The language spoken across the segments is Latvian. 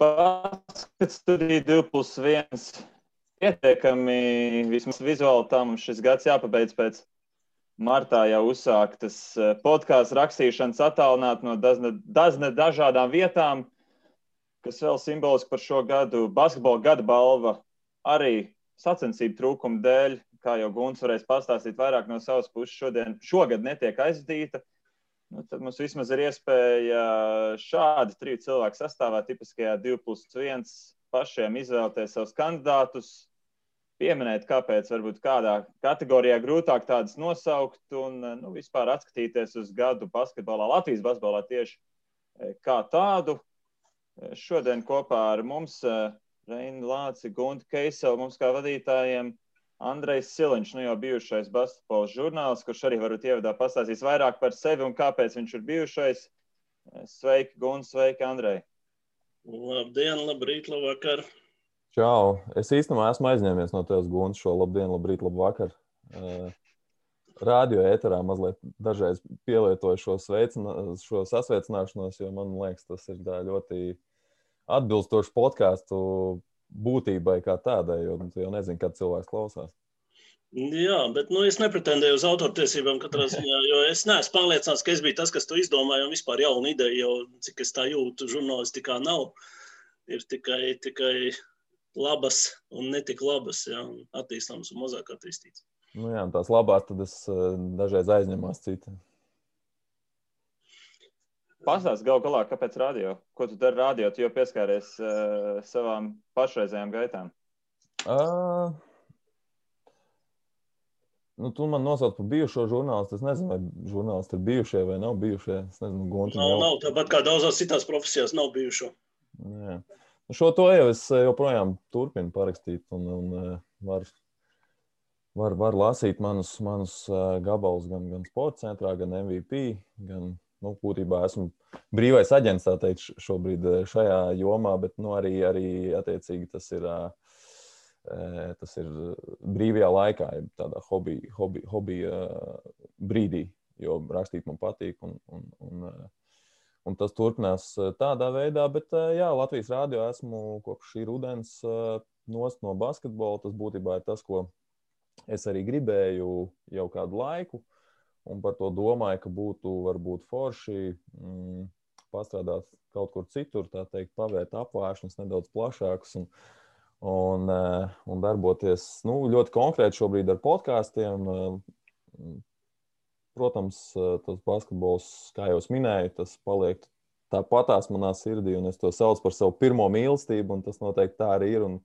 Baskets studija 2 plus 1. Pietiekami vismaz vizuāli tam šis gads jāpabeidz pēc martā jau uzsāktas eh, podkāstu rakstīšanas attālināt no dazne, dazne dažādām vietām, kas vēl simboliski par šo gadu basketbola gada balva arī sacensību trūkuma dēļ, kā jau Guns varēs pastāstīt vairāk no savas puses, šodien, šogad netiek aizdīta. Nu, tad mums vismaz ir iespēja šādi trīs cilvēku sastāvā, tipiskajā 2 plus 1, pašiem izvēlēties savus kandidātus, pieminēt, kāpēc varbūt kādā kategorijā grūtāk tādas nosaukt un nu, vispār atskatīties uz gadu basketbolā, Latvijas basketbolā tieši e, kā tādu. E, šodien kopā ar mums e, Reina Lāci, Gunta Keisela, mums kā vadītājiem Andrejs Siliņš, nu jau bijušais basketbola žurnāls, kurš arī varbūt ievadā pastāstīs vairāk par sevi un kāpēc viņš ir bijušais. Sveiki, Gunta, sveiki, Andrej! Labdien, labrīt, labvakar! Čau! Es īstenībā esmu aizņēmies no tevis gunas šo labdien, labrīt, labvakar. Uh, radio ēterā mazliet dažreiz pielietoju šo, sveicina, šo sasveicināšanos, jo man liekas, tas ir ļoti atbilstoši podkāstu būtībai kā tādai, jo tu jau nezini, kad cilvēks klausās. Jā, bet nu, es nepretendēju uz autortiesībām katrā ziņā, jo es neesmu pārliecināts, ka es biju tas, kas to izdomāja, un vispār jauna ideja, jo cik es tā jūtu, žurnālistikā nav. Ir tikai, tikai labas un netik labas, ja, un attīstāmas un mazāk attīstītas. Nu jā, tās labās tad es eh, dažreiz aizņemos citu. Pastāst gal galā, kāpēc radio? Ko tu dari radio? Tu jau pieskāries uh, savām pašreizējām gaitām. Uh, nu, tu man nosauc par bijušo žurnālistu. Es nezinu, vai žurnālisti ir bijušie vai nav bijušie. Es nezinu, Gunti. Nav, nav, tāpat kā daudzās citās profesijās nav bijušo. Jā. Šo to jau es eh, joprojām turpinu parakstīt, un, un eh, var, var, var lasīt manus, manus gabalus gan, gan sporta centrā, gan MVP. Gan, nu, būtībā esmu brīvais aģents, teikt, šobrīd šajā jomā, bet nu, arī, arī attiecīgi tas ir. Tas ir brīvajā laikā, tādā hobija, hobija, hobija brīdī, jo rakstīt man patīk. Un, un, un, Un tas turpinās eh, tādā veidā, bet eh, jā, Latvijas rādio esmu kopš šī rudens eh, nost no basketbola. Tas būtībā ir tas, ko es arī gribēju jau kādu laiku. Un par to domāju, ka būtu varbūt forši mm, pastrādāt kaut kur citur, tā teikt, pavērt apvēršanas nedaudz plašākus un, un, un darboties nu, ļoti konkrēti šobrīd ar podkāstiem Protams, eh, tas basketbols, kā jau minēju, tas paliek tāpatās manā sirdī, un es to saucu par savu pirmo mīlestību, un tas noteikti tā arī ir. Un,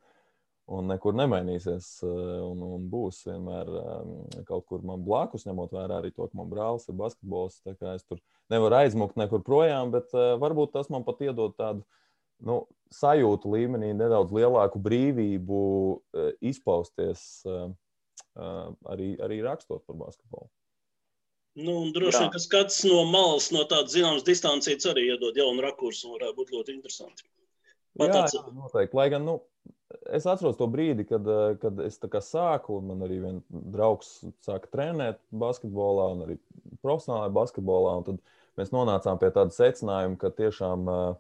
un nekur nemainīsies, eh, un, un būs vienmēr um, kaut kur man blakus, ņemot vērā arī to, ka man brālis ir basketbols. Es tur nevaru aizmukt nekur projām, bet uh, varbūt tas man pat iedod tādu nu, sajūtu līmenī, nedaudz lielāku brīvību uh, izpausties uh, uh, arī, arī rakstot par basketbolu. Nu, droši vien, ka skats no malas, no tādas zināmas distancijas arī iedod jaunu rakursu un varētu būt ļoti interesanti. Pat jā, jā, noteikti. Lai gan, nu, es atceros to brīdi, kad, eh, kad es sāku, un man arī viens draugs sāka trenēt basketbolā, un arī profesionālajā basketbolā. Tad mēs nonācām pie tāda secinājuma, ka tiešām eh,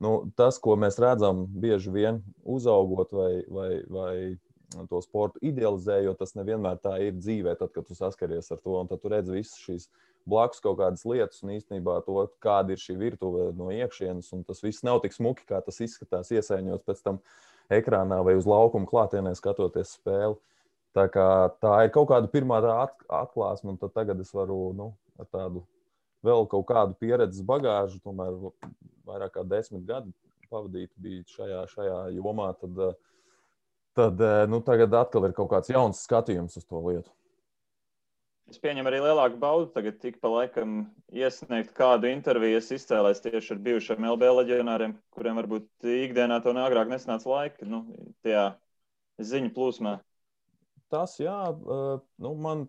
nu, tas, ko mēs redzam, bieži vien uzaugot vai, vai, vai to sportu idealizējot, tas nevienmēr tā ir dzīvē, tad, kad tu saskaries ar to. Un tu redz visas šīs blakus kaut kādas lietas, un īstenībā to, kāda ir šī virtuve no iekšienes. Tas viss nav tik smuki, kā tas izskatās, iesaiņot pēc tam ekrānā vai uz laukuma klātienē skatoties spēli. Tā, kā, tā ir kaut kāda pirmā atklāsme, un tagad es varu nu, ar tādu vēl kaut kādu pieredzes bagāžu, tomēr vairāk kā desmit gadu pavadīt šajā, šajā jomā. Tad, uh, tad eh, nu, tagad atkal ir kaut kāds jauns skatījums uz to lietu. Es pieņemu arī lielāku baudu tagad, tik pa laikam, iesniegt kādu interviju. Es izcēlēs tieši ar bijušiem LB leģionāriem, kuriem varbūt ikdienā to agrāk nesanāca laika, nu, tajā ziņu plūsmā. Tas, jā, nu, man,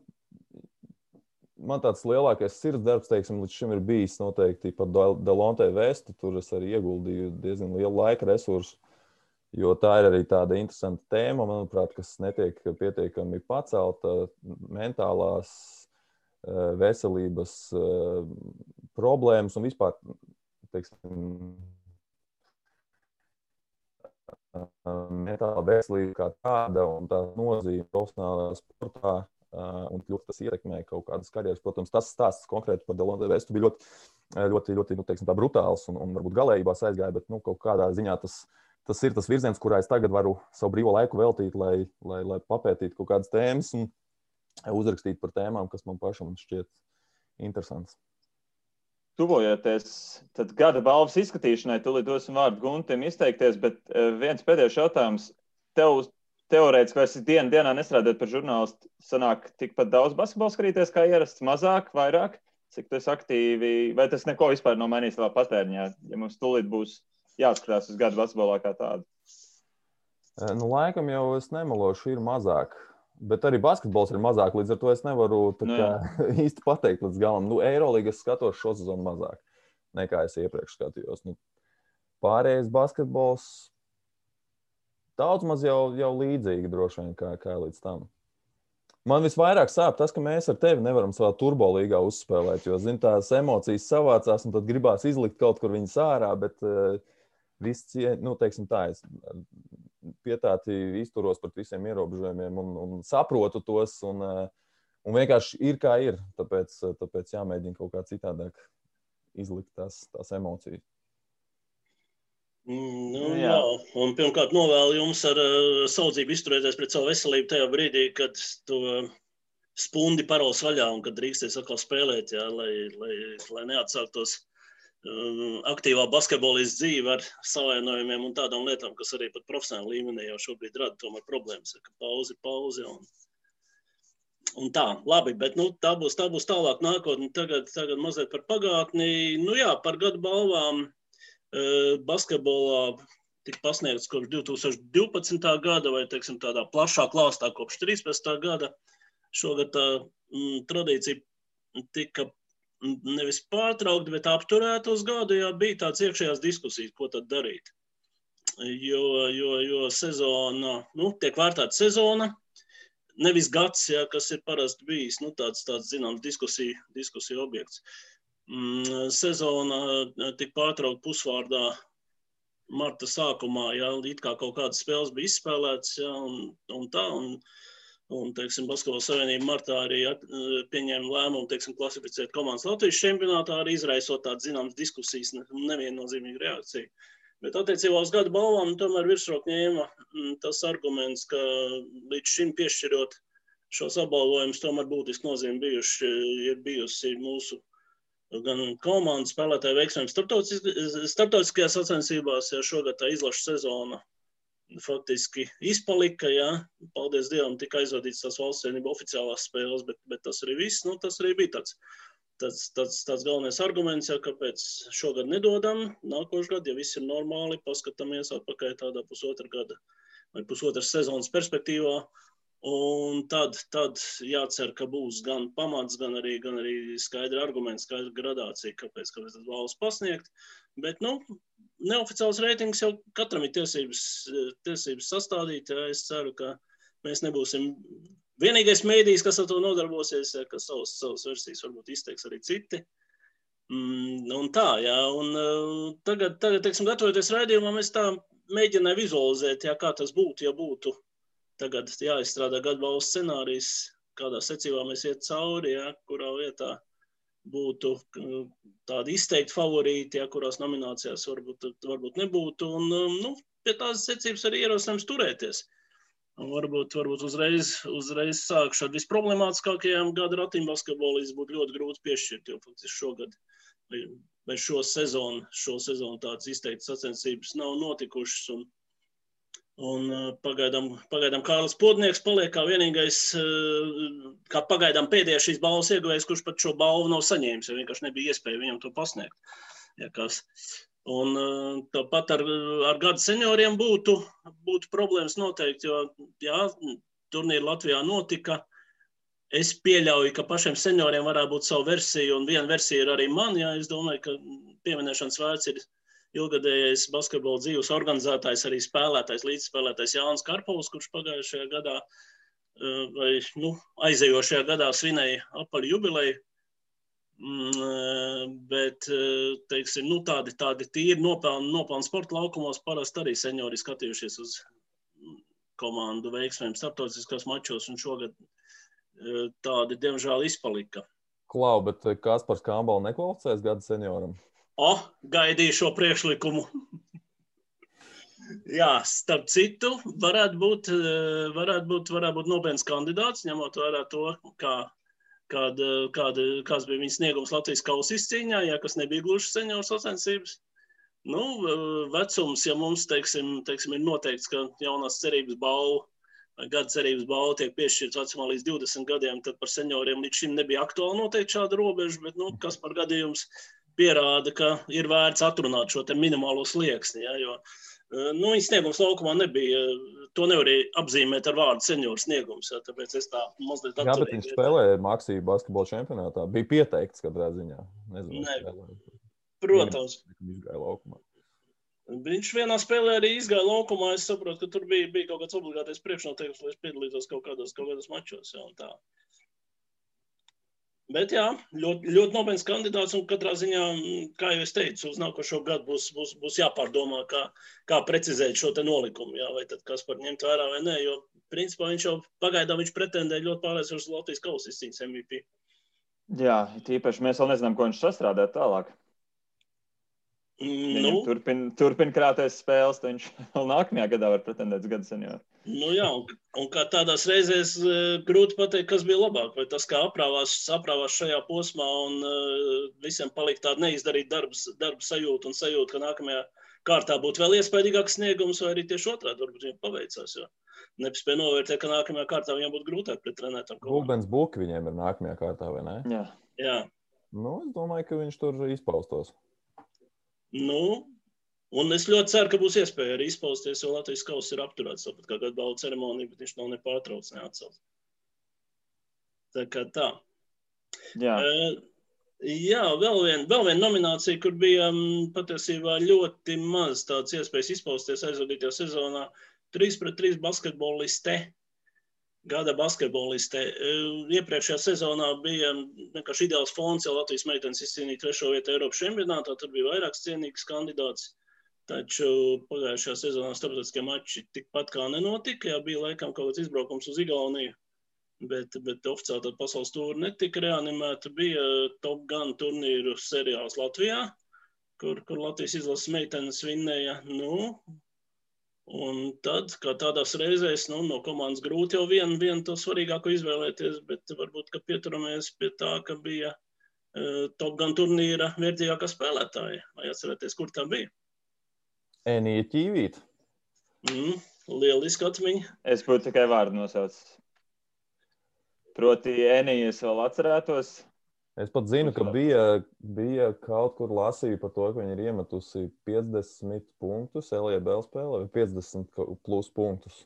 man tāds lielākais sirds darbs, teiksim, līdz šim ir bijis noteikti par Delontē vēstu. Tur es arī ieguldīju diezgan lielu laika resursu Jo tā ir arī tāda interesanta tēma, manuprāt, kas netiek pietiekami pacelta mentālās eh, veselības eh, problēmas un vispār teiksim, metāla veselība kā tāda un tā nozīme profesionālajā sportā. Un ļoti tas ietekmē kaut kādas karjeras. Protams, tas stāsts konkrēti par Delonte Vestu bija ļoti, ļoti, ļoti nu, teiksim, brutāls un, un varbūt galējībās aizgāja, bet nu, kaut kādā ziņā tas, tas ir tas virziens, kurā es tagad varu savu brīvo laiku veltīt, lai, lai, lai papētītu kaut kādas tēmas un uzrakstītu par tēmām, kas man pašam šķiet interesants tuvojoties gada balvas izskatīšanai, tūlīt dosim vārdu Guntim izteikties, bet eh, viens pēdējais jautājums. Tev teorētiski, vai esi dienu dienā nestrādājot par žurnālistu, sanāk tikpat daudz basketbola skatīties kā ierasts, mazāk, vairāk? Cik tas aktīvi, vai tas neko vispār nav mainījis savā patēriņā, ja mums tūlīt būs jāskatās uz gadu basketbolā kā tādu? Nu, laikam jau es nemelošu, ir mazāk. Bet arī basketbols ir mazāk, līdz ar to es nevaru nu, kā, īsti pateikt līdz galam. Nu, Eirolandā skatos šo sezonu mazāk nekā es iepriekš skatījos. Nu, pārējais basketbols daudz maz jau, jau līdzīgi droši vien kā, kā līdz tam. Man visvairāk sāp tas, ka mēs ar tevi nevaram savā turbo līgā uzspēlēt. Jo, zin, tās emocijas savācās, un tad gribās izlikt kaut kur viņas ārā. Bet uh, viss, nu, teiksim, tā, es pietāti izturos pret visiem ierobežojumiem un, un saprotu tos. Un, eh, un vienkārši ir kā ir. Tāpēc, tāpēc jāmēģina kaut kā citādāk izlikt tās, tās emocijas. Mm, nu, jā. jā, un pirmkārt, novēlu jums ar uh, saudzību izturēties pret savu veselību tajā brīdī, kad to spundi paraus vaļā un kad drīksties atkal spēlēt, jā, lai, lai, lai neatsāktos aktīvā basketbolista dzīve ar savainojumiem un tādām lietām, kas arī pat profesionālā līmenī jau šobrīd rada tomēr problēmas. Ka pauze, pauze un, un tā, labi, bet nu, tā, būs, tā būs tālāk nākotne. Tagad, tagad mazliet par pagātni. Nu jā, par gadu balvām uh, basketbolā tika pasniegts kopš 2012. gada vai, teiksim, tādā plašā klāstā kopš 13. gada. Šogad tā mm, tradīcija tika nevis pārtraukti, bet apturēti uz gadu, jo bija tāds iekšējās diskusijas, ko tad darīt. Jo, jo, jo sezona, nu, tiek vērtēta sezona, nevis gads, ja, kas ir parasti bijis nu, tāds, tāds zināms, diskusija, diskusija objekts. Mm, sezona eh, tika pārtraukta pusvārdā marta sākumā, ja it kā kaut kādas spēles bija izspēlētas, ja, un, un tā. Un, Un, teiksim, Basketbola savienība martā arī at, eh, pieņēma lēmumu, teiksim, klasificēt komandas Latvijas čempionātā, arī izraisot tādas zināmas diskusijas, neviennozīmīgu reakciju. Bet attiecībā uz gadu balvām tomēr virsroku ņēma mm, tas arguments, ka līdz šim piešķirot šos apbalvojumus, tomēr būtiski nozīme bijuši, ir bijusi mūsu gan komandas spēlētāju veiksmēm starptautiskajās sacensībās, ja šogad tā izlaša sezona faktiski izpalika. Jā. Paldies Dievam, tika aizvadīts tās valsts vienība oficiālās spēles, bet, bet tas arī viss. Nu, tas arī bija tāds, tāds, tāds, tāds galvenais arguments, jā, kāpēc šogad nedodam. Nākošais gads, ja viss ir normāli, paskatāmies atpakaļ tādā pusotra gada vai pusotras sezonas perspektīvā. Un tad, tad jācer, ka būs gan pamats, gan arī, gan arī skaidra argumenta, skaidra gradācija, kāpēc, kāpēc tas valsts pasniegt. Bet, nu, neoficiāls reitings jau katram ir tiesības, tiesības sastādīt. Jā. Es ceru, ka mēs nebūsim vienīgais mēdījis, kas ar to nodarbosies, jā, ka savas, savas versijas varbūt izteiks arī citi. Mm, un tā, jā, un uh, tagad, tagad teiksim, gatavoties raidījumam, es tā mēģināju vizualizēt, jā, kā tas būtu, ja būtu tagad jāizstrādā gadu balvas scenārijs, kādā secībā mēs iet cauri, ja, kurā vietā būtu tādi izteikti favorīti, ja, kurās nominācijās varbūt, varbūt nebūtu. Un, um, nu, pie tās secības arī ierosinājums turēties. Un varbūt, varbūt uzreiz, uzreiz sākšu ar visproblemātiskākajām gada ratīm basketbolīs būtu ļoti grūti piešķirt, jo faktiski šogad vai, vai šo sezonu, šo sezonu tādas izteiktas sacensības nav notikušas. Un, Un uh, pagaidām, pagaidām Kārlis Podnieks paliek kā vienīgais, uh, kā pagaidām pēdējais šīs balvas ieguvējs, kurš pat šo balvu nav saņēmis, jo vienkārši nebija iespēja viņam to pasniegt. Ja kas. Un uh, tāpat ar, ar gadu senioriem būtu, būtu problēmas noteikti, jo jā, turnīri Latvijā notika. Es pieļauju, ka pašiem senioriem varētu būt sava versija, un viena versija ir arī man. Jā, es domāju, ka pieminēšanas vērts ir ilgadējais basketbola dzīves organizētājs, arī spēlētājs, līdzspēlētājs Jānis Karpovs, kurš pagājušajā gadā eh, vai nu, aizējošajā gadā svinēja apaļu jubileju. Mm, bet teiksim, nu, tādi, tādi tīri nopelni, nopelni sporta laukumos parasti arī seniori skatījušies uz komandu veiksmēm starptautiskos mačos, un šogad tādi, diemžēl, izpalika. Klau, bet Kaspars Kāmbala nekvalificēs gada senioram? O, gaidīju šo priekšlikumu. Jā, starp citu, varētu būt, varētu būt, varētu būt nopietns kandidāts, ņemot vērā to, kā kāda, kāda, kāds bija viņa sniegums Latvijas kausa izcīņā, ja kas nebija gluži senioru sacensības. Nu, vecums, ja mums, teiksim, teiksim, ir noteikts, ka jaunās cerības balva gada cerības balva tiek piešķirta vecumā līdz 20 gadiem, tad par senioriem līdz šim nebija aktuāli noteikti šāda robeža, bet, nu, kas par gadījums pierāda, ka ir vērts atrunāt šo minimālo slieksni, ja, jo uh, Nu, viņa sniegums laukumā nebija. To nevarēja apzīmēt ar vārdu senioru sniegums. Jā, tāpēc es tā mazliet tādu. Bet viņš spēlēja mākslīgi basketbola čempionātā. Bija pieteikts katrā ziņā. Nezinu, ne. Protams. Viņš izgāja laukumā. Viņš vienā spēlē arī izgāja laukumā. Es saprotu, ka tur bija, bija kaut kāds obligātais priekšnoteikums, lai es piedalītos kaut kādos, kaut kādos mačos. Jā, Bet jā, ļoti, ļoti nopietns kandidāts. Un katrā ziņā, kā jau es teicu, uz nākošo gadu būs, būs, būs jāpārdomā, kā, kā precizēt šo nolikumu. Jā, vai tad kas par ņemt vērā vai nē. Jo principā viņš jau pagaidām viņš pretendē ļoti pārliecinoši uz Latvijas kausa izcīņas MVP. Jā, tīpaši mēs vēl nezinām, ko viņš sastrādā tālāk. Nu, turpin, turpin krāties spēles, viņš vēl nākamajā gadā var pretendēt uz gadu senioru. Nu jā, un, un kā tādās reizēs uh, grūti pateikt, kas bija labāk. Vai tas, kā aprāvās, aprāvās šajā posmā un uh, visiem palika tāda neizdarīta darba, darba sajūta un sajūta, ka nākamajā kārtā būtu vēl iespaidīgāks sniegums, vai arī tieši otrādi varbūt viņiem paveicās. Jo nespēja novērtēt, ka nākamajā kārtā viņiem būtu grūtāk pret trenētām. Rūbens Buki viņiem ir nākamajā kārtā, vai ne? Jā. Jā. Nu, es domāju, ka viņš tur izpaustos. Nu, un es ļoti ceru, ka būs iespēja arī izpausties, jo Latvijas kausa ir apturēts. Tāpat kā gada balvu ceremonija, bet viņš nav nepārtraucis, neatcelts. Tā kā tā. Jā. Uh, jā, vēl viena vēl vien nominācija, kur bija patiesībā ļoti maz tādas iespējas izpausties aizvadītajā sezonā. 3 pret 3 basketboliste gada basketboliste. Iepriekšējā sezonā bija vienkārši ideāls fons, jo Latvijas meitenes izcīnīja trešo vietu Eiropas čempionātā. Tur bija vairāks cienīgs kandidāts. Taču pagājušajā sezonā starptautiskie mači tikpat kā nenotika. Jā, bija laikam kaut kāds izbraukums uz Igauniju, bet, bet oficiāli pasaules tūri netika reanimēta. Bija Top Gun turnīru seriāls Latvijā, kur, kur Latvijas izlases meitenes vinnēja. Nu, Un tad, kā tādās reizēs, nu, no komandas grūti jau vienu, vienu to svarīgāko izvēlēties, bet varbūt pieturamies pie tā, ka bija uh, Top Gun turnīra vērtīgākā spēlētāja. Vai atcerieties, kur tā bija? Enija Ķīvīta. Mm, lieliski atmiņa. Es būtu tikai vārdu nosaucis. Proti, Enijas vēl atcerētos, Es pat zinu, ka bija, bija kaut kur lasīju par to, ka viņi ir iemetusi 50 punktus LJBL spēlē, vai 50 plus punktus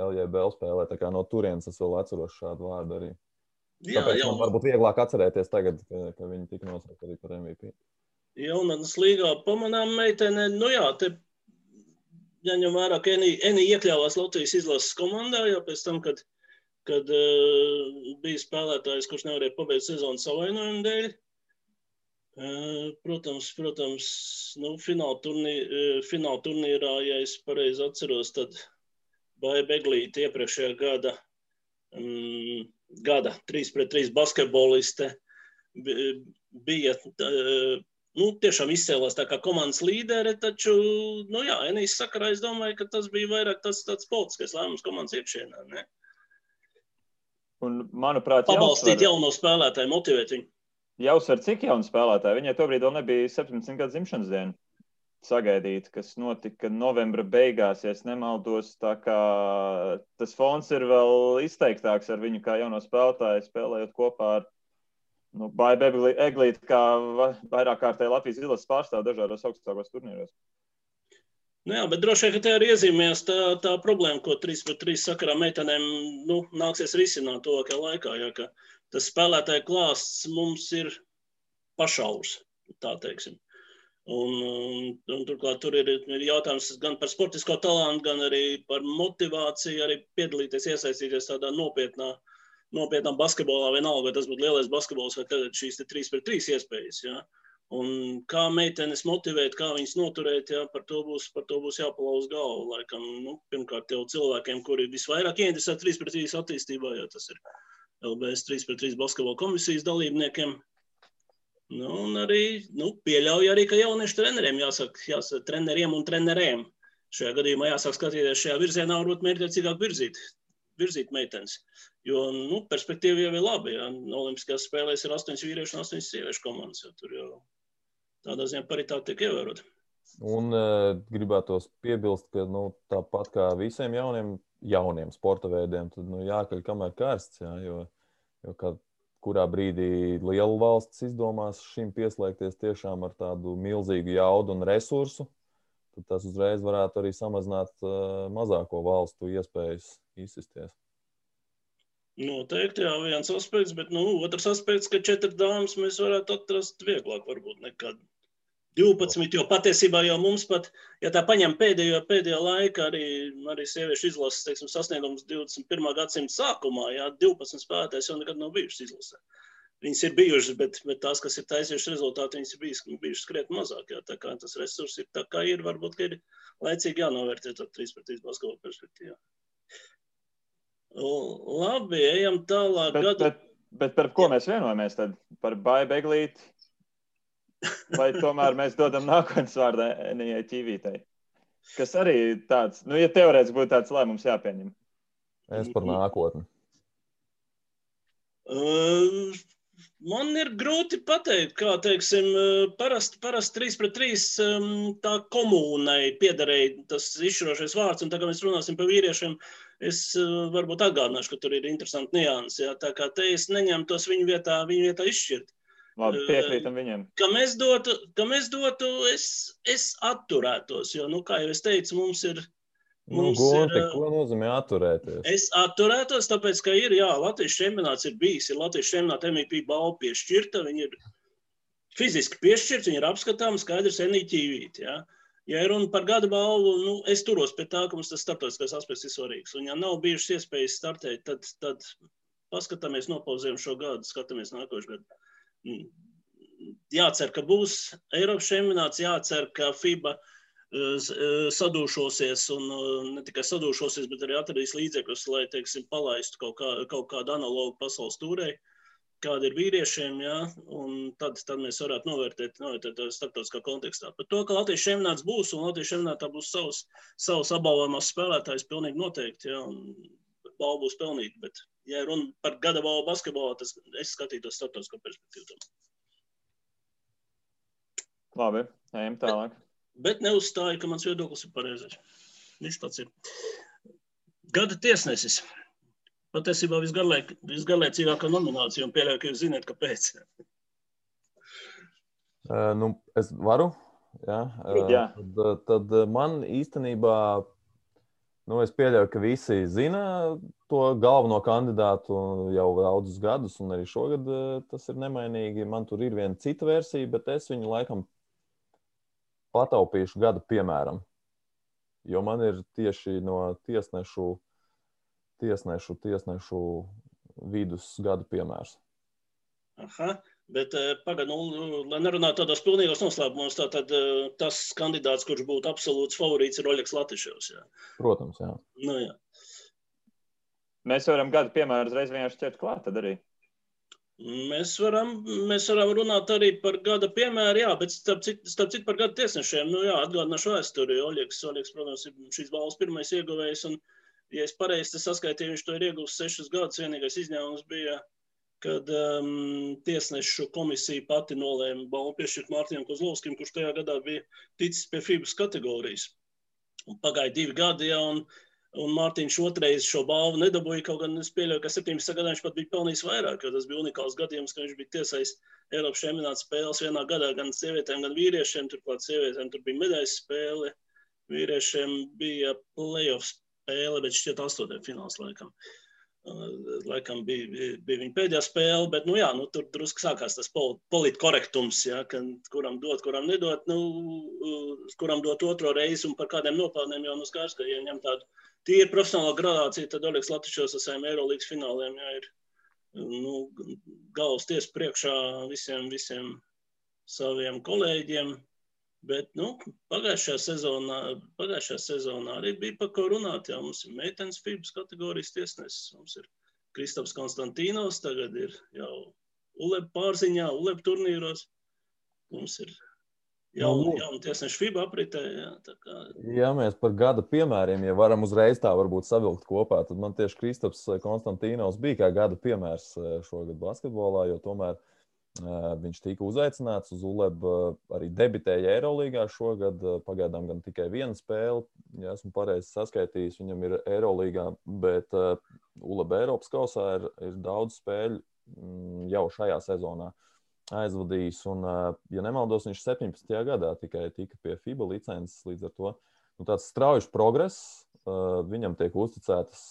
LJBL spēlē. Tā kā no turienes es vēl atceros šādu vārdu arī. Jā, Tāpēc jau... man varbūt vieglāk atcerēties tagad, ka, ka viņi tika nosaukti arī par MVP. Jaunas līgā pamanām meitene, nu jā, te jāņem vērā, ka Eni iekļāvās Latvijas izlases komandā, jo pēc tam, kad kad uh, bija spēlētājs, kurš nevarēja pabeigt sezonu savainojumu dēļ. Uh, protams, protams nu, fināla, turnī, uh, fināla turnīrā, ja es pareizi atceros, tad Baja Beglīte iepriekšējā gada, um, gada 3 pret 3 basketboliste bija uh, nu, tiešām izcēlās kā komandas līdere, taču, nu jā, Enijas sakarā es domāju, ka tas bija vairāk tas tāds politiskais lēmums komandas iekšienē, ne? Un, manuprāt, pabalstīt jāuzsver, jauno spēlētāju, motivēt viņu. Jāuzsver, cik jaunu spēlētāju. Viņai tobrīd vēl nebija 17 gadu dzimšanas diena sagaidīt, kas notika novembra beigās, ja nemaldos. Tas fons ir vēl izteiktāks ar viņu kā jauno spēlētāju, spēlējot kopā ar nu, Baibu Eglīti, kā vairāk kārtēji Latvijas izlases pārstāvu dažādos augstākos turnīros. Nu jā, bet droši vien, ka te arī iezīmēs tā, tā problēma, ko 3 pret 3 sakarā meitenēm nu, nāksies risināt tuvākajā laikā. Ja, ka tas spēlētāju klāsts mums ir pašaurs, tā teiksim. Un, un, un turklāt tur ir, ir jautājums gan par sportisko talantu, gan arī par motivāciju, arī piedalīties, iesaistīties tādā nopietnā nopietnam basketbolā, vienalga, vai tas būtu lielais basketbols vai tagad šīs 3 pret 3 iespējas. Ja? Un kā meitenes motivēt, kā viņas noturēt, ja, par, to būs, par to būs jāpalauz galvu. Laikam, nu, pirmkārt, jau cilvēkiem, kuri visvairāk ieinteresēti 3 pret 3 attīstībā, jo tas ir LBS 3 pret 3 basketbola komisijas dalībniekiem. Nu, un arī nu, pieļauju, arī, ka jauniešu treneriem jāsaka, jāsaka treneriem un trenerēm. Šajā gadījumā jāsāk skatīties šajā virzienā, varbūt mērķiecīgāk virzīt virzīt meitenes. Jo nu, perspektīva jau ir labi. Ja? Olimpiskajās spēlēs ir astoņas vīriešu un astoņas sieviešu komandas. Tur jau tādā ziņā paritāte tiek ievērota. Un uh, gribētos piebilst, ka nu, tāpat kā visiem jauniem, jauniem sporta veidiem, tad nu, jākaļ kamēr karsts. Jā, jo, jo kad, kurā brīdī liela valsts izdomās šim pieslēgties tiešām ar tādu milzīgu jaudu un resursu, tad tas uzreiz varētu arī samazināt uh, mazāko valstu iespējas izsisties. Noteikti, jā, viens aspekts, bet nu, otrs aspekts, ka četras dāmas mēs varētu atrast vieglāk, varbūt nekad 12. Jo patiesībā jau mums pat, ja tā paņem pēdējo, pēdējo laiku, arī, arī sieviešu izlases teiksim, sasniegums 21. gadsimta sākumā, jā, 12 spēlētājs jau nekad nav bijušas izlasē. Viņas ir bijušas, bet, bet tās, kas ir taisījušas rezultātu, viņas ir bijušas, bijušas krietni mazāk. Jā, tā kā tas resurs ir tā kā ir, varbūt ir laicīgi jānovērtē to 3 pret 3 basketbola perspektīvā. Labi, ejam tālāk. Bet, gadu... bet, bet par ko mēs vienojamies? Tad? Par baibeglīti? Vai tomēr mēs dodam nākotnes vārdu Enijai Ķīvītei? Kas arī tāds, nu, ja teorētiski būtu tāds lēmums jāpieņem. Es par nākotni. Uh, man ir grūti pateikt, kā teiksim, parasti, parasti 3 pret 3 um, tā komunai piederēja tas izšķirošais vārds, un tagad mēs runāsim par vīriešiem. Es eh, varbūt atgādināšu, ka tur ir interesanti nianses. Ja? Tā kā te es neņemu tos viņu vietā, viņu vietā izšķirt. Labi, eh, piekrītam viņam. Ka mēs dotu, ka mēs dotu es, es atturētos, jo, nu, kā jau es teicu, mums ir. Nu, gonti, ir, ko nozīmē atturēties? Es atturētos, tāpēc, ka ir, jā, Latvijas čempionāts ir bijis, ir Latvijas čempionāta MVP balva piešķirta, viņi ir fiziski piešķirti, viņi ir apskatāmi, skaidrs, jā. Ja? Ja runa par gada balvu, nu, es turos pie tā, ka mums tas starptautiskais aspekts ir svarīgs. Un, ja nav bijušas iespējas startēt, tad, tad paskatāmies, nopauzējam šo gadu, skatāmies nākošais gadu. Jācer, ka būs Eiropas čempionāts, jācer, ka FIBA sadūšosies un eh, ne tikai sadūšosies, bet arī atradīs līdzekļus, lai, teiksim, palaistu kaut, kā, kaut kādu analogu pasaules tūrei kāda ir vīriešiem, ja, un tad, tad mēs varētu novērtēt, novērtēt starptautiskā kontekstā. Par to, ka Latvijas čempionāts būs, un Latvijas čempionātā būs savs, savs apbalvojumās spēlētājs, pilnīgi noteikti, ja, un balva būs pelnīta, bet, ja runa par gada balvu basketbolā, tas es skatītos starptautiskā perspektīvā. Labi, ejam tālāk. Bet, bet neuzstāju, ka mans viedoklis ir pareizais. Viņš tāds ir. Gada tiesnesis. Patiesībā visgarlaicīgākā nominācija, un pieļauju, ka jūs zināt, kāpēc. Uh, nu, es varu. Jā, uh, jā. Tad, tad man īstenībā, nu, es pieļauju, ka visi zina to galveno kandidātu jau daudzus gadus, un arī šogad tas ir nemainīgi. Man tur ir viena cita versija, bet es viņu laikam pataupīšu gadu piemēram. Jo man ir tieši no tiesnešu tiesnešu, tiesnešu vidus gadu piemērs. Aha. Bet eh, pagaidām, nu, lai nerunātu tādos pilnīgos noslēpumos, tad eh, tas kandidāts, kurš būtu absolūts favorīts, ir Oļegs Latiševs. Jā. Protams, jā. Nu, jā. Mēs varam gadu piemēru uzreiz vienkārši ķert klāt tad arī. Mēs varam, mēs varam runāt arī par gada piemēru, jā, bet starp citu, starp citu par gada tiesnešiem. Nu, jā, atgādināšu vēsturi. Oļegs, Oļegs, protams, ir šīs balvas pirmais ieguvējs. Un, ja es pareizi saskaitīju, viņš to ir iegūst sešus gadus. Vienīgais izņēmums bija, kad um, tiesnešu komisija pati nolēma balvu piešķirt Mārtiņam Kozlovskim, kurš tajā gadā bija ticis pie FIBAS kategorijas. Un pagāja divi gadi, ja, un, un Mārtiņš otrais šo balvu nedabūja, kaut gan es pieļauju, ka 17. gadā viņš pat bija pelnījis vairāk, jo tas bija unikāls gadījums, ka viņš bija tiesais Eiropas čempionāta spēles vienā gadā gan sievietēm, gan vīriešiem. Turklāt sievietēm tur bija medaļas spēle, vīriešiem bija playoffs spēle, bet šķiet astotajā fināls laikam. Laikam bija, bija, bija viņa pēdējā spēle, bet nu, jā, nu, tur drusku sākās tas politkorektums, ja, kuram dot, kuram nedot, nu, kuram dot otro reizi un par kādiem nopelniem jau nu skaidrs, ka, ja ņem tādu tīri profesionālo gradāciju, tad Oļegs Latvičos ar saviem Eirolīgas fināliem jā, ir nu, galvas tiesa priekšā visiem, visiem saviem kolēģiem. Bet nu, pagājušajā, sezonā, pagājušajā sezonā arī bija par ko runāt. Jā, mums ir meitenes FIBS kategorijas tiesnesis, mums ir Kristaps Konstantīnos, tagad ir jau ULEB pārziņā, ULEB turnīros. Mums ir jauni, nu, jauni tiesneši FIBA apritē. Jā, kā... ja mēs par gada piemēriem, ja varam uzreiz tā varbūt savilkt kopā, tad man tieši Kristaps Konstantīnos bija kā gada piemērs eh, šogad basketbolā, jo tomēr – Viņš tika uzaicināts uz ULEB, arī debitēja Eirolandā šogad. Pagaidām gan tikai viena spēle, ja esmu pareizi saskaitījis. Viņam ir Eirolandā, bet ULEB Eiropas kausā ir, ir daudz spēļu mm, jau šajā sezonā aizvadījis. Un, ja nemaldos, viņš 17. gadā tikai tika pie FIBA licences. Līdz ar to nu, tāds strauji progress. Viņam tiek uzticētas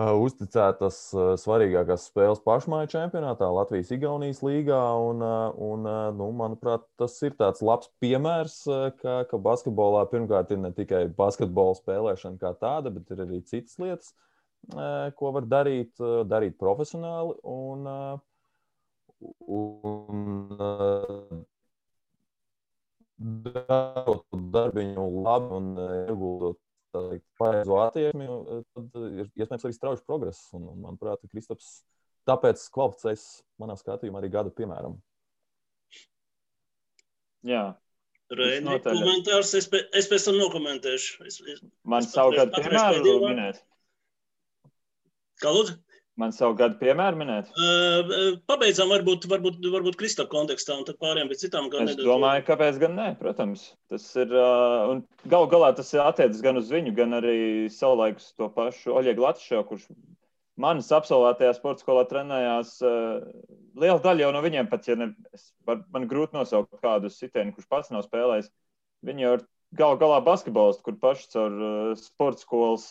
uzticētas svarīgākās spēles pašmāju čempionātā, Latvijas-Igaunijas līgā. Un, un, nu, manuprāt, tas ir tāds labs piemērs, ka, ka basketbolā pirmkārt ir ne tikai basketbola spēlēšana kā tāda, bet ir arī citas lietas, ko var darīt, darīt profesionāli. Un, un, darot darbu labi un ieguldot teikt, pareizo attieksmi, e, tad ir iespējams arī strauji progress. Un, un, manuprāt, Kristaps tāpēc kvalificēs manā skatījumā arī gada piemēram. Jā. Reini, komentārs, es, pēc, es pēc tam nokomentēšu. Es, es, Man savukārt piemēru minēt. Kā lūdzu? Man savu gadu piemēru minēt? Uh, pabeidzām varbūt, varbūt, varbūt Krista kontekstā un tad pārējām pie citām. Es nedaudz... domāju, kāpēc gan nē, protams. Tas ir, uh, un gal galā tas attiecas gan uz viņu, gan arī savulaikus to pašu Oļegu Latšo, kurš manis absolvētajā sporta skolā trenējās. Uh, liela daļa jau no viņiem pat, ja ne, var, man grūti nosaukt kādu sitienu, kurš pats nav spēlējis. Viņi jau ir gal galā basketbolisti, kur paši caur uh, sporta skolas,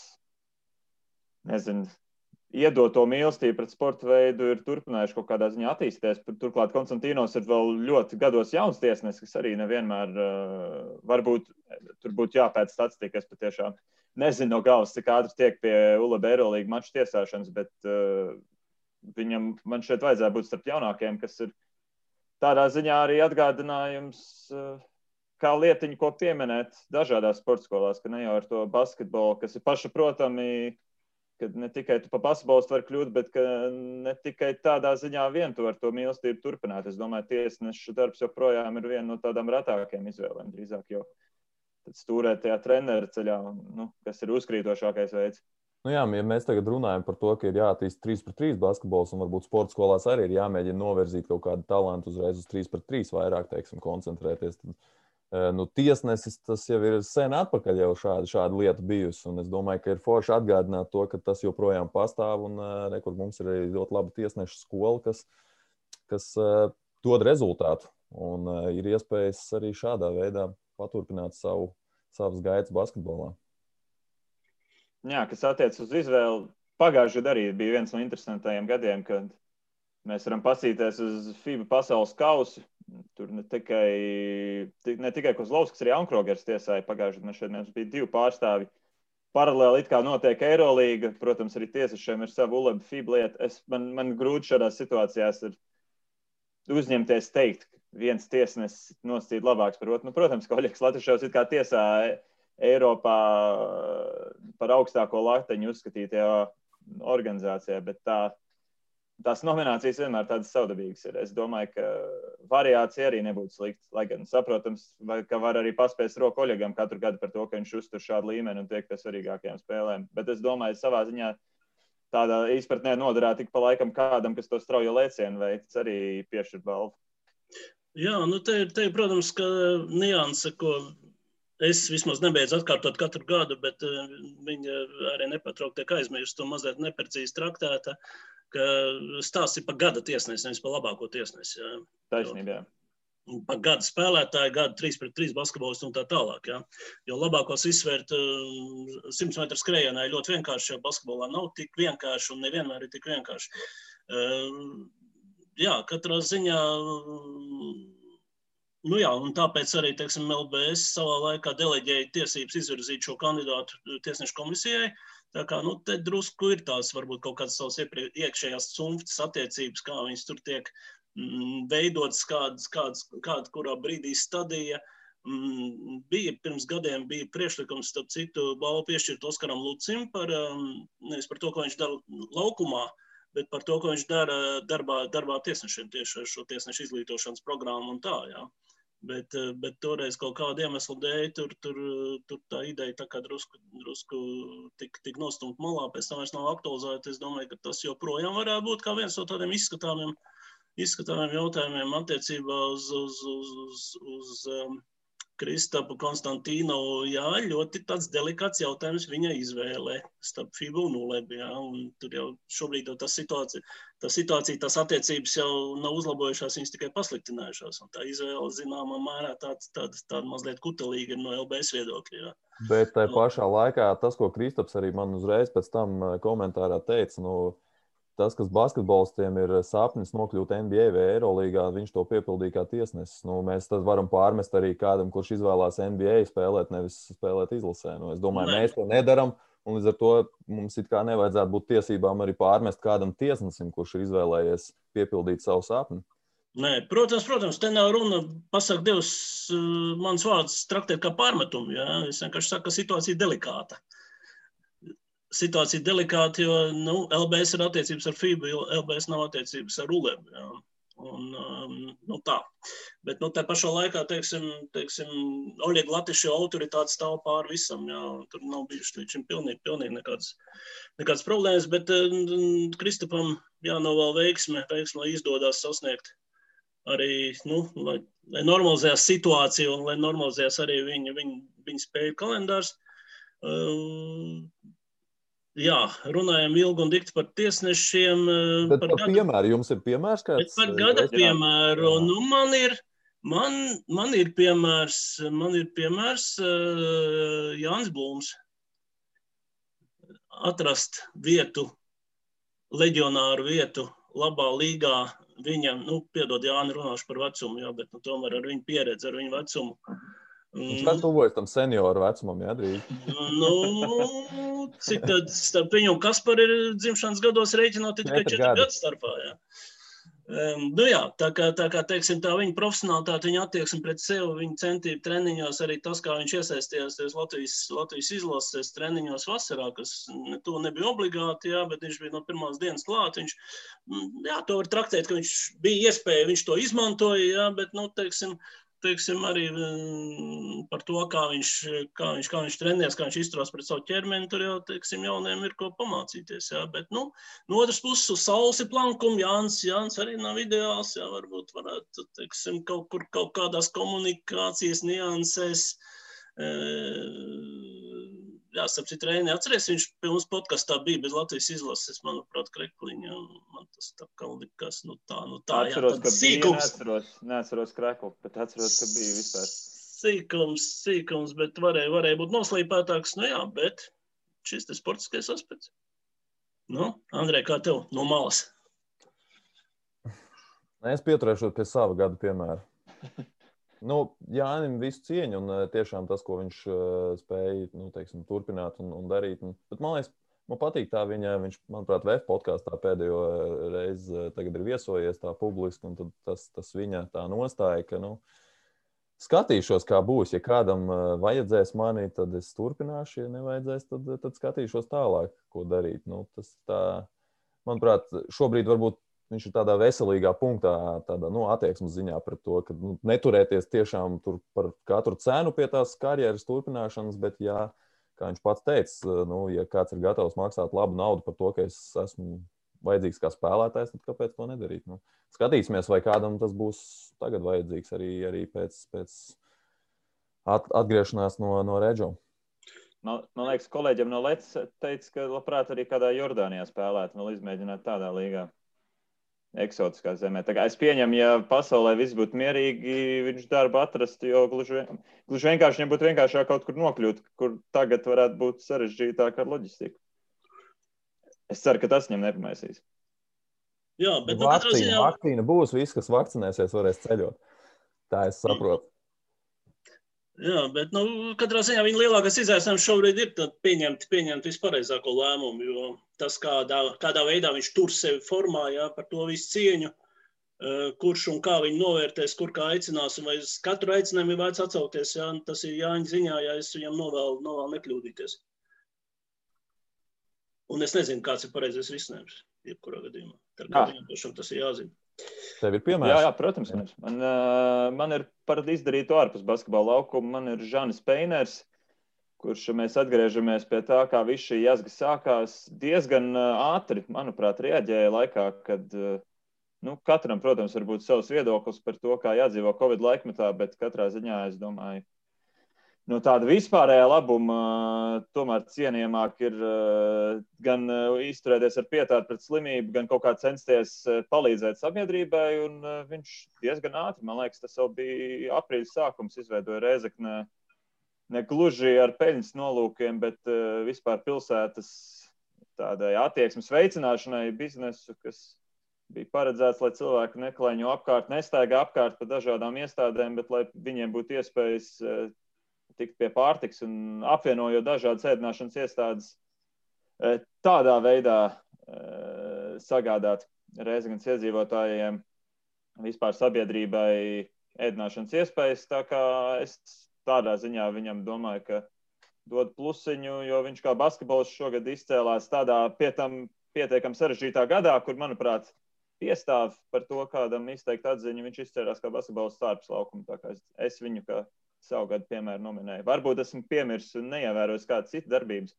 nezinu, iedot to mīlestību pret sporta veidu, ir turpinājuši kaut kādā ziņā attīstīties. Turklāt Konstantīnos ir vēl ļoti gados jauns tiesnesis, kas arī nevienmēr uh, varbūt tur būtu jāpēc statistika. Es patiešām nezinu no galvas, cik ātri tiek pie ULB Eirolīga maču tiesāšanas, bet uh, viņam man šeit vajadzēja būt starp jaunākiem, kas ir tādā ziņā arī atgādinājums. Uh, kā lietiņu, ko pieminēt dažādās sporta skolās, ka ne jau ar to basketbolu, kas ir pašsaprotami, ka ne tikai tu pa basketbolistu vari kļūt, bet ne tikai tādā ziņā vien tu vari to mīlestību turpināt. Es domāju, tiesneša darbs joprojām ir viena no tādām retākajām izvēlēm. Drīzāk jau stūrēt tajā treneru ceļā, nu, kas ir uzkrītošākais veids. Nu jā, ja mēs tagad runājam par to, ka ir jāattīst 3 pret 3 basketbols, un varbūt sporta skolās arī ir jāmēģina novirzīt kaut kādu talantu uzreiz uz 3 pret 3 vairāk, teiksim, koncentrēties. Tad nu, tiesnesis tas jau ir sen atpakaļ, jau šāda, šāda lieta bijusi. Un es domāju, ka ir forši atgādināt to, ka tas joprojām pastāv. Un rekur, mums ir arī ļoti laba tiesneša skola, kas, kas dod rezultātu. Un ir iespējas arī šādā veidā paturpināt savu, savas gaitas basketbolā. Jā, kas attiecas uz izvēli, pagājušajā gadā arī bija viens no interesantajiem gadiem, kad mēs varam pasīties uz FIBA pasaules kausu Tur ne tikai, ne tikai Kozlovskis, arī Ankrogers tiesāja pagājušajā gadā. Šeit mums bija divi pārstāvi. Paralēli it kā notiek Eirolīga. Protams, arī tiesasiem ir sava ULEB FIB lieta. Es, man, man grūti šādās situācijās ir uzņemties teikt, ka viens tiesnesis nostīt labāks par otru. Nu, protams, ka Oļegs Latvijas it kā tiesā Eiropā par augstāko lakteņu uzskatītajā organizācijā, bet tā tās nominācijas vienmēr tādas savdabīgas ir. Es domāju, ka variācija arī nebūtu slikta. Lai gan saprotams, vai, ka var arī paspēst roku Oļegam katru gadu par to, ka viņš uztur šādu līmeni un tiek pie svarīgākajām spēlēm. Bet es domāju, savā ziņā tādā izpratnē noderētu tik pa laikam kādam, kas to straujo lēcienu veids, arī piešķirt balvu. Jā, nu te, te protams, ka nianse, ko es vismaz nebeidzu atkārtot katru gadu, bet uh, viņa arī nepatraukti tiek aizmirsta un mazliet neprecīzi traktēta. Uh, ka stāsts ir par gada tiesnesi, nevis par labāko tiesnesi. Jā. Taisnība. Par gada spēlētāju, gada 3 pret 3 basketbolistu un tā tālāk. Ja? Jo labākos izsvērt 100 uh, metru skrējienā ir ļoti vienkārši, jo basketbolā nav tik vienkārši un nevienmēr ir tik vienkārši. Uh, jā, katrā ziņā Nu jā, un tāpēc arī teiksim, LBS savā laikā deleģēja tiesības izvirzīt šo kandidātu tiesnešu komisijai. Tā kā nu, te drusku ir tās varbūt kaut kādas savas iekšējās cunftas attiecības, kā viņas tur tiek mm, veidotas, kādas, kādas, kāda kurā brīdī stadija. Mm, bija pirms gadiem bija priekšlikums, starp citu, balvu piešķirt Oskaram Lucim par, um, nevis par to, ko viņš dara laukumā, bet par to, ko viņš dara darbā, darbā tiesnešiem tieši ar šo tiesnešu izglītošanas programmu un tā, jā. Bet, eh, bet toreiz kaut kāda iemesla dēļ tur, tur, tur tā ideja tā kā drusku, drusku tik, tik nostumt malā, pēc tam vairs nav aktualizēta. Es domāju, ka tas joprojām varētu būt kā viens no tādiem izskatāmiem, izskatāmiem jautājumiem attiecībā uz, uz, uz, uz, uz um, Kristapu Konstantīnovu, jā, ļoti tāds delikāts jautājums viņa izvēlē starp FIBU un ULEB, jā, un tur jau šobrīd jau tā situācija, tā situācija, tās attiecības jau nav uzlabojušās, viņas tikai pasliktinājušās, un tā izvēle zināmā mērā tāda, tāda, tāda mazliet kutelīga no LBS viedokļa, jā. Bet tajā pašā laikā tas, ko Kristaps arī man uzreiz pēc tam eh, komentārā teica, nu, tas, kas basketbolistiem ir sapnis nokļūt NBA vai Eirolandā, viņš to piepildīja kā tiesnesis. Nu, mēs to varam pārmest arī kādam, kurš izvēlās NBA spēlēt, nevis spēlēt izlasē. Nu, es domāju, mēs to nedaram. Un līdz ar to mums it kā nevajadzētu būt tiesībām arī pārmest kādam tiesnesim, kurš ir izvēlējies piepildīt savu sapni. Nē, protams, protams, te nav runa. Pasakot, Dievs, mans vārds traktēt kā pārmetumu. Ja? Es vienkārši saku, ka situācija ir delikāta. Uh, situācija delikāta, jo nu, LBS ir attiecības ar FIBA, jo LBS nav attiecības ar ULEB. Jā. Un, um, nu tā. Bet nu, tā pašā laikā, teiksim, teiksim Oļega Latvijas autoritāte stāv pāri visam. Jā, tur nav bijušas līdz šim pilnīgi, pilnīgi nekādas, nekādas problēmas, bet um, Kristupam jānovēl veiksme, veiksme, lai izdodas sasniegt arī, nu, lai, lai normalizējās situācija un lai normalizējās arī viņa, viņa, viņa spēju kalendārs. Um, Jā, runājam ilgi un dikti par tiesnešiem. Eh, Bet par, par gada... piemēru jums ir piemērs kāds? Par gada jā, piemēru. Jā. Nu, man ir, man, man ir piemērs, man ir piemērs uh, Jānis Blūms. Atrast vietu, leģionāru vietu labā līgā. Viņam, nu, piedod, Jāni, runāšu par vecumu, jā, bet nu, tomēr ar viņu pieredzi, ar viņu vecumu. Uh, Viņš mm. tuvojas tam senioru vecumam, jā, drīz. nu, cik tad starp viņu un Kasparu ir dzimšanas gados rēķinot tikai 4 gadu starpā, jā. Um, nu jā, tā kā, tā kā teiksim, tā viņa profesionālitāte, viņa attieksme pret sevi, viņa centība treniņos, arī tas, kā viņš iesaistījās Latvijas, Latvijas izlases treniņos vasarā, kas to nebija obligāti, jā, bet viņš bija no pirmās dienas klāt. Viņš, mm, jā, to var traktēt, ka viņš bija iespēja, viņš to izmantoja, jā, bet, nu, teiksim, teiksim, arī mm, par to, kā viņš, kā viņš, kā viņš trenējas, kā viņš izturās pret savu ķermeni. Tur jau, teiksim, jauniem ir ko pamācīties. Jā. Bet, nu, no otras puses, uz saules ir plankums. Jānis, Jānis arī nav ideāls. Jā, varbūt varētu, teiksim, kaut kur kaut kādās komunikācijas niansēs. E, jā, ap citu reizi atceries, viņš pie mums podkastā bija bez Latvijas izlases, manuprāt, Krekliņa. Man tas tā kā likās, nu tā, nu tā. Atceros, jā, ka sīkums. neatceros, neatceros Kreklu, bet atceros, ka bija vispār. Sīkums, sīkums, bet varēja, varēja būt noslīpētāks, nu jā, bet šis te sportiskais aspekts. Nu, Andrej, kā tev no malas? Es pieturēšos pie sava gada piemēra. Nu, Jānis visu cieņu, un eh, tiešām tas, ko viņš uh, spēja nu, teiksim, turpināt un, un darīt. Un, bet man liekas, man patīk tā viņa, viņš, manuprāt, VF podkāstā pēdējo reizi ir viesojies tā publiski, un tas, tas viņa tā nostāja, ka, nu, skatīšos, kā būs. Ja kādam vajadzēs mani, tad es turpināšu, ja nevajadzēs, tad, tad skatīšos tālāk, ko darīt. Nu, tas tā, manuprāt, šobrīd varbūt viņš ir tādā veselīgā punktā, tādā nu, attieksmes ziņā pret to, ka nu, neturēties tiešām par katru cenu pie tās karjeras turpināšanas, bet, jā, kā viņš pats teica, nu, ja kāds ir gatavs maksāt labu naudu par to, ka es esmu vajadzīgs kā spēlētājs, tad kāpēc to nedarīt? Nu, skatīsimies, vai kādam tas būs tagad vajadzīgs arī, arī pēc, pēc at, atgriešanās no, no reģiona. Man, man liekas, kolēģiem no Latvijas teica, ka labprāt arī kādā Jordānijā spēlēt, vēl izmēģināt tādā līgā eksotiskā zemē. Es pieņemu, ja pasaulē viss būtu mierīgi, viņš darbu atrastu, jo gluži, gluži vienkārši viņam būtu vienkāršāk kaut kur nokļūt, kur tagad varētu būt sarežģītāk ar loģistiku. Es ceru, ka tas viņam nepamēsīs. Jā, bet nu, vakcīna, ziņā... vakcīna būs, viss, kas vakcinēsies, varēs ceļot. Tā es saprotu. Jā, bet nu, katrā ziņā viņa lielākais izaicinājums šobrīd ir pieņemt, pieņemt vispareizāko lēmumu. Jo tas, kādā, kādā veidā viņš tur sevi formā, jā, par to visu cieņu, kurš un kā viņu novērtēs, kur kā aicinās, un vai uz katru aicinājumu ir vērts atsaukties. Jā, tas ir Jāņa ziņā, ja es viņam novēlu, novēlu nekļūdīties. Un es nezinu, kāds ir pareizais risinājums, jebkurā gadījumā. Tā kā viņam pašam tas ir jāzina. Tev ir piemērs? Jā, jā protams. Man, man ir par izdarītu ārpus basketbola laukuma. Man ir Žanis Peiners, kurš mēs atgriežamies pie tā, kā viss šī jazga sākās. Diezgan ātri, manuprāt, reaģēja laikā, kad nu, katram, protams, būt savs viedoklis par to, kā jādzīvo Covid laikmetā, bet katrā ziņā es domāju, no tāda vispārējā labuma tomēr cienījamāk ir gan izturēties ar pietātu pret slimību, gan kaut kā censties palīdzēt sabiedrībai. Un viņš diezgan ātri, man liekas, tas jau bija aprīļa sākums, izveidoja Reizekne ne gluži ar peļņas nolūkiem, bet vispār pilsētas tādai attieksmes veicināšanai biznesu, kas bija paredzēts, lai cilvēki neklaiņo apkārt, nestaigā apkārt pa dažādām iestādēm, bet lai viņiem būtu iespējas tikt pie pārtiks un apvienojot dažādas ēdināšanas iestādes, e, tādā veidā sagādāt Reizeknas iedzīvotājiem, vispār sabiedrībai ēdināšanas iespējas. Tā kā es tādā ziņā viņam domāju, ka dod plusiņu, jo viņš kā basketbols šogad izcēlās tādā pie tam pietiekami sarežģītā gadā, kur, manuprāt, piestāv par to, kādam izteikt atziņu. Viņš izcēlās kā basketbols starps laukuma. Es, es viņu kā savu gadu piemēru nominēju. Varbūt esmu piemirsis un neievērojis kādas citas darbības.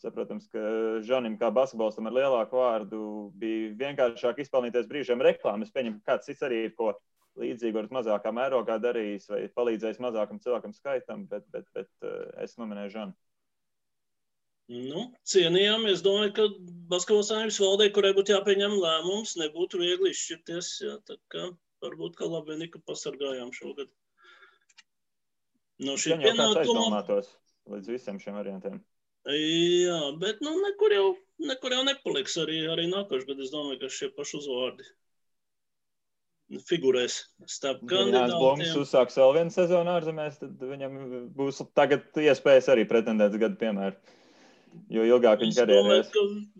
Saprotams, ka Žanim, kā basketbolistam ar lielāku vārdu, bija vienkāršāk izpelnīties brīžiem reklāmas. Es pieņemu, ka kāds cits arī ir ko līdzīgu, varbūt mazākā mērogā darījis vai palīdzējis mazākam cilvēkam skaitam, bet, bet, bet uh, es nominēju Žanu. Nu, cienījām. Es domāju, ka Basketbola saimnes valdē, kurai būtu jāpieņem lēmums, nebūtu viegli izšķirties. Jā, tā kā varbūt, ka labi, ka pasargājām šogad. Nu, šī ir pienākuma līdz visiem šiem variantiem. Jā, bet nu, nekur, jau, nekur jau nepaliks arī, arī nākošais, bet es domāju, ka šie paši uzvārdi figurēs starp kandidātiem. Ja Blūms uzsāks vēl vienu sezonu ārzemēs, tad viņam būs tagad iespējas arī pretendēt gadu piemēru. Jo ilgāk viņa karjerā ir.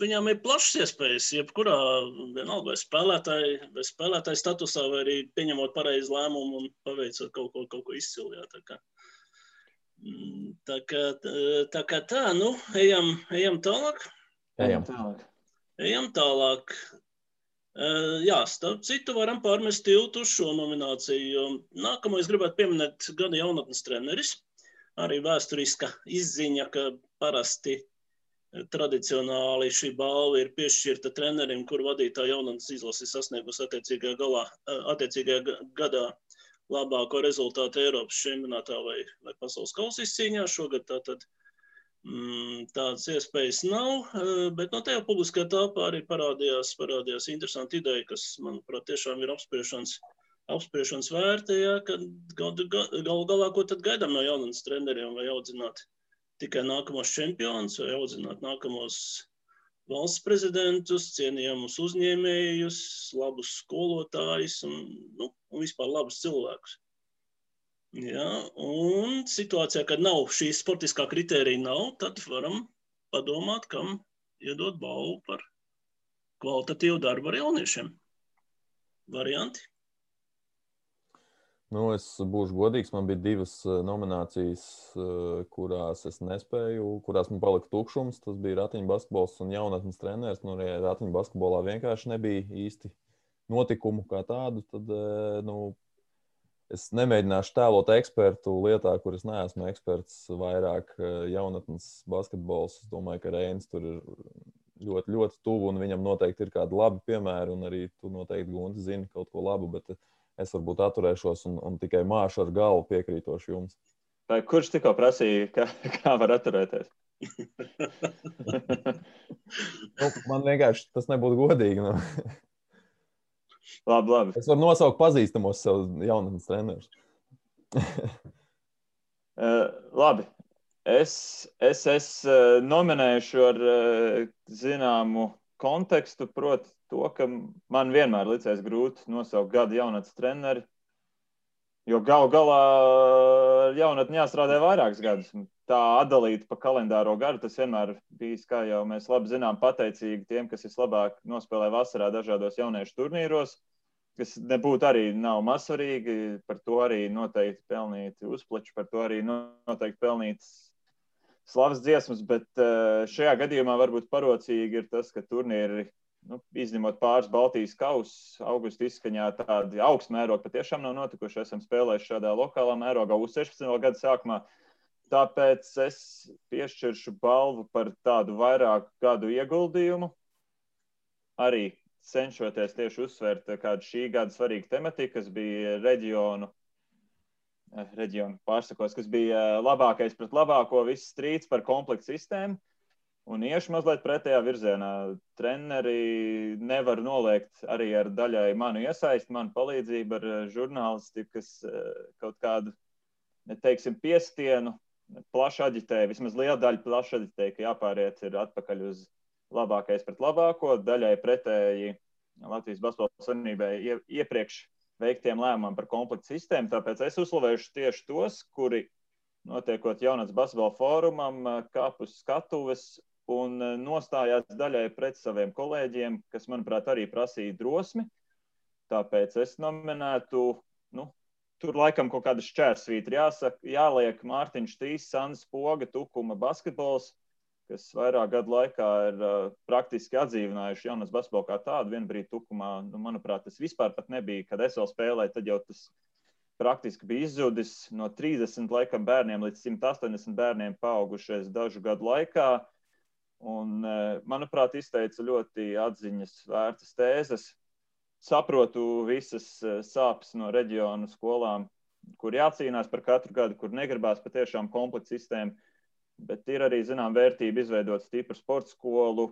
Viņam ir plašs iespējas, jebkurā vienalga, vai spēlētāji, vai spēlētāji statusā, vai arī pieņemot pareizu lēmumu un paveicot kaut ko, kaut ko izcilu. Mm, tā kā tā, kā tā nu, ejam, ejam tālāk. Ejam tālāk. Ejam tālāk. Uh, jā, starp citu, varam pārmest tiltu uz šo nomināciju. Nākamo es gribētu pieminēt gada jaunatnes treneris. Arī vēsturiska izziņa, ka parasti tradicionāli šī balva ir piešķirta trenerim, kur vadītā jaunatnes izlases sasniegusi attiecīgajā, galā, attiecīgajā gadā labāko rezultātu Eiropas čempionātā vai, vai pasaules kausa izcīņā. Šogad tātad mm, tādas iespējas nav, eh, bet no tajā publiskajā telpā arī parādījās, parādījās interesanti ideja, kas, manuprāt, tiešām ir apspriešanas, apspriešanas vērta, ja, kad gal, gal galā, ko tad gaidām no jaunatnes treneriem, vai audzināt tikai nākamos čempionus, vai audzināt nākamos valsts prezidentus, cienījamus uzņēmējus, labus skolotājus un, nu, un vispār labus cilvēkus. Ja, un situācijā, kad nav šīs sportiskā kritērija, nav, tad varam padomāt, kam iedot balvu par kvalitatīvu darbu ar jauniešiem. Varianti. Nu, es būšu godīgs. Man bija divas eh, nominācijas, eh, kurās es nespēju, kurās man palika tukšums. Tas bija ratiņu basketbols un jaunatnes treneris. Nu, ja ratiņu basketbolā vienkārši nebija īsti notikumu kā tādu, tad eh, nu, es nemēģināšu tēlot ekspertu lietā, kur es neesmu eksperts. Vairāk jaunatnes basketbols. Es domāju, ka Reinis tur ir ļoti, ļoti tuvu un viņam noteikti ir kādi labi piemēri. Un arī tu noteikti, Gunte, zini kaut ko labu. Bet, es varbūt atturēšos un, un tikai māšu ar galvu piekrītošu jums. Vai kurš tikko prasīja, kā, kā var atturēties? nu, man vienkārši tas nebūtu godīgi. Nu. Labi, labi. Es varu nosaukt pazīstamos sev jaunatnes trenerus. uh, labi. Es, es, es uh, nominēšu ar uh, zināmu kontekstu, proti, to, ka man vienmēr licies grūti nosaukt gada jaunatnes treneri. Jo gal galā jaunatnē jāstrādā vairākus gadus. Tā atdalīt pa kalendāro gadu, tas vienmēr bijis, kā jau mēs labi zinām, pateicīgi tiem, kas vislabāk nospēlē vasarā dažādos jauniešu turnīros, kas nebūtu arī nav mazsvarīgi. Par to arī noteikti pelnīt uzplaču, par to arī noteikti pelnīt slavas dziesmas, bet eh, šajā gadījumā varbūt parocīgi ir tas, ka turnīri nu, izņemot pāris Baltijas kausus, augusta izskaņā tādi augstu mērogi patiešām nav notikuši. Esam spēlējuši šādā lokālā mērogā uz 16. gada sākumā. Tāpēc es piešķiršu balvu par tādu vairāku gadu ieguldījumu. Arī cenšoties tieši uzsvērt kādu šī gada svarīgu tematiku, kas bija reģionu, eh, reģionu pārsakos, kas bija labākais pret labāko, viss strīds par kompleksu sistēmu un iešu mazliet pretējā virzienā. Treneri nevar noliegt arī ar daļai manu iesaisti, manu palīdzību ar eh, žurnālistikas eh, kaut kādu, neteiksim, piestienu, plaši aģitēju, vismaz liela daļa plaši aģitēju, ka jāpāriet ir atpakaļ uz labākais pret labāko, daļai pretēji Latvijas Basketbola Savienībai iepriekš veiktiem lēmumiem par komplektu sistēmu. Tāpēc es uzslavēšu tieši tos, kuri notiekot jaunatnes basketbola fórumam, kāp uz skatuves un eh, nostājās daļai pret saviem kolēģiem, kas, manuprāt, arī prasīja drosmi. Tāpēc es nominētu, nu, tur laikam kaut kāda šķērsvītra jāsaka, jāliek Mārtiņš Tīs, Sandrs Poga, Tukuma basketbols, kas vairāk gadu laikā ir uh, praktiski atdzīvinājuši jaunas basketbolu kā tādu. Vienbrīd Tukumā, nu, manuprāt, tas vispār pat nebija, kad es vēl spēlēju, tad jau tas praktiski bija izzudis no 30 laikam bērniem līdz 180 bērniem paaugušies dažu gadu laikā. Uh, Un, e, manuprāt, izteica ļoti atziņas vērtas tēzes. Saprotu visas e, sāpes no reģionu skolām, kur jācīnās par katru gadu, kur negribās patiešām kompleksu sistēmu, bet ir arī, zinām, vērtība izveidot stipru sporta skolu,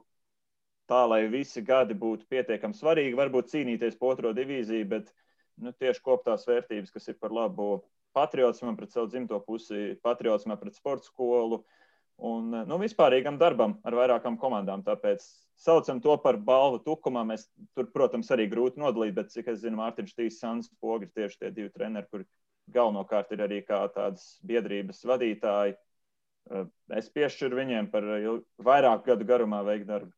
tā, lai visi gadi būtu pietiekami svarīgi, varbūt cīnīties par otro divīziju, bet nu, tieši koptās vērtības, kas ir par labu patriotismam pret savu dzimto pusi, patriotismam pret sporta skolu, uh, un nu, vispārīgam darbam ar vairākām komandām. Tāpēc saucam to par balvu tukumā. Mēs tur, protams, arī grūti nodalīt, bet cik es zinu, Mārtiņš Tīs, Sans Pogi ir tieši tie divi treneri, kuri galvenokārt ir arī kā tādas biedrības vadītāji. Eh, es piešķiru viņiem par vairāku gadu garumā veikt darbu.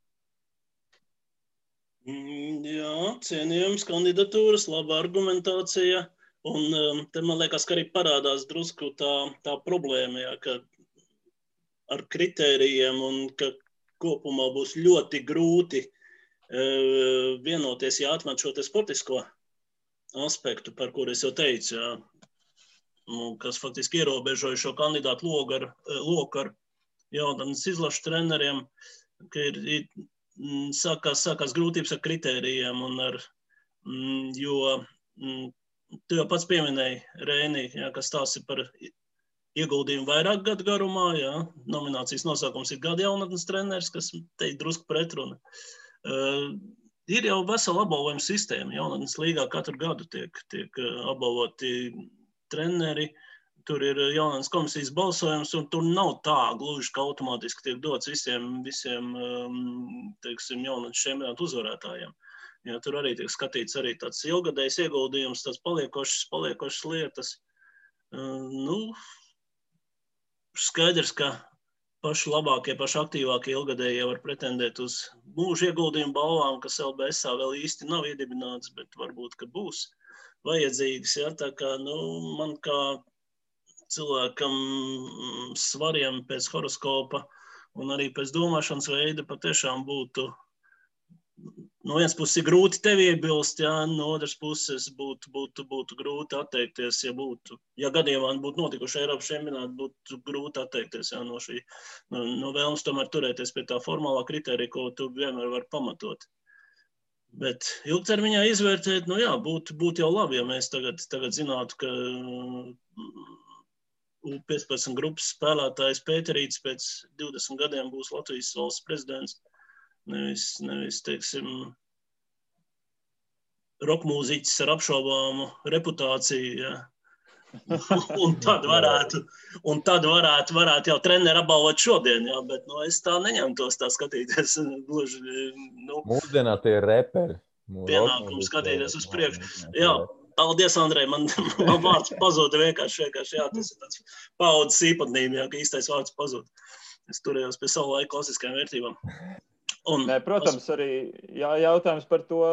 Mm, jā, cienījams kandidatūras, laba argumentācija. Un te man liekas, ka arī parādās drusku tā, tā problēma, jā, ka ar kritērijiem un ka kopumā būs ļoti grūti uh, vienoties, ja atmet šo sportisko aspektu, par kur es jau teicu, jā, nu, kas faktiski ierobežoja šo kandidātu loku ar, e, loku ar jaunatnes izlašu treneriem, ka ir, ir mm, sākās, sākās grūtības ar kritērijiem un ar, mm, jo mm, tu jau pats pieminēji, Rēnī, jā, kas tās ir par ieguldījumu vairāk gadu garumā. Jā. Nominācijas nosaukums ir gada jaunatnes treneris, kas te ir drusku pretruna. Uh, ir jau vesela apbalvojuma sistēma. Jaunatnes līgā katru gadu tiek, tiek apbalvoti treneri. Tur ir jaunatnes komisijas balsojums, un tur nav tā gluži, ka automātiski tiek dots visiem, visiem teiksim, jaunatnes čempionātu uzvarētājiem. Ja, tur arī tiek skatīts arī tāds ilgadējs ieguldījums, tāds paliekošs, paliekošs lietas. Uh, nu, skaidrs, ka paši labākie, paši aktīvākie ilgadējie var pretendēt uz mūža ieguldījumu balvām, kas LBSā vēl īsti nav iedibināts, bet varbūt, ka būs vajadzīgas. Ja? Tā kā nu, man kā cilvēkam svariem pēc horoskopa un arī pēc domāšanas veida patiešām būtu no vienas puses ir grūti tevi iebilst, jā, no otras puses būtu, būtu, būtu grūti atteikties, ja būtu, ja gadījumā būtu notikuši Eiropas čempionāti, būtu grūti atteikties jā, no šī, no, no vēlmes tomēr turēties pie tā formālā kriterija, ko tu vienmēr vari pamatot. Bet ilgtermiņā izvērtēt, nu jā, būtu, būtu jau labi, ja mēs tagad, tagad zinātu, ka U15 grupas spēlētājs Pēterīts pēc 20 gadiem būs Latvijas valsts prezidents nevis, nevis teiksim, roka mūziķis ar apšaubāmu reputāciju. Ja. un tad varētu, un tad varētu, varētu jau treniņu apbalvot šodien, jā, bet nu, es tā neņemtos tā skatīties. Gluži, nu, Mūsdienā tie ir reperi. Pienākums skatīties uz priekšu. Jā, Paldies, Andrej. Man, man vārds pazuda vienkārši. vienkārši jā, tas ir tāds paudzes īpatnība, jā, ka īstais vārds pazuda. Es turējos pie savu laiku klasiskajām vērtībām. Un, Nē, protams, arī jā, jautājums par to.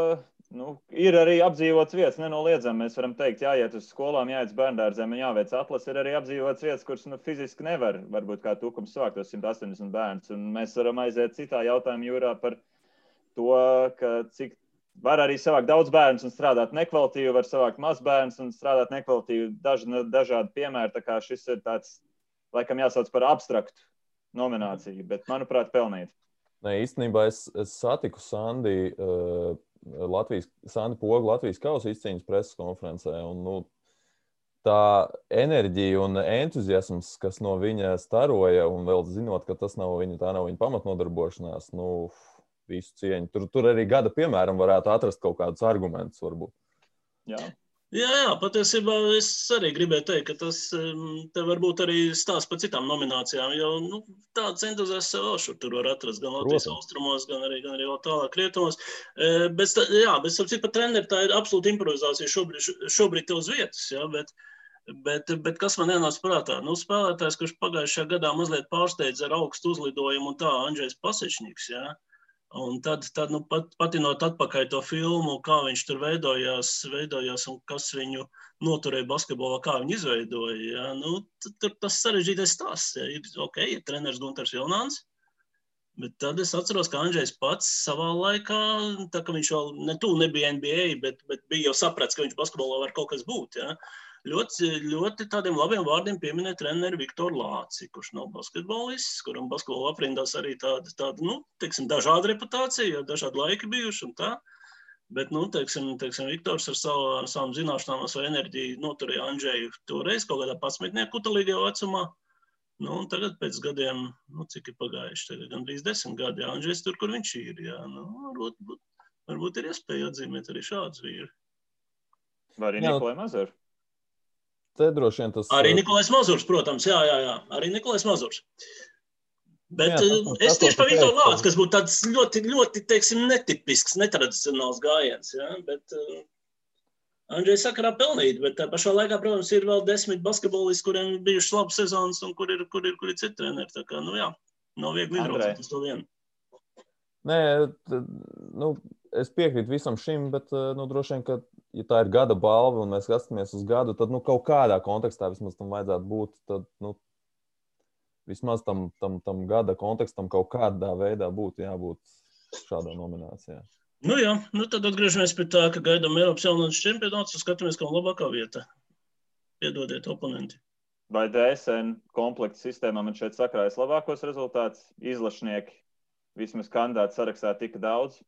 Nu, ir arī apdzīvots vietas, nenoliedzami. Mēs varam teikt, jāiet uz skolām, jāiet uz bērngārzēm, jāveic atlases. Ir arī apdzīvots vietas, kuras nu, fiziski nevar, varbūt kā tūkums savākt tos 180 bērnus. Un mēs varam aiziet citā jautājuma jūrā par to, ka cik var arī savākt daudz bērnu un strādāt nekvalitīvi, var savākt maz bērnu un strādāt nekvalitīvi. Daž, dažādi piemēri, tā kā šis ir tāds, laikam, jāsauc par abstraktu nomināciju, bet, manuprāt, pelnīt. Nē, īstenībā es, es satiku Sandi, uh, Latvijas, Sandi Pogu Latvijas kausa izcīņas preses konferencē. Un, nu, tā enerģija un entuziasms, kas no viņa staroja, un vēl zinot, ka tas nav viņa, tā nav viņa pamatnodarbošanās, nu, visu cieņu. Tur, tur arī gada, piemēram, varētu atrast kaut kādus argumentus. Varbūt. Jā. Jā, jā, patiesībā es arī gribēju teikt, ka tas te varbūt arī stāsta par citām nominācijām. Jo nu, tāds entuziasms vēl šur tur var atrast gan Latvijas Protams. austrumos, gan arī, gan arī vēl tālāk rietumos. E, bet, jā, bet ap cik par treneri tā ir absolūta improvizācija šobrīd, šobrīd te uz vietas. Jā, bet, Bet, bet kas man ienāca prātā? Nu, spēlētājs, kurš pagājušajā gadā mazliet pārsteidza ar augstu uzlidojumu, un tā Andrzejs Pasečniks. Ja? Un tad, tad nu, pat, patinot atpakaļ to filmu, kā viņš tur veidojās, veidojās un kas viņu noturēja basketbolā, kā viņi izveidoja. Ja? Nu, tur tas sarežģītais stāsts. Ja? Ir ok, ir treneris Gunārs Vilnāns. Bet tad es atceros, ka Andrzejs pats savā laikā, tā kā viņš vēl ne tuvu nebija NBA, bet, bet bija jau sapratis, ka viņš basketbolā var kaut kas būt. Ja? Ļoti, ļoti tādiem labiem vārdiem pieminēja treneri Viktoru Lāci, kurš nav basketbolists, kuram basketbola aprindās arī tāda, tāda nu, teiksim, dažāda reputācija, jo dažādi laiki bijuši un tā. Bet, nu, teiksim, teiksim, Viktors ar, savu, ar savām zināšanām, ar savu enerģiju noturēja Andžēju toreiz kaut kādā pasmitnieku kutelīgajā vecumā. Nu, un tagad, pēc gadiem, nu, cik ir pagājuši, tagad gandrīz desmit gadi, Jā, Andžēs tur, kur viņš ir. Jā, nu, varbūt, varbūt ir iespēja atzīmēt arī šādus vīrus. Vai arī Nikolai Mazaru? Te droši vien tas arī Nikolais Mazurs, protams, jā, jā, jā. arī Nikolais Mazurs. Bet jā, tas, eh, es tieši par Viktoru Lācu, kas būtu tāds ļoti, ļoti, teiksim, netipisks, netradicionāls gājiens. Ja? Bet uh, Andrzejs sakarā pelnīt, bet tā pašā laikā, protams, ir vēl desmit basketbolisti, kuriem ir bijušas labas sezonas un kur ir, kur ir, kur ir citi treneri. Tā kā, nu jā, nav viegli izraudzīt uz to vienu. Nē, tad, nu, es piekrītu visam šim, bet eh, nu, droši vien, ka ja tā ir gada balva un mēs skatāmies uz gadu, tad nu, kaut kādā kontekstā vismaz tam vajadzētu būt. Tad, nu, vismaz tam, tam, tam gada kontekstam kaut kādā veidā būtu jābūt šādā nominācijā. Nu jā, nu tad atgriežamies pie tā, ka gaidām Eiropas jaunatnes čempionāts un skatāmies, kā labākā vieta. Piedodiet, oponenti. Vai DSN komplekta sistēmā man šeit sakrājas labākos rezultātus? Izlašnieki vismaz kandidātu sarakstā tika daudz.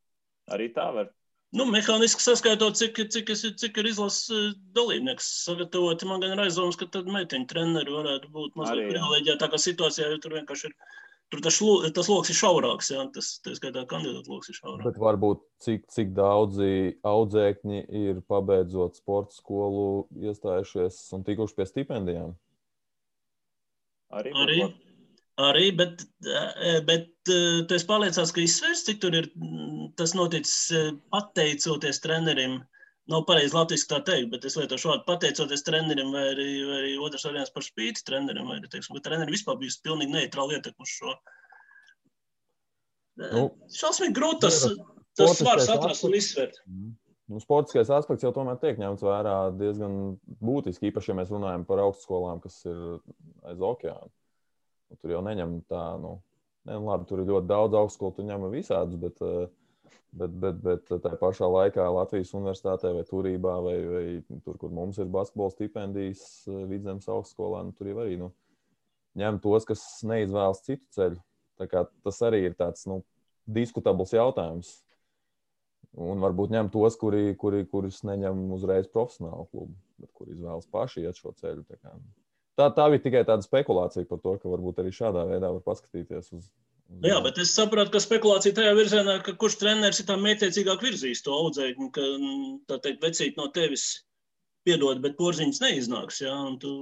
Arī tā var Nu, mehāniski saskaitot, cik, cik, es, cik ir izlases eh, dalībnieks sagatavoti. Man gan ir aizdoms, ka tad meiteņu treneri varētu būt mazliet privileģētākā situācijā, jo tur vienkārši ir. Tur tas, tas lokus ir šaurāks, ja tas tā skaitā kandidātu lokus ir šaurāks. Bet varbūt cik, cik daudzi audzēkņi ir pabeidzot sporta skolu, iestājušies un tikuši pie stipendijām? Arī. Arī. Arī, bet, eh, bet eh, tu esi pārliecināts, ka izsvers, cik tur ir mm, tas noticis eh, pateicoties trenerim. Nav pareizi latviešu tā teikt, bet es lietošu šādu pateicoties trenerim, vai arī, vai arī otrs variants par spīti trenerim, vai arī, teiksim, ka trenerim vispār bijusi pilnīgi neitrāla ietekme uz šo. Nu, Šausmīgi grūti tas, tas svars atrast un izsvērt. Mhm. Nu, sportiskais aspekts jau tomēr tiek ņemts vērā diezgan būtiski, īpaši, ja mēs runājam par augstskolām, kas ir aiz okeāna. Nu, tur jau neņem tā, nu, ne, nu, labi, tur ir ļoti daudz augstskolu, tu ņem visādus, bet, eh, bet, bet, bet tā pašā laikā Latvijas universitātē vai turībā, vai, vai tur, kur mums ir basketbola stipendijas eh, vidzemes augstskolā, nu, tur jau arī nu, ņem tos, kas neizvēlas citu ceļu. Tas arī ir tāds nu, diskutabls jautājums. Un varbūt ņem tos, kuri, kuri, kurus neņem uzreiz profesionāli klubi, bet kuri izvēlas paši iet šo ceļu. Tā tā, bija tikai tāda spekulācija par to, ka varbūt arī šādā veidā var paskatīties uz. uz Jā, bet es saprotu, ka spekulācija tajā virzienā, ka kurš treneris ir tā mētiecīgāk virzījis to audzēkņu, ka tā teikt, vecīt no tevis piedod, bet porziņš neiznāks. Jā, un tu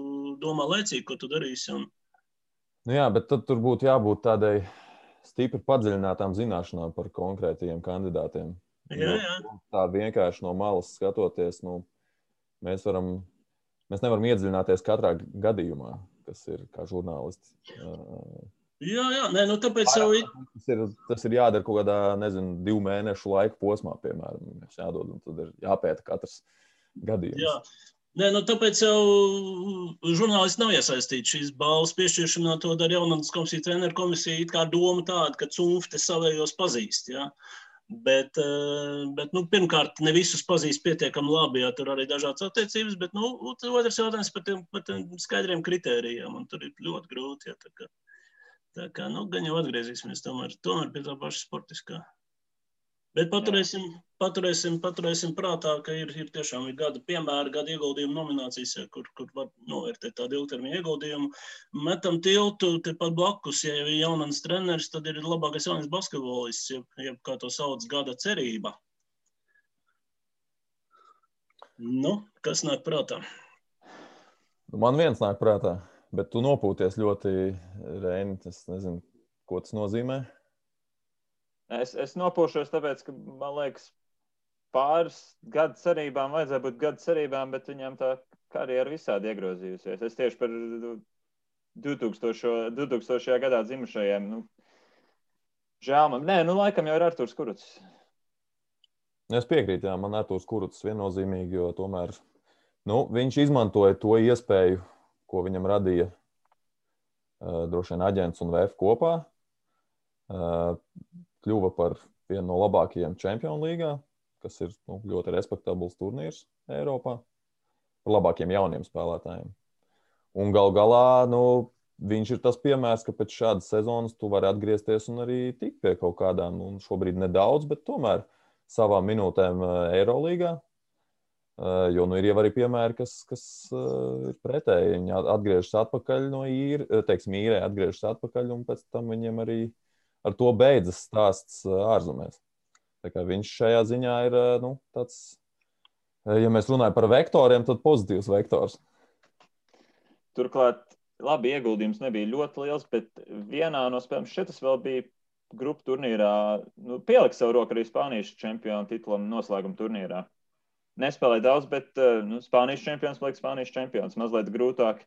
domā laicīgi, ko tu darīsi. Un... Nu jā, bet tad tur būtu jābūt tādai stipri padziļinātām zināšanām par konkrētajiem kandidātiem. Jā, jā. Tā vienkārši no malas skatoties, nu, mēs, varam, mēs nevaram iedziļināties katrā gadījumā, kas ir kā žurnālisti. Jā, jā, nē, nu tāpēc jau ir. Tas ir, tas ir jādara kaut kādā, nezinu, divu mēnešu laika posmā, piemēram. Jādod, un tad ir jāpēta katrs gadījums. Jā. Nē, nu tāpēc jau žurnālisti nav iesaistīti šīs balvas piešķiršanā. To dara jaunatnes komisija, treneru komisija. It kā doma tāda, ka cunfte savējos pazīst. Ja? Bet, eh, bet nu, pirmkārt, ne visus pazīst pietiekami labi, jo tur arī ir dažādas attiecības. Bet nu, otrs jautājums par tiem, par tiem skaidriem kritērijiem, tur ir ļoti grūti. Ja, tā kā, tā kā, nu, gan jau atgriezīsimies tomēr, tomēr pie tā paša sportiskā. Bet paturēsim, paturēsim, paturēsim prātā, ka ir, ir tiešām ir gada piemēra, gada ieguldījuma nominācijas, kur, kur var novērtēt tādu ilgtermiņa ieguldījumu. Metam tiltu tepat blakus, ja jau ir jaunans treneris, tad ir labākais jaunais basketbolists, jeb, jeb kā to sauc, gada cerība. Nu, kas nāk prātā? Nu, man viens nāk prātā, bet tu nopūties ļoti, Reini, es nezinu, ko tas nozīmē. Es, es nopūšos, tāpēc, ka man liekas, pāris gadu cerībām vajadzēja būt gadu cerībām, bet viņam tā karjera visādi iegrozījusies. Es tieši par 2000. 2000. gadā dzimušajiem. Nu, žēl man. Nē, nu laikam jau ir Arthurs Kuruts. Es piekrītu, jā, man Arthurs Kuruts viennozīmīgi, jo tomēr nu, viņš izmantoja to iespēju, ko viņam radīja uh, droši vien aģents un VF kopā. Kļuva par vienu no labākajiem Champions līgā, kas ir nu, ļoti respektabls turnīrs Eiropā, par labākiem jauniem spēlētājiem. Un gal galā nu, viņš ir tas piemērs, ka pēc šādas sezonas tu vari atgriezties un arī tikt pie kaut kādām, nu, šobrīd nedaudz, bet tomēr savām minūtēm Eirolandā. Jo nu, ir jau arī piemēri, kas, kas ir pretēji. Viņi atgriežas atpakaļ no īra, teiksim, īrē, atgriežas atpakaļ, un pēc tam viņiem arī ar to beidzas stāsts ārzemēs. Viņš šajā ziņā ir nu, tāds, ja mēs runājam par vektoriem, tad pozitīvs vektors. Turklāt, labi, ieguldījums nebija ļoti liels, bet vienā no spēlēm šitas vēl bija grupu turnīrā. Nu, pieliks savu roku arī Spānijas čempionu titulam noslēguma turnīrā. Nespēlēja daudz, bet nu, Spānijas čempions paliek Spānijas čempions. Mazliet grūtāk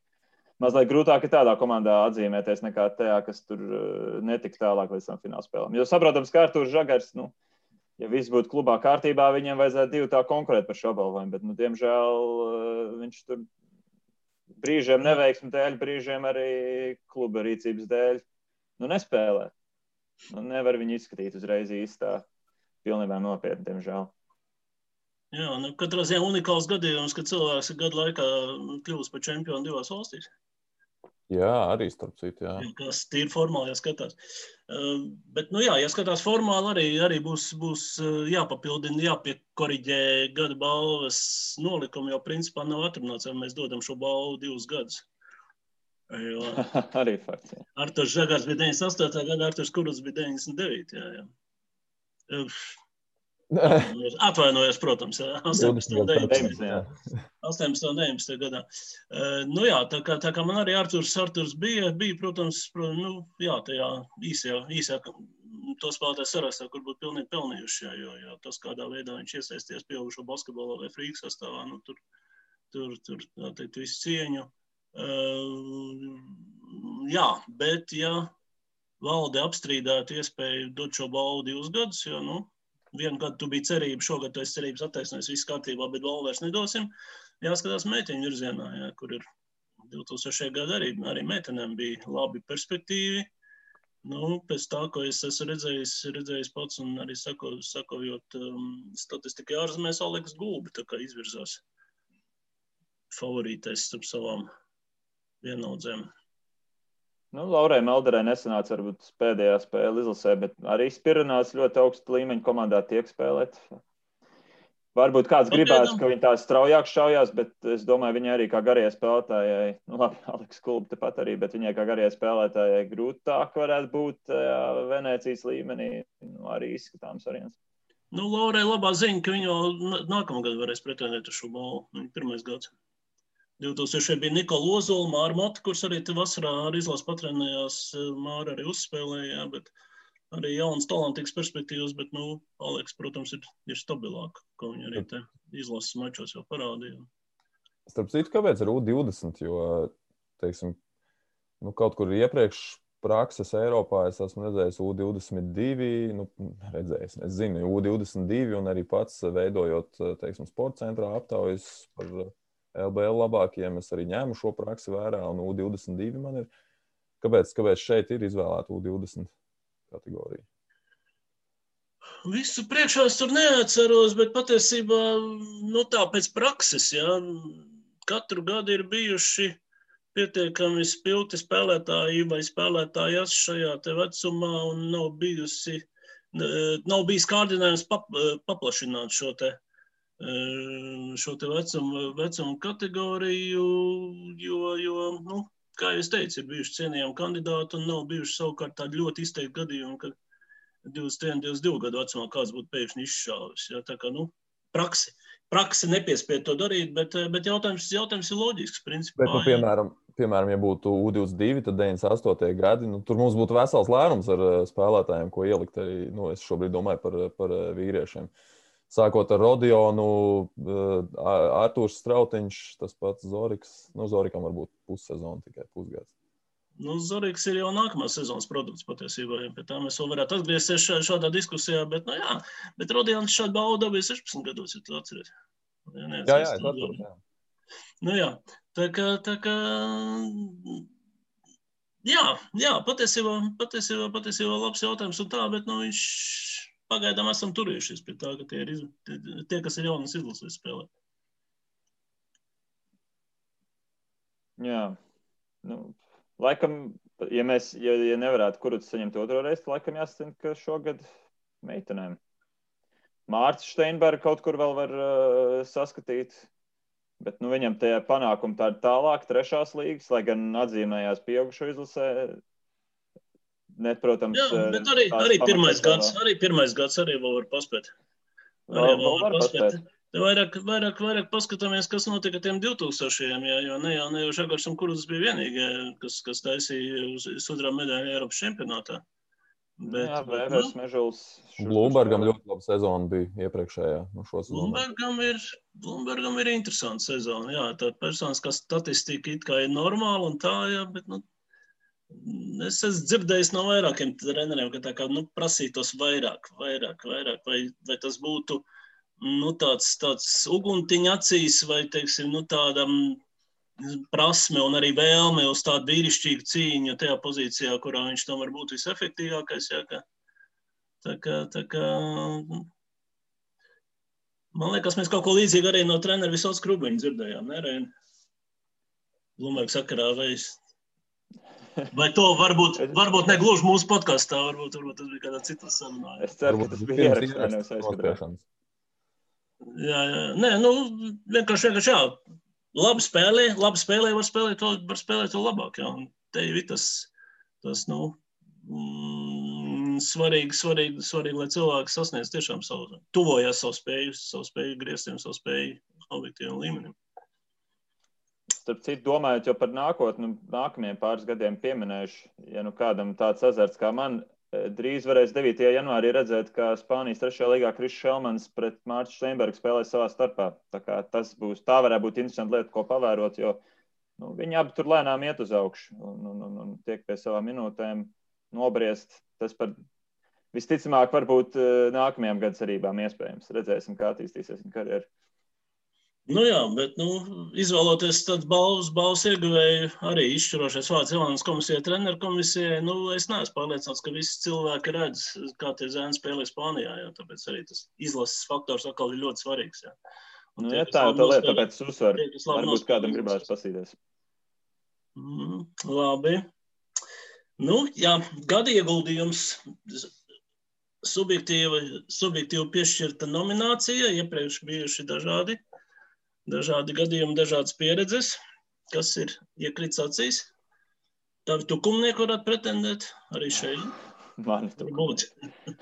mazliet grūtāk ir tādā komandā atzīmēties nekā tajā, kas tur eh, netika tālāk līdz tam fināla spēlēm. Jo saprotams, ka Arthurs Žagars, nu, ja viss būtu klubā kārtībā, viņiem vajadzētu divi tā konkurēt par šo balvojumu. Bet, nu, diemžēl, eh, viņš tur brīžiem neveiksmu dēļ, brīžiem arī kluba rīcības dēļ nu, nespēlē. Nu, nevar viņu izskatīt uzreiz īstā, pilnībā nopietni, diemžēl. Jā, nu, katrā ziņā unikāls gadījums, kad cilvēks gadu laikā kļuvis par čempionu divās valstīs. Jā, arī starp citu. Jā. Kas tīri formāli jāskatās. Uh, bet, nu jā, ja skatās formāli, arī, arī būs, būs uh, jāpapildina, jāpiekoriģē gada balvas nolikumu, jo principā nav atrunāts, vai mēs dodam šo balvu divus gadus. Jo, arī fakts. Jā. Artur Žagars bija 98. gada, Arturs Kurus bija 99. Jā, jā. Uh, Atvainojos, protams, 18. un 19. 18. un 19. gadā. Uh, nu jā, tā kā, tā kā man arī Arturs, Arturs bija, bija, protams, pro, nu, jā, tajā īsajā, īsajā to spēlētāju sarakstā, kur būtu pilnīgi pelnījuši, jā, jo, jo tas, kādā veidā viņš iesaisties pieaugušo basketbolā vai frīku sastāvā, nu, tur, tur, tur tā teikt, visu cieņu. Uh, jā, bet, ja valde apstrīdētu iespēju dot šo balvu divus gadus, jo, nu, Vienu gadu tu biji cerība, šogad tu esi cerības attaisnojis, viss kārtībā, bet vēl vairs nedosim. Jāskatās meiteņu virzienā, jā, kur ir 2000. gada arī, arī meitenēm bija labi perspektīvi. Nu, pēc tā, ko es esmu redzējis, redzējis pats un arī sako, sakojot um, statistikai ārzemēs, Aleks Gulbi tā kā izvirzās favorītais starp savām vienaudzēm. Nu, Laurai Melderai nesanāca varbūt pēdējā spēle izlasē, bet arī Spirinās ļoti augsta līmeņa komandā tiek spēlēt. Varbūt kāds gribētu, ka viņi tā straujāk šaujās, bet es domāju, viņai arī kā garajai spēlētājai, nu labi, Aleks Kulba tepat arī, bet viņai kā garajai spēlētājai grūtāk varētu būt jā, Venēcijas līmenī, nu, arī izskatāms variants. Nu, Laurai labā ziņa, ka viņa nākamgad varēs pretendēt uz šo balvu. Viņa pirmais gads. 2000. bija Nikola Ozola, Māra Mata, kurš arī te vasarā ar izlases patrenējās. Māra arī uzspēlēja, bet arī jauns talantīgs perspektīvas, bet, nu, Aleks, protams, ir, ir stabilāk, ko viņi arī te izlases mačos jau parādīja. Starp citu, kāpēc ar U20? Jo, teiksim, nu, kaut kur iepriekš prakses Eiropā es esmu redzējis U22, nu, redzējis, es zinu, U22 un arī pats veidojot, teiksim, sporta centrā aptaujas par LBL labākiem. Es arī ņēmu šo praksi vērā un U22 man ir. Kāpēc, kāpēc šeit ir izvēlēta U20 kategorija? Visu priekšā es tur neatceros, bet patiesībā nu, tā pēc prakses, ja, katru gadu ir bijuši pietiekami spilgti spēlētāji vai spēlētājas šajā vecumā un nav bijusi, nav bijis kārdinājums pap, paplašināt šo te, šo te vecumu, vecumu kategoriju, jo, jo nu, kā jau teicu, ir bijuši cienījami kandidāti un nav bijuši savukārt tādi ļoti izteikti gadījumi, ka 21, 22 gadu vecumā kāds būtu pēkšņi izšāvis. Ja, tā kā, nu, praksi. Praksi nepiespied to darīt, bet, bet jautājums, jautājums ir loģisks. Principā, bet, nu, piemēram, piemēram, ja būtu U22, tad 98. gadi, nu, tur mums būtu vesels lērums ar spēlētājiem, ko ielikt arī. Nu, es šobrīd domāju par, par vīriešiem. Sākot ar Rodionu, Arthurs Strautiņš, tas pats Zoriks. Nu, Zorikam varbūt pussezona tikai pusgads. Nu, Zorīgs ir jau nākamās sezonas produkts patiesībā. Pie tā mēs vēl varētu atgriezties šādā diskusijā. Bet, nu, jā, bet Rodions šādu baudu dabūja 16 gados, ja tu atceries. Jā, jā, jā, es atceros. Jā. Nu, jā, tā kā, tā kā, jā, jā patiesībā, patiesībā, patiesībā labs jautājums un tā, bet, nu, viņš pagaidām esam turējušies pie tā, ka tie, ir, tie kas ir jaunas izlases spēlē. Jā, nu, Laikam, ja mēs ja, ja nevarētu kurus saņemt otro reizi, tad laikam jāsaka, ka šogad meitenēm. Mārcis Steinbergs kaut kur vēl var uh, saskatīt, bet nu, viņam tie panākumi tādi tālāk, trešās līgas, lai gan atzīmējās pieaugušo izlasē. Ne, protams, Jā, bet arī, arī pirmais gads, arī pirmais gads arī vēl var paspēt. Arī vēl, vēl var paspēt. paspēt. Vairāk, vairāk, vairāk paskatāmies, kas notika tiem 2000-iem. Jā, jo ne jau, ne jau Žagars un Kurus bija vienīgie, kas, kas taisīja sudraba medaļu Eiropas čempionātā. Bet, jā, Vēvers, nu, Mežuls. Blūmbergam ļoti laba sezona bija iepriekšējā. Nu Blūmbergam ir, Blūmbergam ir interesanta sezona. Jā, tā personiskā statistika it kā ir normāla un tā, jā, bet, nu, es esmu dzirdējis no vairākiem treneriem, ka tā kā, nu, prasītos vairāk, vairāk, vairāk, vai, vai tas būtu, nu, tāds, tāds uguntiņa acīs vai teiksim, nu, tāda prasme un arī vēlme uz tādu vīrišķīgu cīņu tajā pozīcijā, kurā viņš tam var būt visefektīvākais. Jā, ka, tā kā, tā kā, man liekas, mēs kaut ko līdzīgu arī no treneru visos krubiņu dzirdējām. Ne, Blumberga sakarā vai es Vai to varbūt, varbūt ne gluži mūsu podkāstā, varbūt, varbūt tas bija kādā citā sarunā. Es ceru, ka tas bija ierakstā. Jā, jā. Nē, nu, vienkārši, vienkārši jā. Labi spēlē, labi spēlē, var spēlēt vēl, var spēlēt vēl labāk. Jā. Un te ir tas, tas nu, mm, svarīgi, svarīgi, svarīgi, lai cilvēks sasniedz tiešām savu, tuvojās savu spēju, savu spēju grieztiem, savu spēju objektīvam līmenim. Starp citu, domājot par nākotni, nākamajiem pāris gadiem pieminējuši, ja nu kādam tāds azarts kā man Drīz varēs 9. janvārī redzēt, kā Spānijas 3. līgā Kris Šelmans pret Mārciņu Steinbergu spēlē savā starpā. Tā, tas būs, tā varētu būt interesanti lieta, ko pavērot, jo nu, viņi abi tur lēnām iet uz augšu un, un, un, un tiek pie savām minūtēm nobriest. Tas par visticamāk varbūt nākamajām gadu cerībām iespējams. Redzēsim, kā attīstīsies viņa karjera. Nu jā, bet nu, izvēloties tādu balvas, balvas ieguvēju, arī izšķirošais vārds Jelānas komisijai, treneru komisijai, nu, es neesmu pārliecināts, ka visi cilvēki redz, kā tie zēni spēlē Spānijā, jā, tāpēc arī tas izlases faktors atkal ir ļoti svarīgs. Jā. Un nu, tie, jā, tā ir tā lieta, tāpēc es uzsveru. Varbūt kādam gribētu pasīties. Mm, labi. Nu, jā, gada ieguldījums subjektīvi, subjektīvi piešķirta nominācija, iepriekš bijuši dažādi dažādi gadījumi, dažādas pieredzes, kas ir iekrits acīs. Tavi tukumnieki varētu pretendēt arī šeit. Mani būt.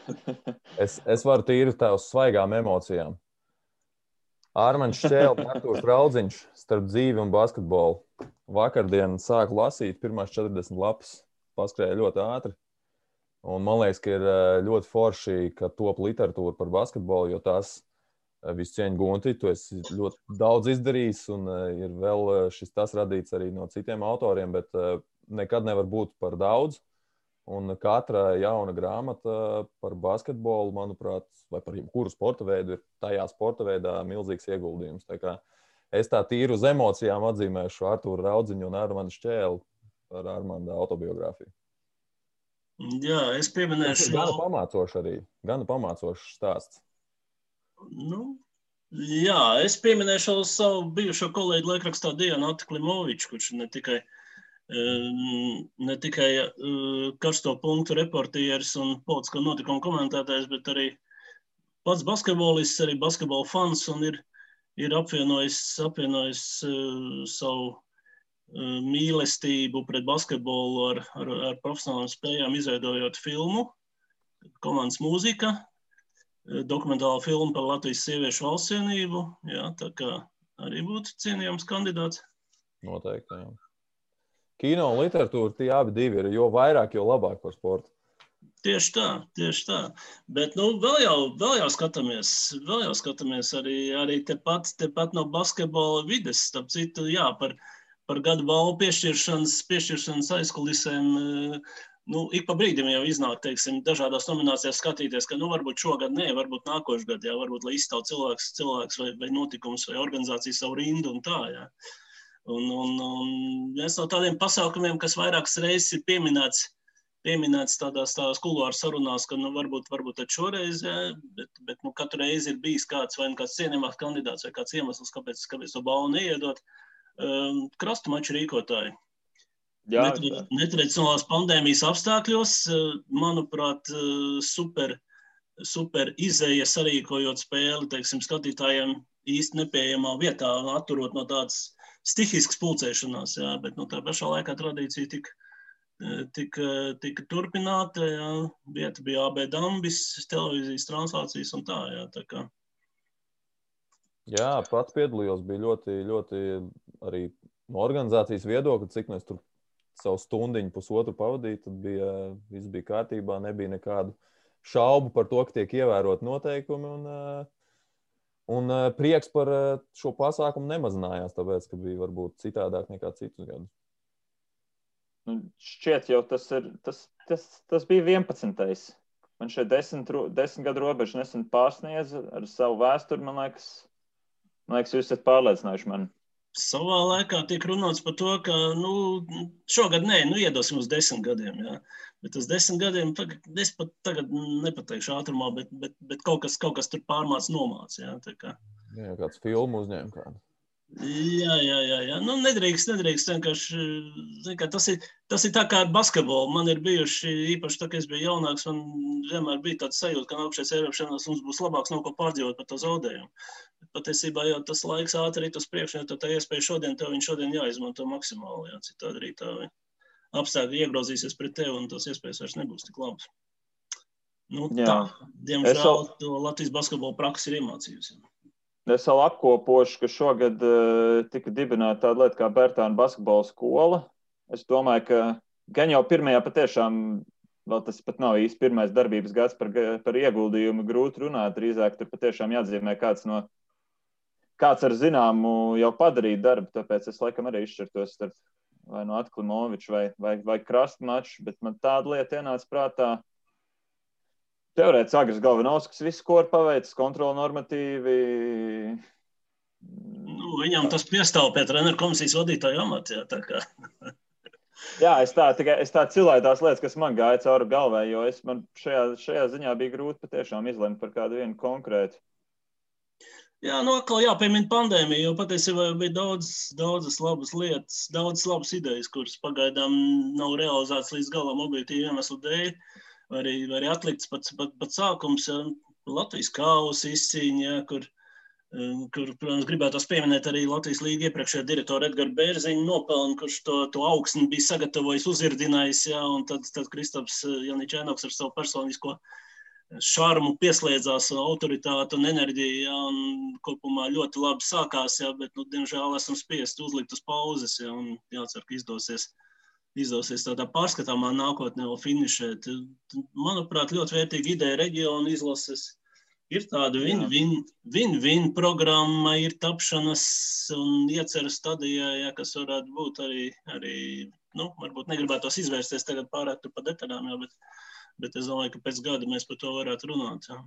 es, es varu tīri tā uz svaigām emocijām. Armāns Čēlis, Arktūrs Raudziņš starp dzīvi un basketbolu. Vakardien sāku lasīt pirmās 40 lapas, paskrēja ļoti ātri. Un man liekas, ka ir eh, ļoti forši, ka top literatūra par basketbolu, jo tās Visu cieņu Gunti, tu esi ļoti daudz izdarījis, un ir vēl šis tas radīts arī no citiem autoriem, bet nekad nevar būt par daudz. Un katra jauna grāmata par basketbolu, manuprāt, vai par jebkuru sporta veidu, ir tajā sporta veidā milzīgs ieguldījums. Tā es tā tīru uz emocijām atzīmēšu Arthuru Raudziņu un Armānu Šķēlu par Armānu autobiogrāfiju. Jā, es pieminēšu. Tas ir gan pamācošs arī, gan pamācošs stāsts. Nu, jā, es pieminēšu savu bijušo kolēģi laikrakstā Dienu Atlimoviču, kurš ne tikai uh, ne tikai karsto punktu reportieris un politisko notikumu komentētājs, bet arī pats basketbolists, arī basketbola fans un ir, ir apvienojis, apvienojis savu mīlestību pret basketbolu ar, ar, ar profesionālām spējām, izveidojot filmu, komandas mūzika, dokumentālu filmu par Latvijas sieviešu valstsienību. Jā, tā kā arī būtu cienījams kandidāts. Noteikti. Jā kino un literatūra, tie abi divi ir. Jo vairāk, jo labāk par sportu. Tieši tā, tieši tā. Bet nu, vēl, jau, vēl jau skatāmies, vēl jau skatāmies arī, arī tepat, tepat no basketbola vides. Starp citu, jā, par, par gadu balvu piešķiršanas, piešķiršanas aizkulisēm. Nu, ik pa brīdim jau iznāk, teiksim, dažādās nominācijās skatīties, ka, nu, varbūt šogad nē, varbūt nākošais gads, jā, varbūt, lai izstāv cilvēks, cilvēks vai, vai notikums vai organizācija savu rindu un tā, jā. Un, un, un viens no tādiem pasākumiem, kas vairākas reizes ir pieminēts, pieminēts tādās, tādās kuluāru sarunās, ka nu, varbūt, varbūt šoreiz, jā, bet, bet nu, katru reizi ir bijis kāds vai nu kāds cienījamāks kandidāts vai kāds iemesls, kāpēc, kāpēc to balvu neiedot. Um, krastu maču rīkotāji. Netradicionālās pandēmijas apstākļos, manuprāt, super, super izēja sarīkojot spēli, teiksim, skatītājiem īsti nepieejamā vietā, atturot no tādas stihisks pulcēšanās, jā, bet nu, tā pašā laikā tradīcija tika, e, tika, tika turpināta. Jā. Vieta bija AB Dambis, televīzijas translācijas un tā. Jā, tā kā. jā pats piedalījos. Bija ļoti, ļoti arī no organizācijas viedokļa, cik mēs tur savu stundiņu, pusotru pavadīju, tad bija, viss bija kārtībā, nebija nekādu šaubu par to, ka tiek ievērot noteikumi. Un, uh, Un uh, prieks par uh, šo pasākumu nemazinājās, tāpēc, ka bija varbūt citādāk nekā citus gadus. Nu, šķiet, jau tas, ir, tas, tas, tas bija 11. Man šeit desmit, desmit gadu robeža nesen pārsniedza ar savu vēsturi. Man liekas, man liekas jūs esat pārliecinājuši mani. Savā laikā tiek runāts par to, ka nu, šogad nē, nu, iedosim uz desmit gadiem. Jā. Bet tas desmit gadiem, es pat tagad nepateikšu ātrumā, bet, bet, bet kaut, kas, kaut kas tur pārmāca, nomāca. Jā, kā. jā, kāds filmu uzņēma kādu. Jā, jā, jā. jā. Nu, nedrīkst, nedrīkst vienkārši. Kā, tas, ir, tas ir tā kā ar basketbolu. Man ir bijuši, īpaši tā, kad es biju jaunāks, man vienmēr bija tāds sajūta, ka nākamais Eiropas čempionāts mums būs labāks, nav ko pārdzīvot par to zaudējumu. Patiesībā jau tas laiks ātri ir uz priekšu, jo tā iespēja šodien, tev viņš šodien jāizmanto maksimāli, jā, citādi arī tā apstākļi iegrozīsies pret tevi un tas iespējas vairs nebūs tik labas. Nu, jā. tā, diemžēl, vēl... to Latvijas basketbola praksa ir iemācījusi. Es vēl apkopošu, ka šogad uh, tika dibināta tāda lieta kā Bērtāna basketbola skola. Es domāju, ka gan jau pirmajā patiešām vēl tas pat nav īsti pirmais darbības gads par, par ieguldījumu. Grūti runāt, drīzāk tur patiešām jāatzīmē kāds no kāds ar zināmu jau padarīt darbu, tāpēc es laikam arī izšķirtos starp vai no Atklimoviča vai, vai, vai Krastmača, bet man tāda lieta ienāca prātā. Teorētiski Agris Galvenovskis visu, ko ir paveicis, kontrola normatīvi. Nu, viņam tas piestāv pie treneru komisijas vadītāja amata. Jā, jā, es tā, tikai, es tā cilāju tās lietas, kas man gāja cauri galvai, jo es man šajā, šajā ziņā bija grūti patiešām izlemt par kādu vienu konkrētu. Jā, nu atkal jāpiemina pandēmija, jo patiesībā bija daudz, daudzas labas lietas, daudzas labas idejas, kuras pagaidām nav realizētas līdz galam objektīvu iemeslu dēļ, vai arī, vai arī atlikts pats, pat, pat sākums, ja, Latvijas kausa izcīņa, ja, kur, um, kur, protams, gribētos pieminēt arī Latvijas līga iepriekšējā direktora Edgara Bērziņa nopelnu, kurš to, to augsni bija sagatavojis, uzirdinājis, ja, un tad, tad Kristaps uh, Janičēnoks ar savu personisko šarmu pieslēdzās autoritāte un enerģija, ja, un kopumā ļoti labi sākās, ja, bet, nu, diemžēl, esam spiesti uzlikt uz pauzes, ja, un jācer, ka izdosies, izdosies tādā pārskatāmā nākotnē vēl finišēt. Manuprāt, ļoti vērtīga ideja reģionu izlases, Ir tāda win-win programma, ir tapšanas un ieceras stadijā, ja, kas varētu būt arī, arī nu, varbūt negribētos izvērsties tagad pārāk par detaļām, jā, bet, bet es domāju, ka pēc gada mēs par to varētu runāt. Jā.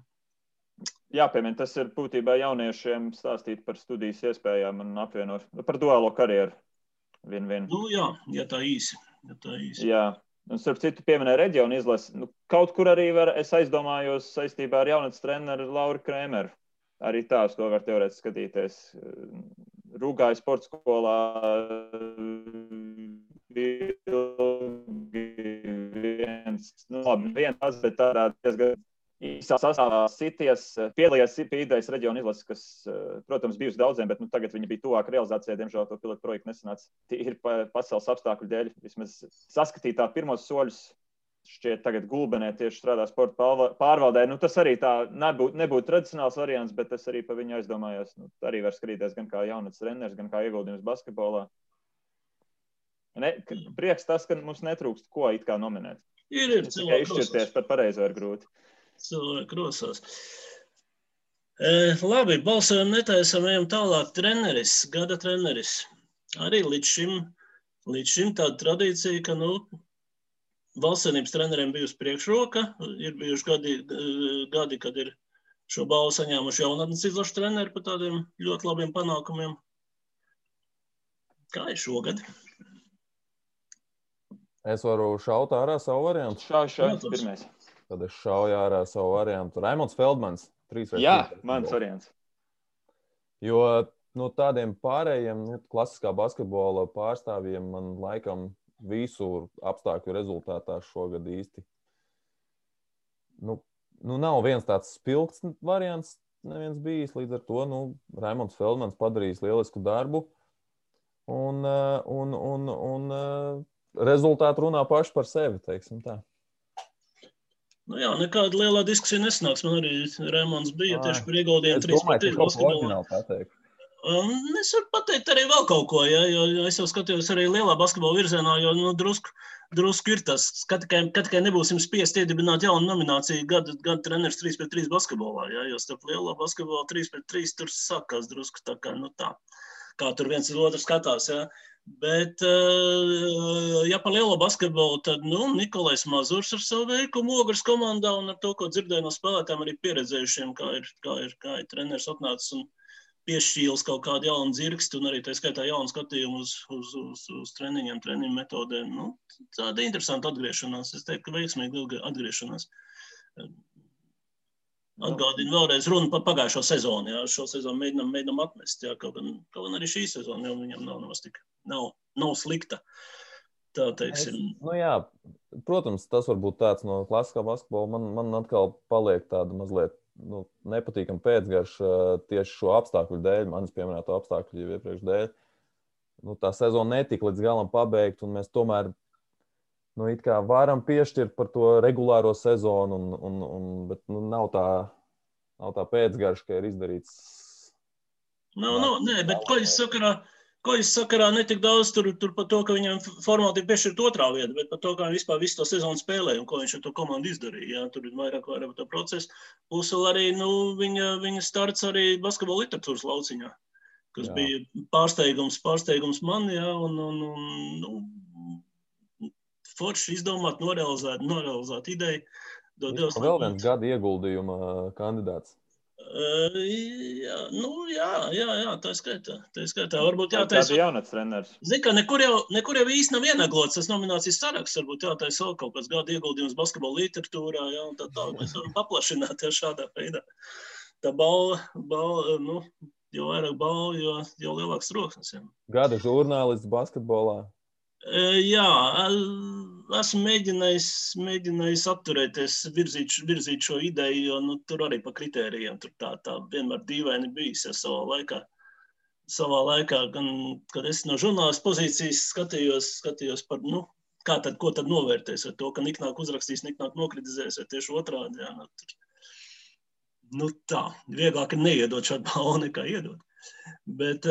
Jāpiemina, tas ir būtībā jauniešiem stāstīt par studijas iespējām un apvienot par duālo karjeru. Vien, vien. Nu, jā, ja tā īsi. Ja tā īsi. Jā, Un, starp citu, pieminēja reģionu izlasi. Nu, kaut kur arī var, es aizdomājos saistībā ar jaunatnes treneru Lauru Krēmeru. Arī tā to var teorētiski skatīties. Rūgāja sporta skolā viens, nu, labi, viens, bet tādā diezgan īsā sastāvā sities, piedalījās idejas reģiona izlases, kas, protams, bijusi daudziem, bet nu, tagad viņi bija tuvāk realizācijai. Diemžēl to pilotu projektu nesanāca. Ir pasaules apstākļu dēļ. Vismaz saskatīt tā pirmos soļus. Šķiet, tagad gulbenē tieši strādā sporta pārvaldē. Nu, tas arī tā nebūtu, nebūtu tradicionāls variants, bet es arī par viņu aizdomājos. Nu, arī var skatīties gan kā jaunats treneris, gan kā ieguldījums basketbolā. Ne, prieks tas, ka mums netrūkst ko it kā nominēt. Ir, ir tikai izšķirties par pareizo ir grūti cilvēku rosās. E, labi, balsojam netaisam, ejam tālāk. Treneris, gada treneris. Arī līdz šim, līdz šim tāda tradīcija, ka, nu, valstsvienības treneriem bijusi priekšroka. Ir bijuši gadi, gadi kad ir šo balvu saņēmuši jaunatnes izlašu treneri par tādiem ļoti labiem panākumiem. Kā ir šogad? Es varu šaut ārā savu variantu. Šā, šā, pirmais. Tad es šauju ārā savu variantu. Raimons Feldmans, 3 vai 4. Jā, mans variants. Jo no nu, tādiem pārējiem, nu, klasiskā basketbola pārstāvjiem, man laikam visu apstākļu rezultātā šogad īsti nu, nu nav viens tāds spilgts variants. Neviens bijis līdz ar to. Nu, Raimons Feldmans padarījis lielisku darbu. Un, eh, un, un, un eh, rezultāti runā paši par sevi. Nu jā, nekāda liela diskusija nesanāks. Man arī Rēmons bija Ai. tieši par ieguldījumu 3-3 basketbolā. Un es varu pateikt arī vēl kaut ko, ja, jo es jau skatījos arī lielā basketbola virzienā, jo nu, drusku, drusku ir tas, ka tikai, ka tikai nebūsim spiest iedibināt jaunu nomināciju gada, gada treneris 3 pret 3 basketbolā, ja, jo starp lielā basketbolā 3 pret 3 tur sākās drusku tā kā, nu tā, kā tur viens uz otru skatās, ja. Bet, eh, ja par lielo basketbolu, tad nu, Nikolais Mazurs ar savu veikumu ogres komandā un ar to, ko dzirdēju no spēlētājiem, arī pieredzējušiem, kā ir, kā ir, kā ir treneris atnācis un piešķīlis kaut kādu jaunu dzirksti un arī tā skaitā jaunu skatījumu uz, uz, uz, uz treniņiem, treniņu metodēm. Nu, tāda interesanta atgriešanās. Es teiktu, ka veiksmīga atgriešanās. Atgādinu vēlreiz runu par pagājušo sezonu. Jā. Šo sezonu mēģinām, mēģinām atmest. Jā. Kaut, gan, kaut gan arī šī sezona jau viņam nav nemaz tik nav, nav slikta. Tā teiksim. Es, nu jā, protams, tas var būt tāds no klasiskā basketbola. Man, man atkal paliek tāda mazliet nu, nepatīkama pēcgarša tieši šo apstākļu dēļ, manis pieminēto apstākļu jau iepriekš dēļ. Nu, tā sezona netika līdz galam pabeigta, un mēs tomēr nu, varam piešķirt par to regulāro sezonu, un, un, un, bet nu, nav, tā, nav tā pēcgarša, ka ir izdarīts. Nav, nav, nē, bet ko es saku? Ko es sakarā netik daudz tur, tur par to, ka viņam formāli ir piešķirta otrā vieta, bet par to, kā viņš vispār visu to sezonu spēlēja un ko viņš ar to komandu izdarīja. Jā, tur ir vairāk, vairāk to procesu. Plus arī nu, viņa, viņa starts arī basketbola literatūras lauciņā, kas jā. bija pārsteigums, pārsteigums man, jā, un, un, un nu, forši izdomāt, norealizēt, norealizēt ideju. Dod, vēl viens gada ieguldījuma kandidāts. Jā, nu, jā, jā, jā, tā skaitā. Tā skaitā. Varbūt jātaisa. Tā ir jaunats treneris. Zini, ka nekur jau, nekur jau īsti nav ienaglots tas nominācijas saraksts. Varbūt jātaisa vēl kaut kāds gada ieguldījums basketbola literatūrā, jā, un tā tālāk mēs varam paplašināt ja šādā veidā. Tā balva, balva, nu, jo vairāk balva, jo, jo lielāks troksnis. Gada žurnālists basketbolā. Jā, esmu mēģinājis, mēģinājis atturēties, virzīt, virzīt šo ideju, jo nu, tur arī pa kritērijiem tur tā, tā vienmēr dīvaini bijis ja, savā laikā. Savā laikā, gan, kad es no žurnālistu pozīcijas skatījos, skatījos par, nu, kā tad, ko tad novērtēs, vai to, ka niknāk uzrakstīs, niknāk nokritizēs, vai tieši otrādi. Jā, nu, tur, nu tā, vieglāk ir neiedot šādu balvu nekā iedot. Bet,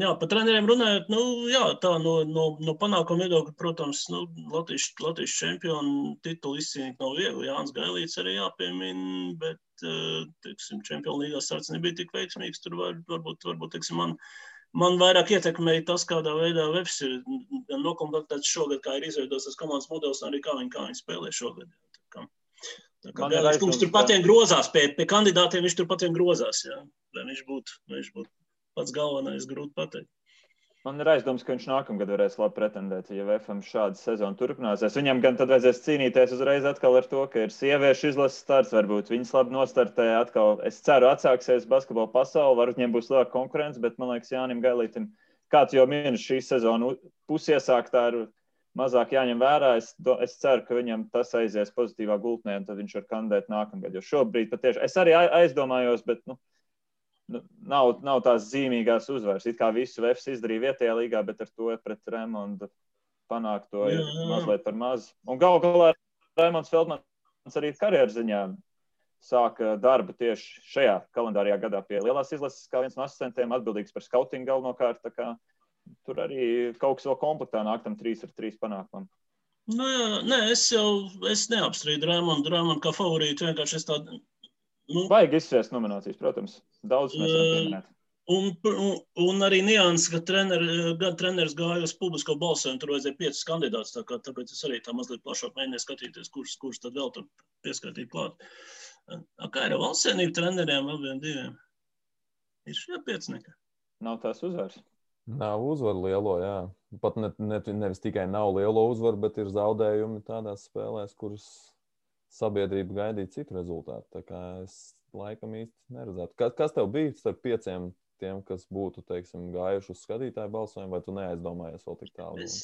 jā, par treneriem runājot, nu, jā, tā no, no, no panākuma viedokļa, protams, nu, Latvijas, Latvijas čempionu titulu izcīnīt nav viegli. Jānis Gailīts arī jāpiemina, bet, teiksim, čempionu līgās starts nebija tik veiksmīgs. Tur var, varbūt, varbūt, teiksim, man, man vairāk ietekmēja tas, kādā veidā Vefs ir nokomplektēts šogad, kā ir izveidots tas komandas modelis, arī kā viņi, kā viņi spēlē šogad. Tā kā, kungs tur patiem grozās, pie, pie kandidātiem viņš tur patiem grozās, jā, lai viņš būtu, viņš būtu pats galvenais, grūti pateikt. Man ir aizdoms, ka viņš nākamgad varēs labi pretendēt, ja VFM šāda sezona turpināsies. Viņam gan tad vajadzēs cīnīties uzreiz atkal ar to, ka ir sieviešu izlases starts. Varbūt viņas labi nostartē atkal. Es ceru, atsāksies basketbola pasaule. Varbūt viņiem būs liela konkurence, bet man liekas, Jānim Gailītam, kāds jau minēja, šī sezona pusiesāktā ir mazāk jāņem vērā. Es, do, es ceru, ka viņam tas aizies pozitīvā gultnē, un tad viņš var kandidēt nākamgad. Jo šobrīd patiešām es arī aizdomājos, bet. Nu, nu, nav, nav tās zīmīgās uzvaras. It kā visu VFS izdarīja vietējā līgā, bet ar to pret Remondu panākt to ir mazliet par maz. Un galu galā Raimonds Feldmans arī karjeras ziņā sāka darbu tieši šajā kalendārajā gadā pie lielās izlases, kā viens no asistentiem, atbildīgs par skautingu galvenokārt. Tur arī kaut kas vēl komplektā nāk tam trīs ar trīs panākumam. Nu, jā, nē, es jau es neapstrīdu Raimondu, Raimondu kā favorītu. Vienkārši es tādu Vajag izsviest nominācijas, protams. Daudz mēs varam pieminēt. Un, un, un arī nianses, ka trener, treneris gāja uz publisko balsojumu, tur vajadzēja piecus kandidātus. Tā kā, tāpēc es arī tā mazliet plašāk mēģināju skatīties, kurš, kurš tad vēl tur pieskaitīt klāt. Kā ir valstsienība treneriem abiem diviem? Ir šie piecinieki? Nav tās uzvaras. Nav uzvaru lielo, jā. Pat ne, ne, nevis tikai nav lielo uzvaru, bet ir zaudējumi tādās spēlēs, kuras sabiedrība gaidīja citu rezultātu. Es laikam īsti neredzētu. Kas, kas tev bija starp pieciem tiem, kas būtu teiksim, gājuši uz skatītāju balsojumu, vai tu neaizdomājies vēl tik tālu? Es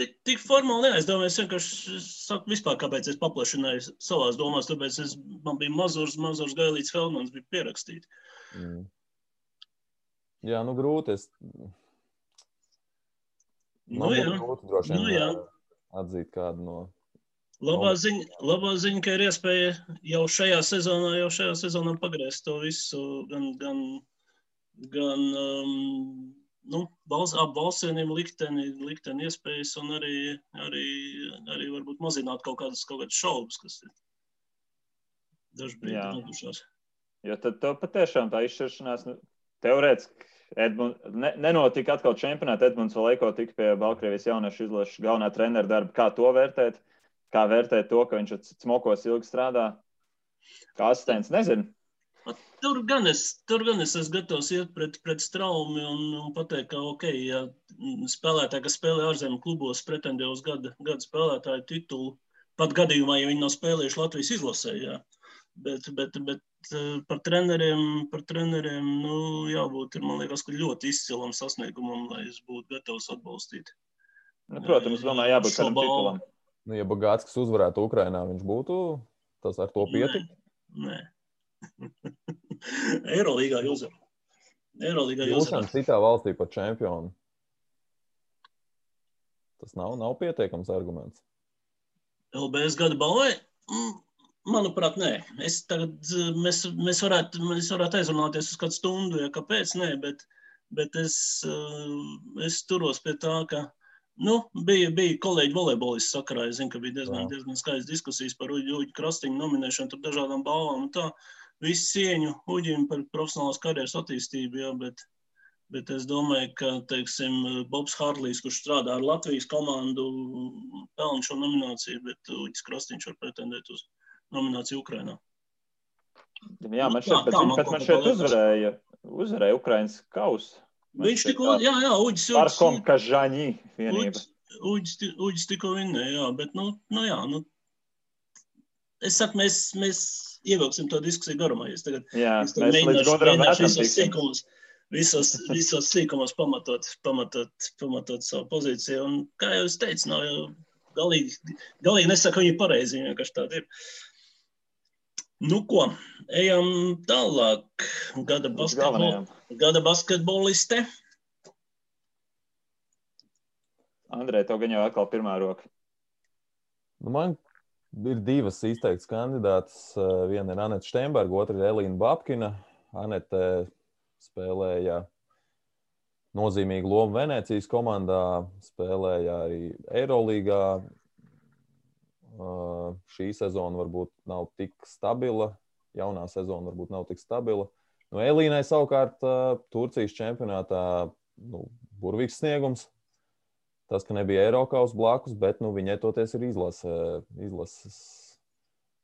tik, tik formāli neaizdomājos. Es vienkārši saku, vispār, kāpēc es paplašināju savās domās. Tāpēc es, man bija mazurs, mazurs gailīts Feldmans, bija pierakstīts. Mm. Jā, nu grūti. Es... Man nu, jā. grūti droši vien nu, jā. atzīt kādu no Labā ziņa, labā ziņa, ka ir iespēja jau šajā sezonā, jau šajā sezonā pagriezt to visu, gan, gan, gan um, nu, balss, ap balsieniem likteni, likteni iespējas un arī, arī, arī varbūt mazināt kaut kādas, kaut kādas šaubas, kas ir dažbrīd nodušās. Jo tad tev patiešām tā izšķiršanās, nu, teorētiski Edmund, ne, nenotika atkal čempionāta. Edmunds Valēko tika pie Baltkrievijas jauniešu izlases galvenā trenera darba. Kā to vērtēt? Kā vērtēt to, ka viņš smokos ilgi strādā? Kā asistents, nezinu. Tur gan es, tur gan es esmu gatavs iet pret, pret straumi un, un pateikt, ka, ok, ja spēlētāji, kas spēlē ārzemju klubos, pretendē uz gada, gada spēlētāju titulu, pat gadījumā, ja viņi nav spēlējuši Latvijas izlasē, jā. Bet, bet, bet eh, par treneriem, par treneriem, nu, jābūt, ir, man liekas, ļoti izcilam sasniegumam, lai es būtu gatavs atbalstīt. Nu, protams, domāju, jābūt kādam titulam. Nu, ja Bagātskis uzvarētu Ukrajinā, viņš būtu tas ar to pietik? Nē, nē. Eirolīgā jūs uzvarat. Eirolīgā jūs uzvarat. Citā valstī par čempionu. Tas nav, nav pietiekams arguments. LBS gada balvai? Mm, manuprāt, nē. Es tagad, mēs, mēs, varētu, mēs varētu aizrunāties uz kādu stundu, ja kāpēc nē, bet, bet es, es turos pie tā, ka Nu, bija, bija kolēģi volejbolistu sakarā. Es zinu, ka bija diezgan, diezgan skaistas diskusijas par Uģu Krastiņu nominēšanu, tur dažādām balvām. Tā visu cieņu Uģim par profesionālās karjeras attīstību, jā, bet, bet es domāju, ka, teiksim, Bobs Hārlīs, kurš strādā ar Latvijas komandu, pelna šo nomināciju, bet Uģis Krastiņš var pretendēt uz nomināciju Ukrainā. Jā, man nu, šeit, tā, tā, man, man šeit uzvarēja, uzvarēja Ukrainas kausa. Viņš tikko, jā, jā, Uģis jau. Parkom, ka Žaņī vienība. Uģis, Uģis tikko vinnēja, jā, bet, nu, nu jā, nu. Es saku, mēs, mēs ievilksim to diskusiju garumā. Es tagad, jā, es mēs līdz godram sīkumos, visos, visos sīkumos pamatot, pamatot, pamatot savu pozīciju. Un, kā jau es teicu, nav jau galīgi, galīgi nesaka, viņi pareizi, vienkārši tādi ir. Nu, ko, ejam tālāk. Gada, basketbol, gada basketboliste. Andrej, tev gan jau atkal pirmā roka. Nu, man ir divas izteiktas kandidātas. Viena ir Anita Steinberga, otra ir Elīna Babkina. Anita spēlēja nozīmīgu lomu Venecijas komandā, spēlēja arī Eirolandā. Šī sezona varbūt nav tik stabila, jaunā sezona varbūt nav tik stabila. Nu, Elīnai savukārt Turcijas čempionātā nu, burvīgs sniegums. Tas, ka nebija Eiropas blakus, bet nu, viņai toties ir izlase, izlases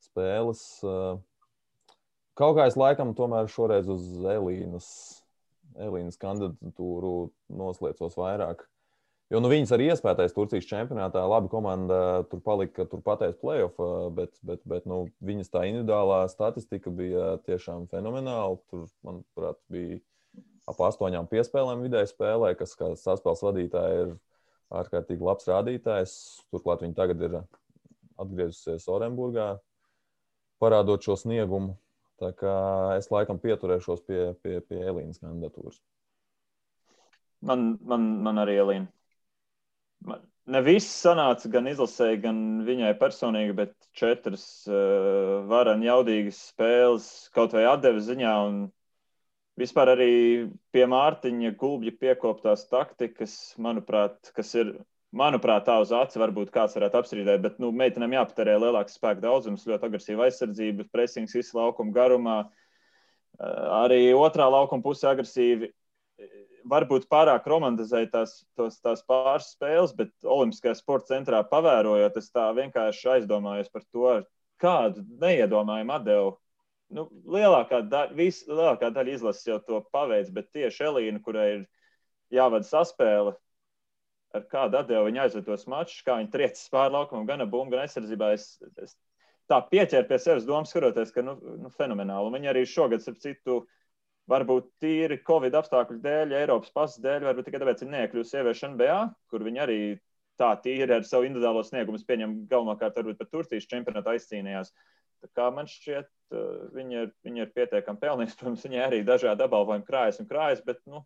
spēles. Kaut kā es laikam tomēr šoreiz uz Elīnas Elīnas kandidatūru noslēdzos vairāk. Jo nu, viņas arī iespējas Turcijas čempionātā. Labi, komanda tur palika, tur pateicis playoff, bet, bet, bet nu, viņas tā individuālā statistika bija tiešām fenomenāla. Tur, manuprāt, bija ap astoņām piespēlēm vidēji spēlē, kas kā saspēles vadītāja ir ārkārtīgi labs rādītājs. Turklāt viņi tagad ir atgriezusies Orenburgā, parādot šo sniegumu. Tā kā es laikam pieturēšos pie, pie, pie Elīnas kandidatūras. Man, man, man arī Elīna. Ne viss sanāca gan izlasēji, gan viņai personīgi, bet četras uh, varan jaudīgas spēles kaut vai atdeves ziņā. Un vispār arī pie Mārtiņa gulbja piekoptās taktikas, manuprāt, kas ir Manuprāt, tā uz acu varbūt kāds varētu apstrīdēt, bet nu, meitenēm jāpatērē lielāks spēka daudzums, ļoti agresīva aizsardzība, presings visu laukumu garumā. Arī otrā laukuma pusē agresīvi. Varbūt pārāk romantizēja tās, tos, tās pāris spēles, bet Olimpiskajā sporta centrā pavērojot, es tā vienkārši aizdomājos par to, kādu neiedomājumu atdevu. Nu, lielākā, daļa, vis, lielākā daļa izlases jau to paveic, bet tieši Elīna, kurai ir jāvada saspēle, ar kādu atdevu viņa aizved tos mačus, kā viņa triecis pāri laukumam, gan bumbu, gan aizsardzībā. Es, es tā pieķēru pie sevis domu, skatoties, ka nu, nu, fenomenāli. Un viņa arī šogad, starp citu, varbūt tīri Covid apstākļu dēļ, Eiropas pasas dēļ, varbūt tikai tāpēc ir neiekļuvusi sieviešu NBA, kur viņa arī tā tīri ar savu individuālo sniegumu pieņem galvenokārt varbūt par Turcijas čempionātu aizcīnījās. Tā kā man šķiet, viņa ir, viņa ir pietiekami pelnījusi. Protams, viņai arī dažādi apbalvojumi krājas un krājas, bet, nu,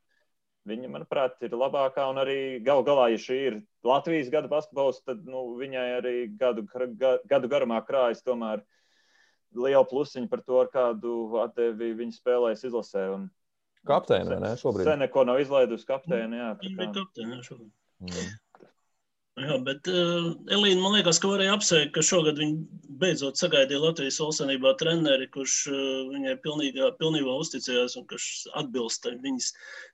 Viņa, manuprāt, ir labākā. Un arī galu galā, ja šī ir Latvijas gada basketbols, tad nu, viņai arī gadu, gadu garumā krājas tomēr liela plusiņa par to, ar kādu atdevi viņa spēlēs izlasē. Un, Kapteini, vai ne? Šobrīd. Sen neko nav izlaidusi kapteini. Jā, viņa bija kapteini šobrīd. Mm. Jā, bet uh, Elīna, man liekas, ka varēja apsveikt, ka šogad viņa beidzot sagaidīja Latvijas valstsvenībā treneri, kurš uh, viņai pilnībā, pilnībā uzticējās un kurš atbilst viņas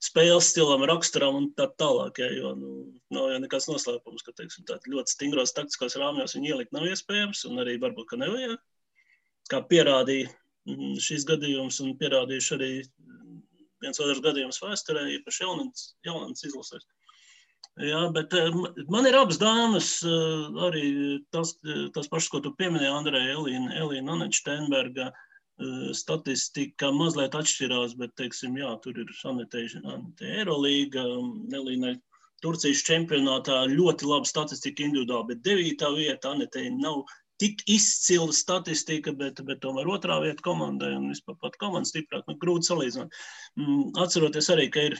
spēles stilam, raksturam un tā tālāk. Jā, jo nu, nav jau nekas noslēpums, ka teiksim, ļoti stingros taktiskos rāmjos viņa ielikt nav iespējams un arī varbūt, ka nevajag. Kā pierādīja mm, šis gadījums un pierādījuši arī viens otrs gadījums vēsturē, īpaši jaunants izlasēs. Jā, bet eh, man ir abas dāmas, eh, arī tas, tas pašs, ko tu pieminēji, Andreja Elīna, Elīna Anečtenberga eh, statistika mazliet atšķirās, bet, teiksim, jā, tur ir Anete Eirolīga, Elīna Turcijas čempionātā ļoti laba statistika individuāli, bet devītā vieta Anetei nav tik izcila statistika, bet, bet tomēr otrā vieta komandai un vispār pat komandas stiprāk, nu, grūti salīdzināt. Mm, atceroties arī, ka ir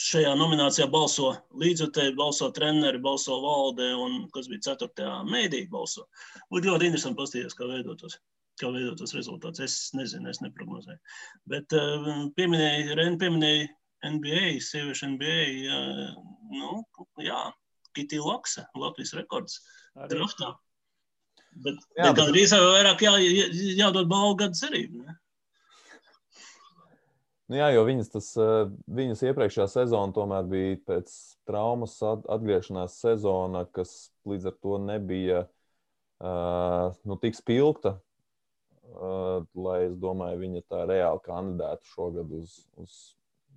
šajā nominācijā balso līdzjutēji, balso treneri, balso valde un, kas bija ceturtajā, mēdī balso. Būtu ļoti interesanti paskatīties, kā veidotos, kā veidotos rezultāts. Es nezinu, es neprognozēju. Bet uh, pieminēja, Ren pieminēja NBA, sieviešu NBA, uh, nu, jā, Kitī Lakse, Latvijas rekords draftā. Bet, jā, bet gandrīz vai vairāk jā, jā, jādod balvu gadu cerību. Nu, jā, jo viņas, tas, eh, viņas iepriekšējā sezona tomēr bija pēc traumas atgriešanās sezona, kas līdz ar to nebija uh, nu, tik spilgta, uh, lai es domāju, viņa tā reāli kandidētu šogad uz, uz,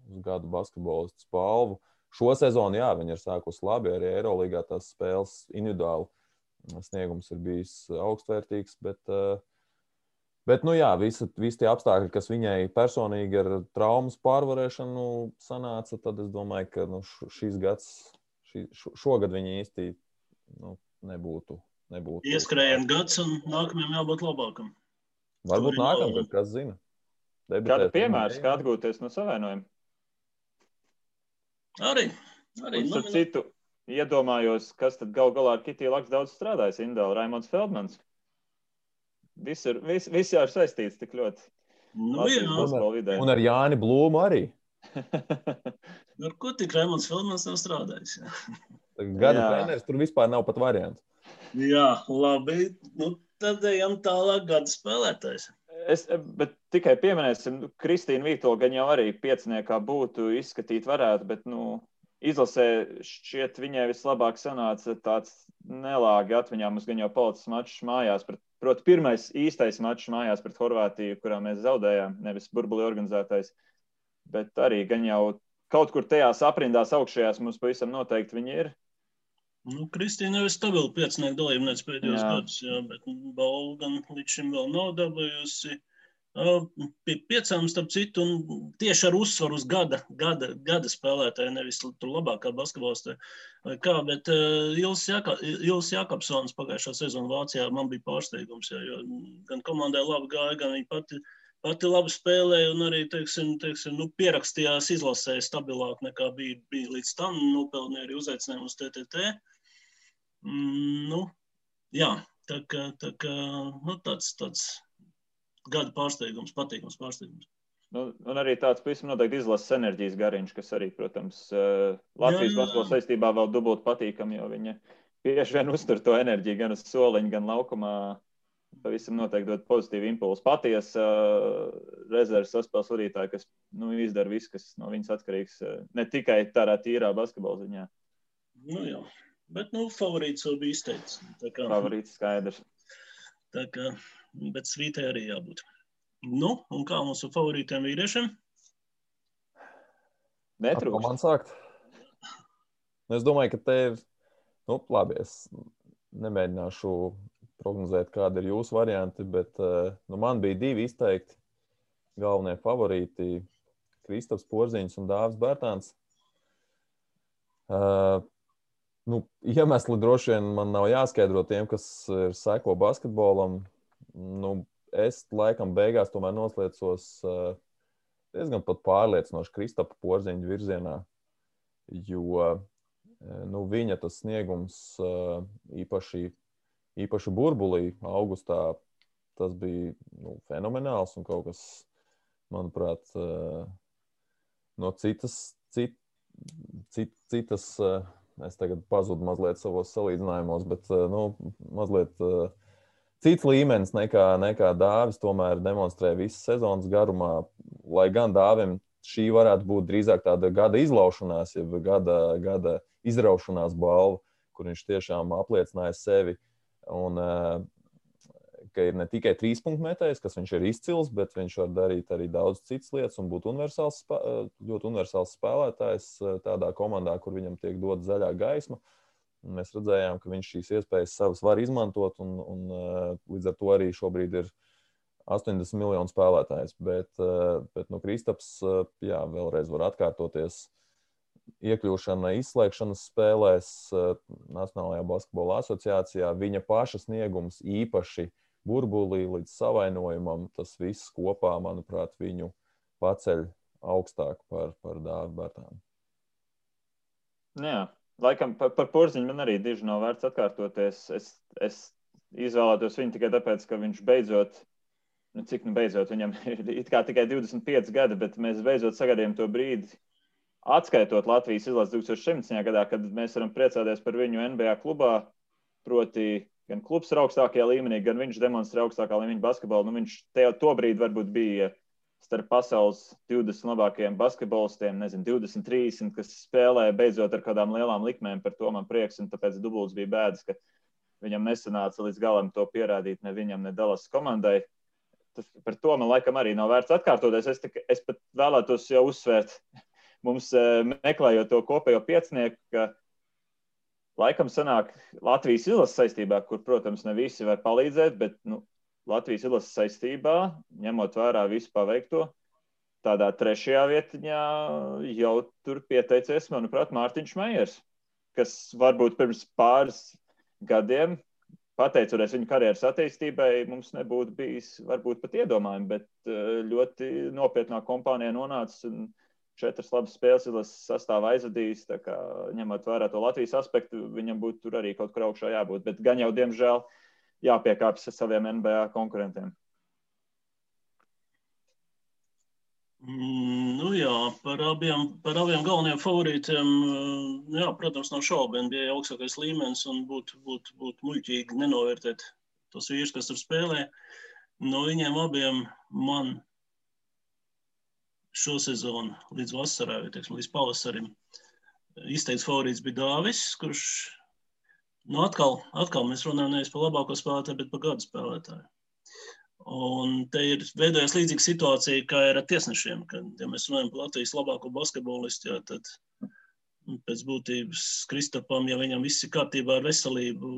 uz gadu basketbolistu balvu. Šo sezonu, jā, viņa ir sākusi labi, arī Eirolandā tās spēles individuāli sniegums ir bijis augstvērtīgs, bet uh, Bet, nu, jā, visi, visi tie apstākļi, kas viņai personīgi ar traumas pārvarēšanu sanāca, tad es domāju, ka nu, šis gads, šī, šogad viņa īsti nu, nebūtu. nebūtu Ieskrējiens gads, un nākamajam jābūt labākam. Varbūt nākamgad, kas zina. Kāda piemērs, kā atgūties no savainojuma? Arī. arī starp citu, iedomājos, kas tad gal galā ar Kitiju Laks daudz strādājis. Indēla Raimons Feldmans. Visur, vis, viss jau ir saistīts tik ļoti. Nu, jā, un, ar, un ar Jāni Blūmu arī. Ar ko tik Rēmons Filmans nav strādājis? Gada treneris tur vispār nav pat variants. Jā, labi. Nu, tad ejam tālāk gada spēlētājs. Es, bet tikai pieminēsim, nu, Kristīna Vītola gan jau arī pieciniekā būtu izskatīt varētu, bet, nu, izlasē šķiet viņai vislabāk sanāca tāds nelāgi atmiņā. Mums gan jau policis mačs mājās, pret, proti, pirmais īstais mačs mājās pret Horvātiju, kurā mēs zaudējām, nevis burbuli organizētais. Bet arī gan jau kaut kur tajās aprindās augšējās mums pavisam noteikti viņi ir. Nu, Kristīna jau ir stabila piecinieku dalībniece pēdējos jā. gados, jā, bet balvu gan līdz šim vēl nav dabūjusi. Pie piecām, starp citu, un tieši ar uzsvaru uz gada, gada, gada spēlētāju, nevis tur labākā basketbolistē. Kā, bet Ilis, Jaka, Ilis Jakobsons pagājušā sezonā Vācijā man bija pārsteigums, jā, jo gan komandai labi gāja, gan viņa pati, pati labi spēlēja un arī, teiksim, teiksim, nu, pierakstījās izlasē stabilāk nekā bija, bija līdz tam, nopelnīja arī uzaicinājumu uz TTT. Mm, nu, jā, tā kā, tā kā nu, tāds, tāds gada pārsteigums, patīkams pārsteigums. Nu, un arī tāds pavisam noteikti izlases enerģijas gariņš, kas arī, protams, eh, Latvijas basketbola saistībā vēl dubult patīkami, jo viņa bieži vien uztur to enerģiju gan uz soliņa, gan laukumā. Pavisam noteikti dod pozitīvu impulsu. Patiesa uh, rezerves saspēles vadītāja, kas nu, izdara visu, kas no viņas atkarīgs, uh, ne tikai tādā tīrā basketbola ziņā. Nu, jā. Bet, nu, favorīts jau bija izteicis. Kā, favorīts skaidrs. Tā kā, bet svītē arī jābūt. Nu, un kā mūsu favorītiem vīriešiem? Netrūkst. Man sākt. Es domāju, ka te ir, nu, labi, es nemēģināšu prognozēt, kāda ir jūsu varianti, bet eh, nu, man bija divi izteikti galvenie favorīti - Kristaps Porziņš un Dāvis Bērtāns. Uh, Nu, iemesli droši vien man nav jāskaidro tiem, kas ir seko basketbolam. Nu, es laikam beigās tomēr noslēdzos uh, diezgan pārliecinoši Kristapa porziņa virzienā, jo uh, nu, viņa tas sniegums uh, īpaši, īpaši burbulī augustā tas bija nu, fenomenāls un kaut kas, manuprāt, no citas, cit, cit, citas Es tagad pazudu mazliet savos salīdzinājumos, bet eh, nu, mazliet uh, cits līmenis nekā, nekā dāvis. Tomēr demonstrē visas sezonas garumā, lai gan dāvim šī varētu būt drīzāk tāda gada izlaušanās, jeb gada, gada izraušanās balva, kur viņš tiešām apliecināja sevi. Un, uh, ka ir ne tikai trīs punktu metējs, kas viņš ir izcils, bet viņš var darīt arī daudz citas lietas un būt universāls, ļoti universāls spēlētājs eh, tādā komandā, kur viņam tiek dot zaļā gaisma. Un mēs redzējām, ka viņš šīs iespējas savas var izmantot, un, un eh, līdz ar to arī šobrīd ir 80 miljonu spēlētājs. Bet, eh, bet nu, Kristaps, jā, vēlreiz var atkārtoties. Iekļūšana izslēgšanas spēlēs Nacionālajā basketbola asociācijā, viņa paša sniegums īpaši burbulī līdz savainojumam, tas viss kopā, manuprāt, viņu paceļ augstāk par, par dāvu bērnām. Jā, laikam par, par porziņu man arī diži nav vērts atkārtoties. Es, es izvēlētos viņu tikai tāpēc, ka viņš beidzot, nu cik nu beidzot, viņam ir tikai 25 gadi, bet mēs beidzot sagaidījām to brīdi, atskaitot Latvijas izlases 2017. gadā, kad mēs varam priecāties par viņu NBA klubā. Proti, gan klubs ir augstākajā līmenī, gan viņš demonstrē augstākā līmeņa basketbolu. Nu, viņš to brīdi varbūt bija starp pasaules 20 labākajiem basketbolistiem, nezinu, 20, 30, kas spēlē beidzot ar kādām lielām likmēm. Par to man prieks, un tāpēc dubults bija bēdas, ka viņam nesanāca līdz galam to pierādīt ne viņam, ne Dallas komandai. Tas, par to man laikam arī nav vērts atkārtoties. Es, tika, es pat vēlētos jau uzsvērt, mums eh, meklējot to kopējo piecinieku, ka laikam sanāk Latvijas izlases saistībā, kur, protams, ne visi var palīdzēt, bet nu, Latvijas izlases saistībā, ņemot vērā visu paveikto, tādā trešajā vietā jau tur pieteicies, manuprāt, Mārtiņš Meijers, kas varbūt pirms pāris gadiem, pateicoties viņa karjeras attīstībai, mums nebūtu bijis varbūt pat iedomājumi, bet eh, ļoti nopietnā kompānijā nonācis. Un, četras labas spēles izlases sastāvā aizvadījis. Kā, ņemot vērā to Latvijas aspektu, viņam būtu tur arī kaut kur augšā jābūt. Bet gan jau, diemžēl, jāpiekāpjas saviem NBA konkurentiem. Mm, nu jā, par abiem, par abiem galvenajiem favorītiem, eh, jā, protams, nav šaubu. NBA augstākais līmenis un būtu būt, būt muļķīgi nenovērtēt tos vīrus, kas tur spēlē. No viņiem abiem man šo sezonu līdz vasarai, vai teiksim, līdz pavasarim izteikts favorīts bija Dāvis, kurš, nu atkal, atkal mēs runājam nevis par labāko spēlētāju, bet par gadu spēlētāju. Un te ir veidojas līdzīga situācija, kā ir ar tiesnešiem. Kad, ja mēs runājam par Latvijas labāko basketbolistu, jā, tad pēc būtības Kristapam, ja viņam viss ir kārtībā ar veselību,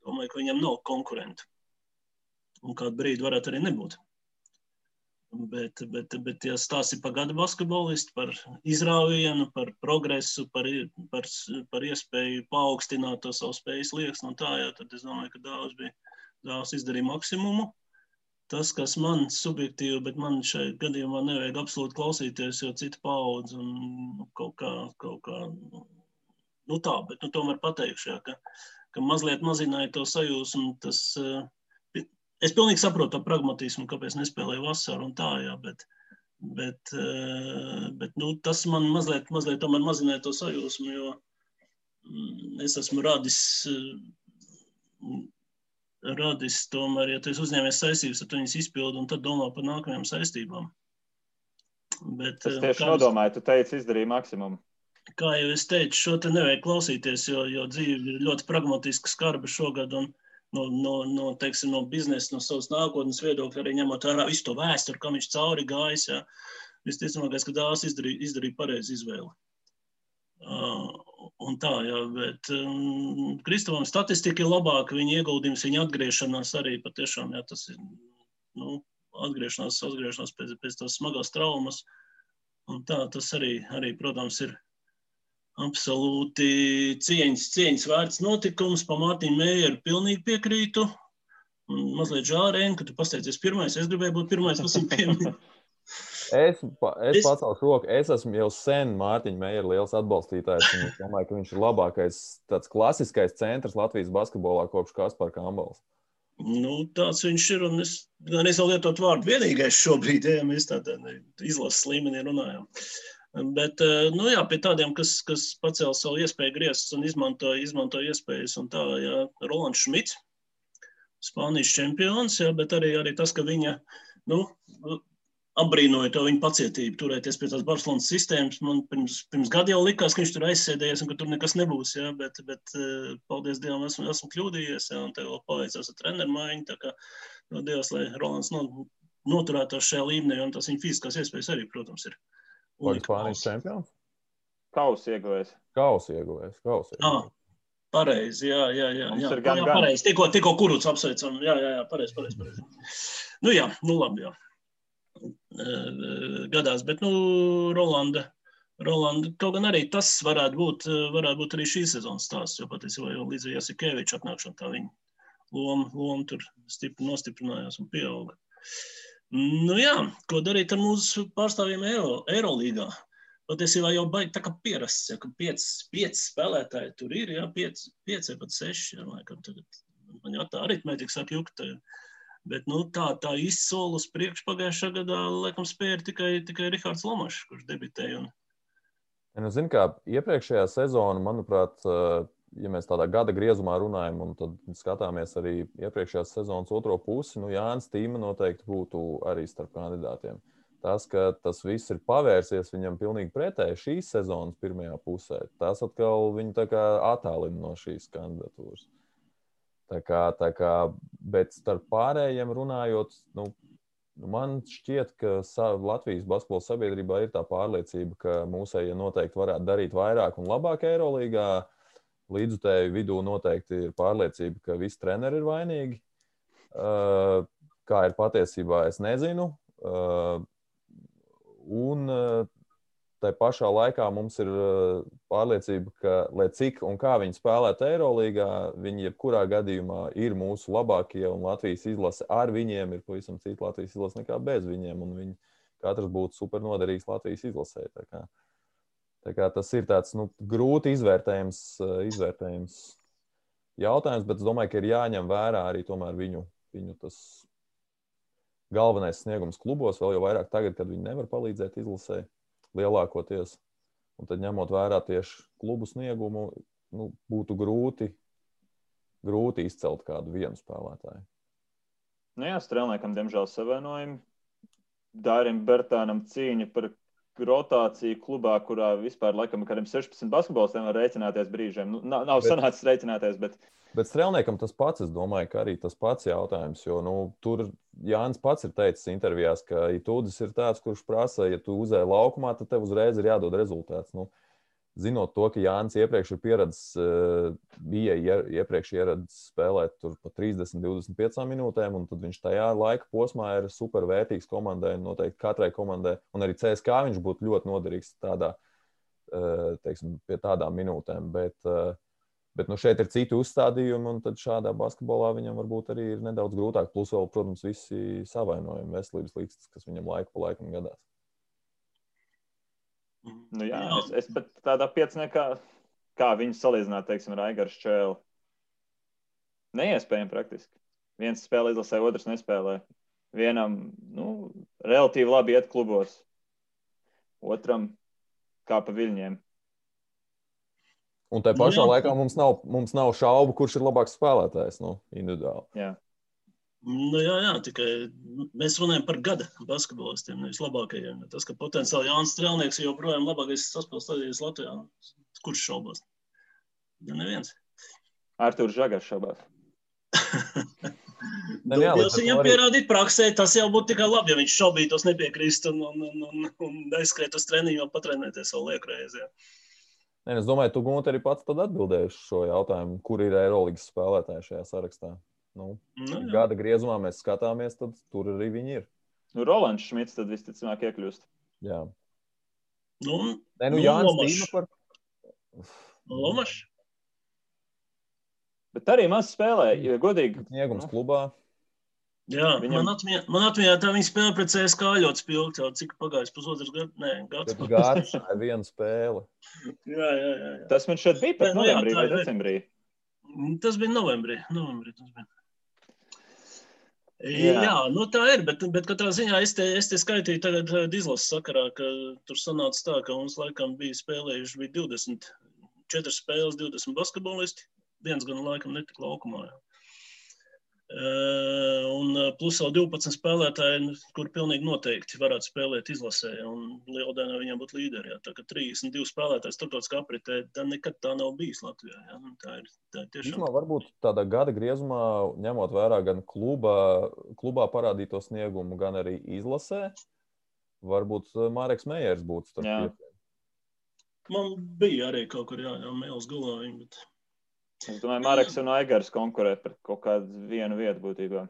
domāju, ka viņam nav konkurentu. Un kādu brīdi varētu arī nebūt. Bet, bet, bet ja stāsti par gadu basketbolistu, par izrāvienu, par progresu, par, par, par iespēju paaugstināt to savu spējas liekas, no tā, jā, tad es domāju, ka daudz bija dēls izdarīja maksimumu. Tas, kas man subjektīvi, bet man šai gadījumā nevajag absolūti klausīties, jo cita paudze un nu, kaut kā, kaut kā nu tā, bet nu, tomēr pateikšu, jā, ka, ka mazliet mazināja to sajūsmu. Tas, uh, es pilnīgi saprotu to pragmatismu, kāpēc nespēlēju vasaru un tā, jā, bet, bet, uh, bet nu, tas man mazliet, mazliet tomēr mazināja to sajūsmu, jo mm, es esmu radis uh, radis tomēr, ja tu esi uzņēmies saistības, tad viņas izpildi un tad domā par nākamajām saistībām. Bet, es tieši kā nodomāju, tu teici, izdarīji maksimumu. Kā jau es teicu, šo te nevajag klausīties, jo, jo dzīve ir ļoti pragmatiska, skarba šogad. Un, no, no, no, teiksim, no biznesa, no savas nākotnes viedokļa, arī ņemot vērā visu to vēsturi, kam viņš cauri gājis. Ja. Visticamākais, ka dāvāts izdarīja, izdarīja pareizi izvēli. Uh, un tā, jā, bet um, Kristavam statistika ir labāka, viņa ieguldījums, viņa atgriešanās arī patiešām, jā, tas ir, nu, atgriešanās, atgriešanās pēc, pēc tās smagās traumas, un tā, tas arī, arī, protams, ir absolūti cieņas, cieņas vērts notikums, pa Mārtiņu Mējeru pilnīgi piekrītu, un mazliet žārēn, ka tu pasteicies pirmais, es gribēju būt pirmais, kas ir pieminēt. Es, es, es pacelšu roku. Es esmu jau sen Mārtiņa Meijera liels atbalstītājs. Es domāju, ka viņš ir labākais, tāds klasiskais centrs Latvijas basketbolā kopš Kaspar Kambals. Nu, tāds viņš ir. Es es vēl lietotu vārdu vienīgais šobrīd, ja mēs tādā izlases līmenī runājam. Bet, eh, nu jā, pie tādiem, kas, kas pacēla savu iespēju griezties un izmanto, izmanto iespējas, un tā, jā, Rolands Šmits, Spānijas čempions, jā, bet arī, arī tas, ka viņa, nu, apbrīnoju to viņa pacietību, turēties pie tās Barcelonas sistēmas. Man pirms, pirms gada jau likās, ka viņš tur aizsēdējies un ka tur nekas nebūs. Ja? Bet, bet eh, paldies Dievam, esmu, esmu kļūdījies. Ja? Un tev vēl paveicās ar treneru maiņu. Tā kā no Dievs, lai Rolands no, noturētos šajā līmenī, un tas viņa fiziskās iespējas arī, protams, ir. Vai Spānijas čempions? Kausa ieguvējs. Kausa ieguvējs. Ieguvējs. Ah. Pareizi, jā, jā, jā. jā, jā, jā pareizi. Tikko, tikko kuruts apsveicam. Jā, jā, jā, pareizi, pareizi. pareizi. nu jā, nu labi, jā. Eh, gadās. Bet, nu, Rolanda, Rolanda, kaut gan arī tas varētu būt, eh, varētu būt arī šīs sezonas stāsts, jo patiesībā jau līdz Jasikeviča atnākšana tā viņa loma, loma tur stipri nostiprinājās un pieauga. Nu jā, ko darīt ar mūsu pārstāvjiem Eiro, Eirolīgā? Patiesībā jau baigi tā kā pierasts, ja, ka pieci, pieci spēlētāji tur ir, jā, pieci, pieci pat seši, jā, laikam tagad man jau tā aritmētika sāk jukt. Bet nu, tā, tā soli uz priekšu pagājušā gadā, laikam, spēja tikai, tikai Rihards Lomačs, kurš debitēja. Un... Ja, nu, zin, kā iepriekšējā sezona, manuprāt, ja mēs tādā gada griezumā runājam, un tad skatāmies arī iepriekšējās sezonas otro pusi, nu, Jānis Tīma noteikti būtu arī starp kandidātiem. Tas, ka tas viss ir pavērsies viņam pilnīgi pretēji šīs sezonas pirmajā pusē, tas atkal viņu attālina no šīs kandidatūras. Tā kā, tā kā, bet starp pārējiem runājot, nu, nu man šķiet, ka Latvijas basketbola sabiedrībā ir tā pārliecība, ka mūsējie noteikti varētu darīt vairāk un labāk Eirolandā. Līdzutēju vidū noteikti ir pārliecība, ka visi treneri ir vainīgi. Kā ir patiesībā, es nezinu. Un Tā pašā laikā mums ir pārliecība, ka, lai cik un kā viņi spēlētu Eirolandā, viņi jebkurā gadījumā ir mūsu labākie, un Latvijas izlase ar viņiem ir pavisam cita Latvijas izlase nekā bez viņiem. Viņi katrs būtu super noderīgs Latvijas izlasē. Tā kā tas ir tāds nu, grūti izvērtējams, uh, izvērtējams jautājums, bet es domāju, ka ir jāņem vērā arī viņu, viņu galvenais sniegums klubos, vēl jau vairāk tagad, kad viņi nevar palīdzēt izlasē lielākoties. Un tad ņemot vērā tieši klubu sniegumu, nu, būtu grūti, grūti izcelt kādu vienu spēlētāju. Nu jā, strēlniekam, diemžēl, savainojumi. Dārim Bertānam cīņa par rotāciju klubā, kurā vispār laikam kādiem 16 basketbolistiem var rēķināties brīžiem. Nu, nav nav Bet- sanācis rēķināties, bet Bet strēlniekam tas pats, es domāju, ka arī tas pats jautājums. Jo nu, tur Jānis pats ir teicis intervijās, ka Itūdis ir tāds, kurš prasa, ja tu uzēji laukumā, tad tev uzreiz ir jādod rezultāts. Nu, zinot to, ka Jānis iepriekš ir pieredzējis, eh, bija ie- iepriekš ieradzis spēlēt pa 30, 25 minūtēm, un tad viņš tajā laika posmā ir super vērtīgs komandai, noteikti katrai komandai, un arī CSK viņš būtu ļoti noderīgs tādā, eh, teiksim, pie tādām minūtēm. Bet, eh, Bet nu, šeit ir citi uzstādījumi, un šādā basketbolā viņam varbūt arī ir nedaudz grūtāk. Plus, vēl, protams, visi savainojumi, veselības līdzekļi, kas viņam laiku pa laikam gadās. Nu, jā, jā. Es, es pat tādā pieciniekā, kā viņu salīdzināt, teiksim, ar Aigaru Čēlu. Neiespējami praktiski. Viens spēlē izlasē, otrs nespēlē. Vienam nu, relatīvi labi iet klubos, otram kā pa viļņiem. Un tajā Nu, pašā jā. laikā mums nav, mums nav šaubu, kurš ir labāks spēlētājs nu, individuāli. Jā. Nu, jā, jā, tikai mēs runājam par gada basketbolistiem, nevis labākajiem. Tas, ka potenciāli Jānis Strēlnieks joprojām labākais saspēles stadijas Latvijā, kurš šaubos? Ja neviens. Arthurs Žagars šaubās. Ne, jā, ar viņam pierādīt praksē, tas jau būtu tikai labi, ja viņš šaubītos, nepiekrist un, un, un, un, un aizskriet uz treniņu un patrenēties vēl liekreiz. Jā. Nē, es domāju, tu Gunte arī pats atbildēji uz šo jautājumu, kur ir Eirolandes spēlētāji šajā sarakstā. Nu, Nu, jā. gada griezumā mēs skatāmies, tad tur arī viņi ir. Nu, Rolands Šmits tad visticamāk iekļūst. Jā. Nu, Nē, nu, Nu, Jānis. Tīma par. Lomašs. Bet arī maz spēlē, jo godīgi. Sniegums Nu. klubā. Jā, Viņam- man atmiņā, man atmiņā tā viņa spēle pret CSK ļoti spilgti, jau cik pagājis pusotrs gads, nē, gads. Bet gads, viena spēle. Jā, jā, jā. jā. Tas man šeit bija pat nu novembrī vai decembrī. Tas bija novembrī. novembrī tas bija. Jā. Jā, nu tā ir. Bet, bet katrā ziņā es te, es te skaitīju tagad eh, izlases sakarā, ka tur sanāca tā, ka mums laikam bija spēlējuši bija 20, 4 spēles, 20 basketbolisti. Viens gan laikam netika laukumā. Jā. Eh, Un eh, plus vēl 12 spēlētāji, nu, kur pilnīgi noteikti varētu spēlēt izlasē. Un Lieldienā viņiem būtu līderi. jā. Tā kā 32 spēlētāji starptautiskā apritē, tā nekad tā nav bijis Latvijā. jā. Nu, Tā ir, tā ir tiešām. Īsumā varbūt tādā gada griezumā, ņemot vērā gan kluba, klubā parādīto sniegumu, gan arī izlasē, varbūt eh, Māreks Mējers būtu starp Jā. pieciem. Man bija arī kaut kur jā, jau mēls. Viņa, bet... Es domāju, Marks un Aigars konkurē par kaut kādu vienu vietu būtībā.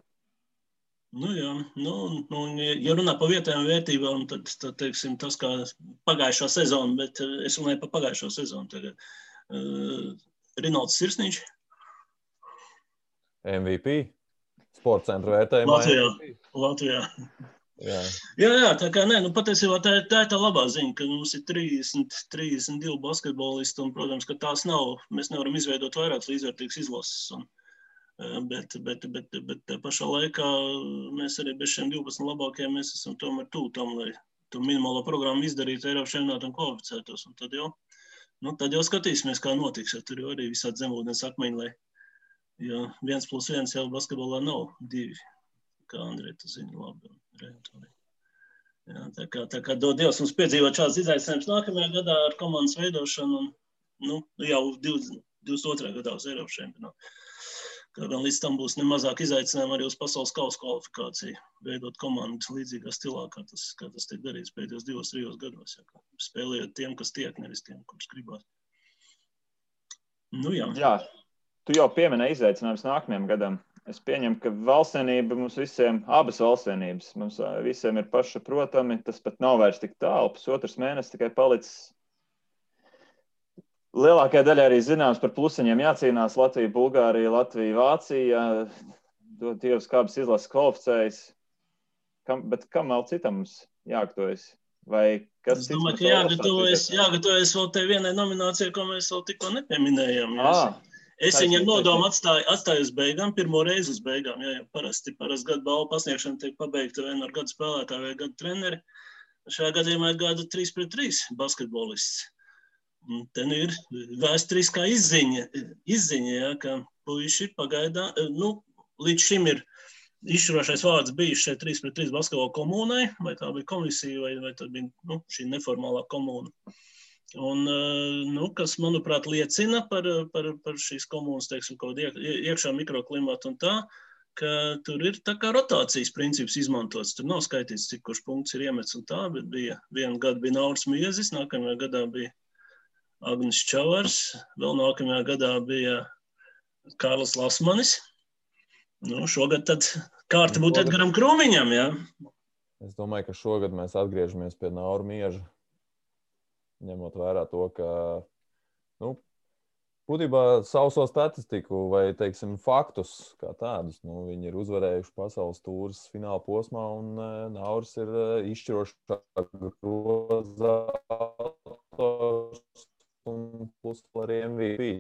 Nu, jā, nu, nu, ja- runā par vietējām vērtībām, tad, tad teiksim, tas kā pagājušā sezona, bet eh, es runāju par pagājušo sezonu. Tagad. Uh, Rinalds Sirsniņš, MVP, sporta centra vērtējumā. Latvijā. MVP. Latvijā. Jā. Jā, jā, tā kā nē, nu, patiesībā tā, tā ir tā labā ziņa, ka mums ir 30, 32 basketbolisti, un, protams, ka tās nav, mēs nevaram izveidot vairākas līdzvērtīgas izlases. Un, eh, bet, bet, bet, bet pašā laikā mēs arī bez šiem 12 labākajiem esam tomēr tuvu tam, lai to minimālo programmu izdarītu Eiropas čempionātam kvalificētos. Un tad jau, nu, tad jau skatīsimies, kā notiks. jo Tur jau arī visādi zemūdens akmeņi, lai jo viens plus viens jau basketbolā nav divi, kā Andrei, tu zini labi. un. Jā, tā kā, tā kā dod Dievs mums piedzīvot šādas izaicinājumus nākamajā gadā ar komandas veidošanu un nu, jau 20 22. gadā uz Eiropas čempionātu. Kā gan līdz tam būs nemazāk izaicinājumu arī uz pasaules kausa kvalifikāciju, veidot komandu līdzīgā stilā, kā tas, kā tas tiek darīts pēdējos divos, trijos gados. Kā spēlējot tiem, kas tiek, nevis tiem, kurus gribās. Nu, jā. Jā, tu jau pieminēji izaicinājumus nākamajam gadam. Es pieņemu, ka valstsienība mums visiem, abas valstsienības, mums visiem ir pašsaprotami. Tas pat nav vairs tik tālu. Pusotrs mēnesis tikai palicis. Lielākajai daļai arī zināms par plusiņiem jācīnās Latvija, Bulgārija, Latvija, Vācija. Dod Dievs, kādas izlases kvalificējas. Kam, bet kam vēl citam mums jāgatavojas? Vai kas Es cits domāju, ka jāgatavojas, jāgatavojas vēl tai vienai nominācijai, ko mēs vēl tikko nepieminējām. jo Ā, es- viņam nodomu atstāju, atstāju uz beigām, pirmo reizi uz beigām. Jā, jā, parasti, parasti gadu balvu pasniegšana tiek pabeigta vai nu ar gadu spēlētāju vai gadu treneri. Šajā gadījumā ir gada 3 pret 3 basketbolists. Un ten ir vēsturiskā izziņa, izziņa jā, ka puiši pagaidā, nu, līdz šim ir izšķirošais vārds bijis šeit 3 pret 3 basketbola komunai, vai tā bija komisija, vai, vai tā bija nu, šī neformālā komūna. Un, eh, nu, kas, manuprāt, liecina par, par, par šīs komunas teiksim, iekšā mikroklimatu un tā, ka tur ir tā kā rotācijas princips izmantots. Tur nav skaitīts, cik kurš punkts ir iemets un tā, bet bija vienu gadu bija Nauris Miezis, nākamajā gadā bija Agnis Čavars, vēl nākamajā gadā bija Kārlis Lasmanis. Nu, šogad tad kārta būtu Edgaram Krūmiņam, jā. Es domāju, ka šogad mēs atgriežamies pie Naura Mieža ņemot vērā to, ka nu, būtībā sauso statistiku vai teiksim, faktus kā tādus. Nu, viņi ir uzvarējuši pasaules tūrus fināla posmā, un uh, Nauris ir uh, izšķirošs grozā un plus arī MVP.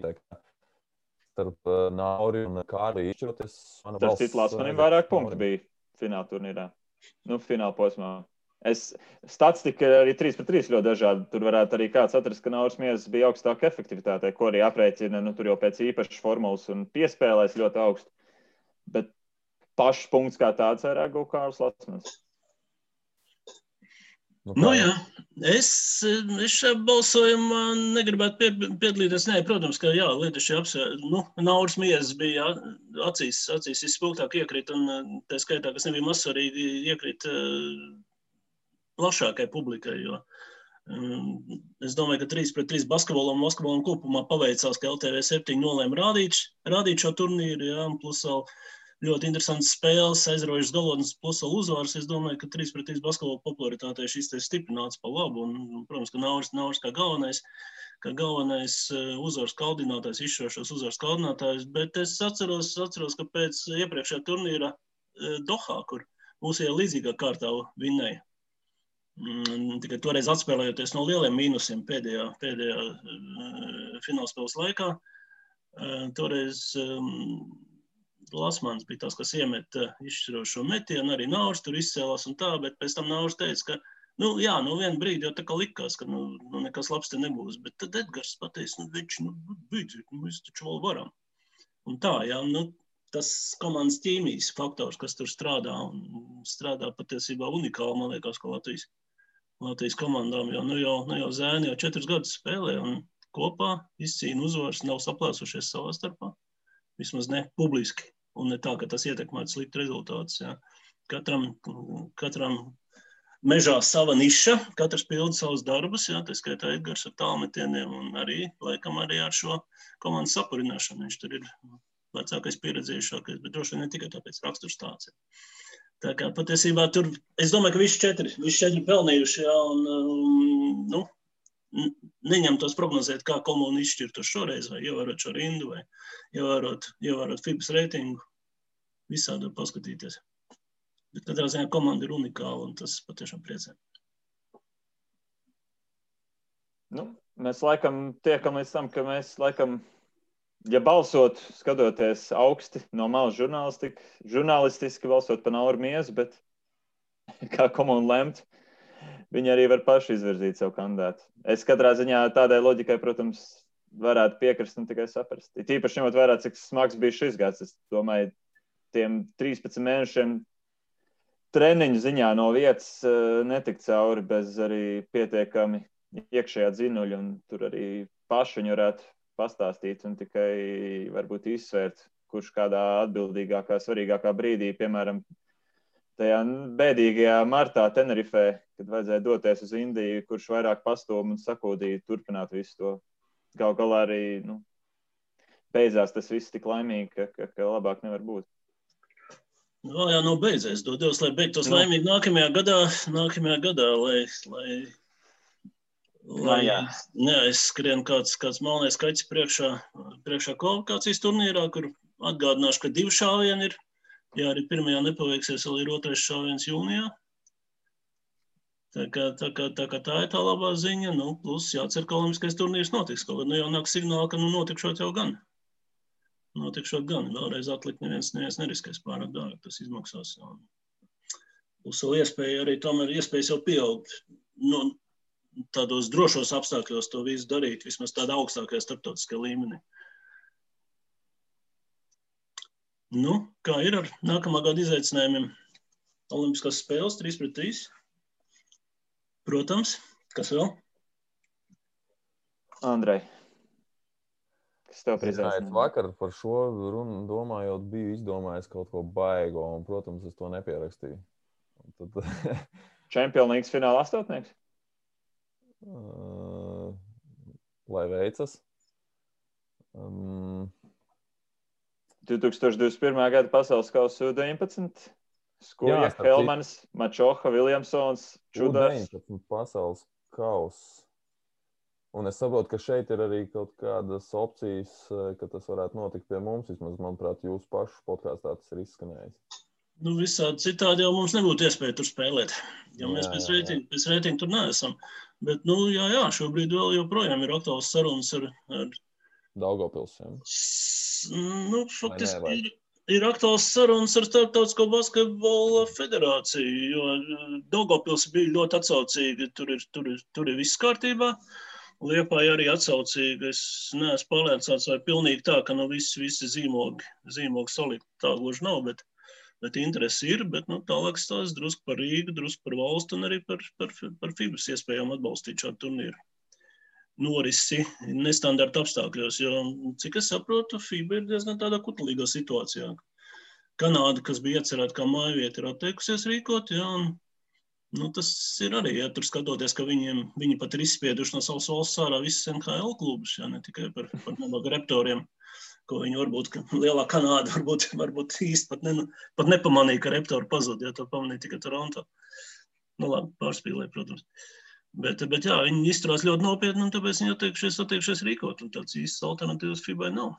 Starp uh, Nauri un Kārli izšķiroties. Tas cits manim vairāk punktu bija fināla turnīrā. Nu, fināla posmā. Es, statistika arī 3 pret 3 ļoti dažāda. Tur varētu arī kāds atrast, ka Nauris Miezas bija augstāka efektivitāte, ko arī aprēķina nu, tur jau pēc īpašas formulas un piespēlēs ļoti augstu. Bet pašs punkts kā tāds ir Ego Kārls Lasmans. Nu, nu, jā, es, es šajā balsojumā negribētu pie, piedalīties. Nē, protams, ka jā, Lietuši apsver, nu, Nauris Miezas bija acīs, acīs izspilgtāk iekrīt, un tā skaitā, kas nebija mazsvarīgi, iekrīt plašākai publikai. Jo, um, es domāju, ka 3 pret 3 basketbolam basketbolam kopumā paveicās, ka LTV 7 nolēma rādīt, rādīt šo turnīru. Jā, plus vēl ļoti interesants spēles, aizraujošas galotnes, plus vēl uzvaras. Es domāju, ka 3 pret 3 basketbola popularitātei šis te stiprināts pa labu. Un, protams, ka Nauris, Nauris kā galvenais, kā galvenais uh, uzvaras kaldinātājs, izšķirošos uzvaras kaldinātājs. Bet es atceros, atceros ka pēc iepriekšējā turnīra uh, Dohā, kur mūsu līdzīgā kārtā vinnēja tikai toreiz atspēlējoties no lieliem mīnusiem pēdējā, pēdējā uh, finālspēles laikā. Uh, toreiz um, Lasmans bija tas, kas iemeta izšķirošo metienu, arī Nauris tur izcēlās un tā, bet pēc tam Nauris teica, ka, nu, jā, nu, vienu brīdi jau tā kā likās, ka, nu, nu nekas labs te nebūs, bet tad Edgars pateica, nu, viņš, nu, beidziet, nu, mēs taču vēl varam. Un tā, jā, nu, tas komandas ķīmijas faktors, kas tur strādā un strādā patiesībā unikāli, man liekas, ka Latvijas Latvijas komandām. Jo, nu jau, nu jau zēni jau četrus gadus spēlē un kopā izcīna uzvaras, nav saplēsušies savā starpā. Vismaz ne publiski. Un ne tā, ka tas ietekmētu sliktu rezultātus. Ja. Katram, katram mežā sava niša, katrs pilda savus darbus, jā, tā skaitā Edgars ar tālmetieniem un arī, laikam, arī ar šo komandas sapurināšanu. Viņš tur ir vecākais, pieredzējušākais, bet droši vien ne tikai tāpēc raksturs tāds. Ja. Tā kā patiesībā tur, es domāju, ka visi četri, visi četri pelnījuši, jā, un, um, nu, neņem tos prognozēt, kā komunu izšķirtu šoreiz, vai ievērot šo rindu, vai ievērot, ievērot FIBS reitingu, visādi paskatīties. Bet katrā ziņā komanda ir unikāla, un tas patiešām priecē. Nu, mēs laikam tiekam līdz tam, ka mēs laikam ja balsot, skatoties augsti no malas žurnālistiski, žurnālistiski balsot par Nauru Miesu, bet kā komunu lemt, viņi arī var paši izvirzīt savu kandidātu. Es katrā ziņā tādai loģikai, protams, varētu piekrist un tikai saprast. Ir tīpaši ņemot vērā, cik smags bija šis gads. Es domāju, tiem 13 mēnešiem treniņu ziņā no vietas eh, netikt cauri bez arī pietiekami iekšējā dzinuļa, un tur arī paši viņi varētu pastāstīt un tikai varbūt izsvērt, kurš kādā atbildīgākā, svarīgākā brīdī, piemēram, tajā bēdīgajā martā Tenerifē, kad vajadzēja doties uz Indiju, kurš vairāk pastūma un sakūdīja turpināt visu to. Gal galā arī nu, beidzās tas viss tik laimīgi, ka, ka, ka labāk nevar būt. Nu, jā, nu beidzēs. Dodies, lai beigtos nu. laimīgi nākamajā gadā, nākamajā gadā lai, lai Lai neaizskrien kāds, kāds malnais kaķis priekšā, priekšā kvalifikācijas turnīrā, kur atgādināšu, ka divi šāvieni ir. Ja arī pirmajā nepaveiksies, vēl ir otrais šāviens jūnijā. Tā kā, tā, kā, tā kā tā ir tā labā ziņa, nu, plus jācer, ka olimpiskais turnīrs notiks. Kaut gan nu jau nāk signāli, ka nu notikšot jau gan. notikšot gan. Vēlreiz atlikt, neviens, neviens neriskēs pārāk dārgi, tas izmaksās. Un būs vēl iespēja arī tomēr iespējas jau pieaugt. Nu, tādos drošos apstākļos to visu darīt, vismaz tādā augstākajā starptautiskajā līmenī. Nu, kā ir ar nākamā gada izaicinājumiem? Olimpiskās spēles 3 pret 3. Protams, kas vēl? Andrej. Kas tev priecājas? vakar par šo runu domājot, biju izdomājis kaut ko baigo, un, protams, es to nepierakstīju. Tad, Čempionu līnijas fināla astotnieks? Uh, lai veicas. Um, 2021. gada pasaules kausa U19. Skuja, Jā, starp citu. Helmans, Mačoha, Viljamsons, Čudars. U19 pasaules kausa. Un es saprotu, ka šeit ir arī kaut kādas opcijas, ka tas varētu notikt pie mums. Vismaz, manuprāt, jūsu pašu podkāstā tas ir izskanējis. Nu, visādi citādi jau mums nebūtu iespēja tur spēlēt. Jo mēs Jā, pēc reitinga, tur neesam. Bet, nu, jā, jā, šobrīd vēl joprojām ir aktuāls sarunas ar, ar Daugopilsiem. nu, faktiski vai? ir, ir aktuāls sarunas ar Startautisko basketbola federāciju, jo Daugopils bija ļoti atsaucīga, tur ir, tur ir, tur ir viss kārtībā. Liepā arī atsaucīga. Es neesmu pārliecināts, vai pilnīgi tā, ka nu visi, visi zīmogi, zīmogi salikt tā gluži nav, bet, bet interesi ir. Bet nu, tālāk stāsta drusku par Rīgu, drusku par valstu un arī par, par, par FIBAS iespējām atbalstīt šādu turnīru. Norisi nestandarta apstākļos, jo, cik es saprotu, FIBA ir diezgan tādā kutelīgā situācijā. Kanāda, kas bija iecerēta kā mājvieta, ir atteikusies rīkot, jā, un Nu, tas ir arī, ja tur skatoties, ka viņiem, viņi pat ir izspieduši no savas valsts ārā visus NHL klubus, ja ne tikai par, par nabaga reptoriem, ko viņi varbūt, lielā Kanāda varbūt, varbūt īsti pat, ne, pat nepamanīja, ka reptori pazud, ja to pamanīja tikai Toronto. Nu, labi, pārspīlēja, protams. Bet, bet jā, viņi izturās ļoti nopietni, un tāpēc viņi atteikušies, atteikušies rīkot, un tāds īsts alternatīvas FIBA nav.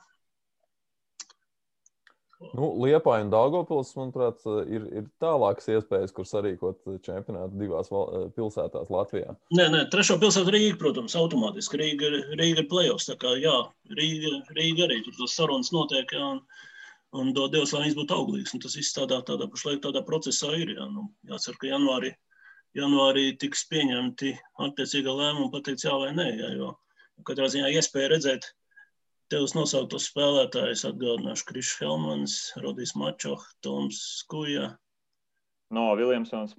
Nu, Liepa un Dārgopils, manuprāt, ir, ir tālākas iespējas, kur sarīkot čempionātu divās val- eh, pilsētās Latvijā. Nē, nē, trešā pilsēta Rīga, protams, automātiski. Rīga, Rīga ir plēsos. Tā kā jā, Rīga, Rīga arī tur tas sarunas notiek. Jā, un, un dod Dievs, lai viņas būtu auglīgas. Un tas viss tādā, tādā pašlaik tādā procesā ir. Jā, nu, jācer, ka janvārī, janvārī tiks pieņemti attiecīgā lēmuma pateikt jā vai nē. Jā, jo katrā ziņā iespēja redzēt Tevs nosauktos spēlētājus atgādināšu Krišs Helmans, Rodijs Mačoh, Toms Skuja, No Viljamsons.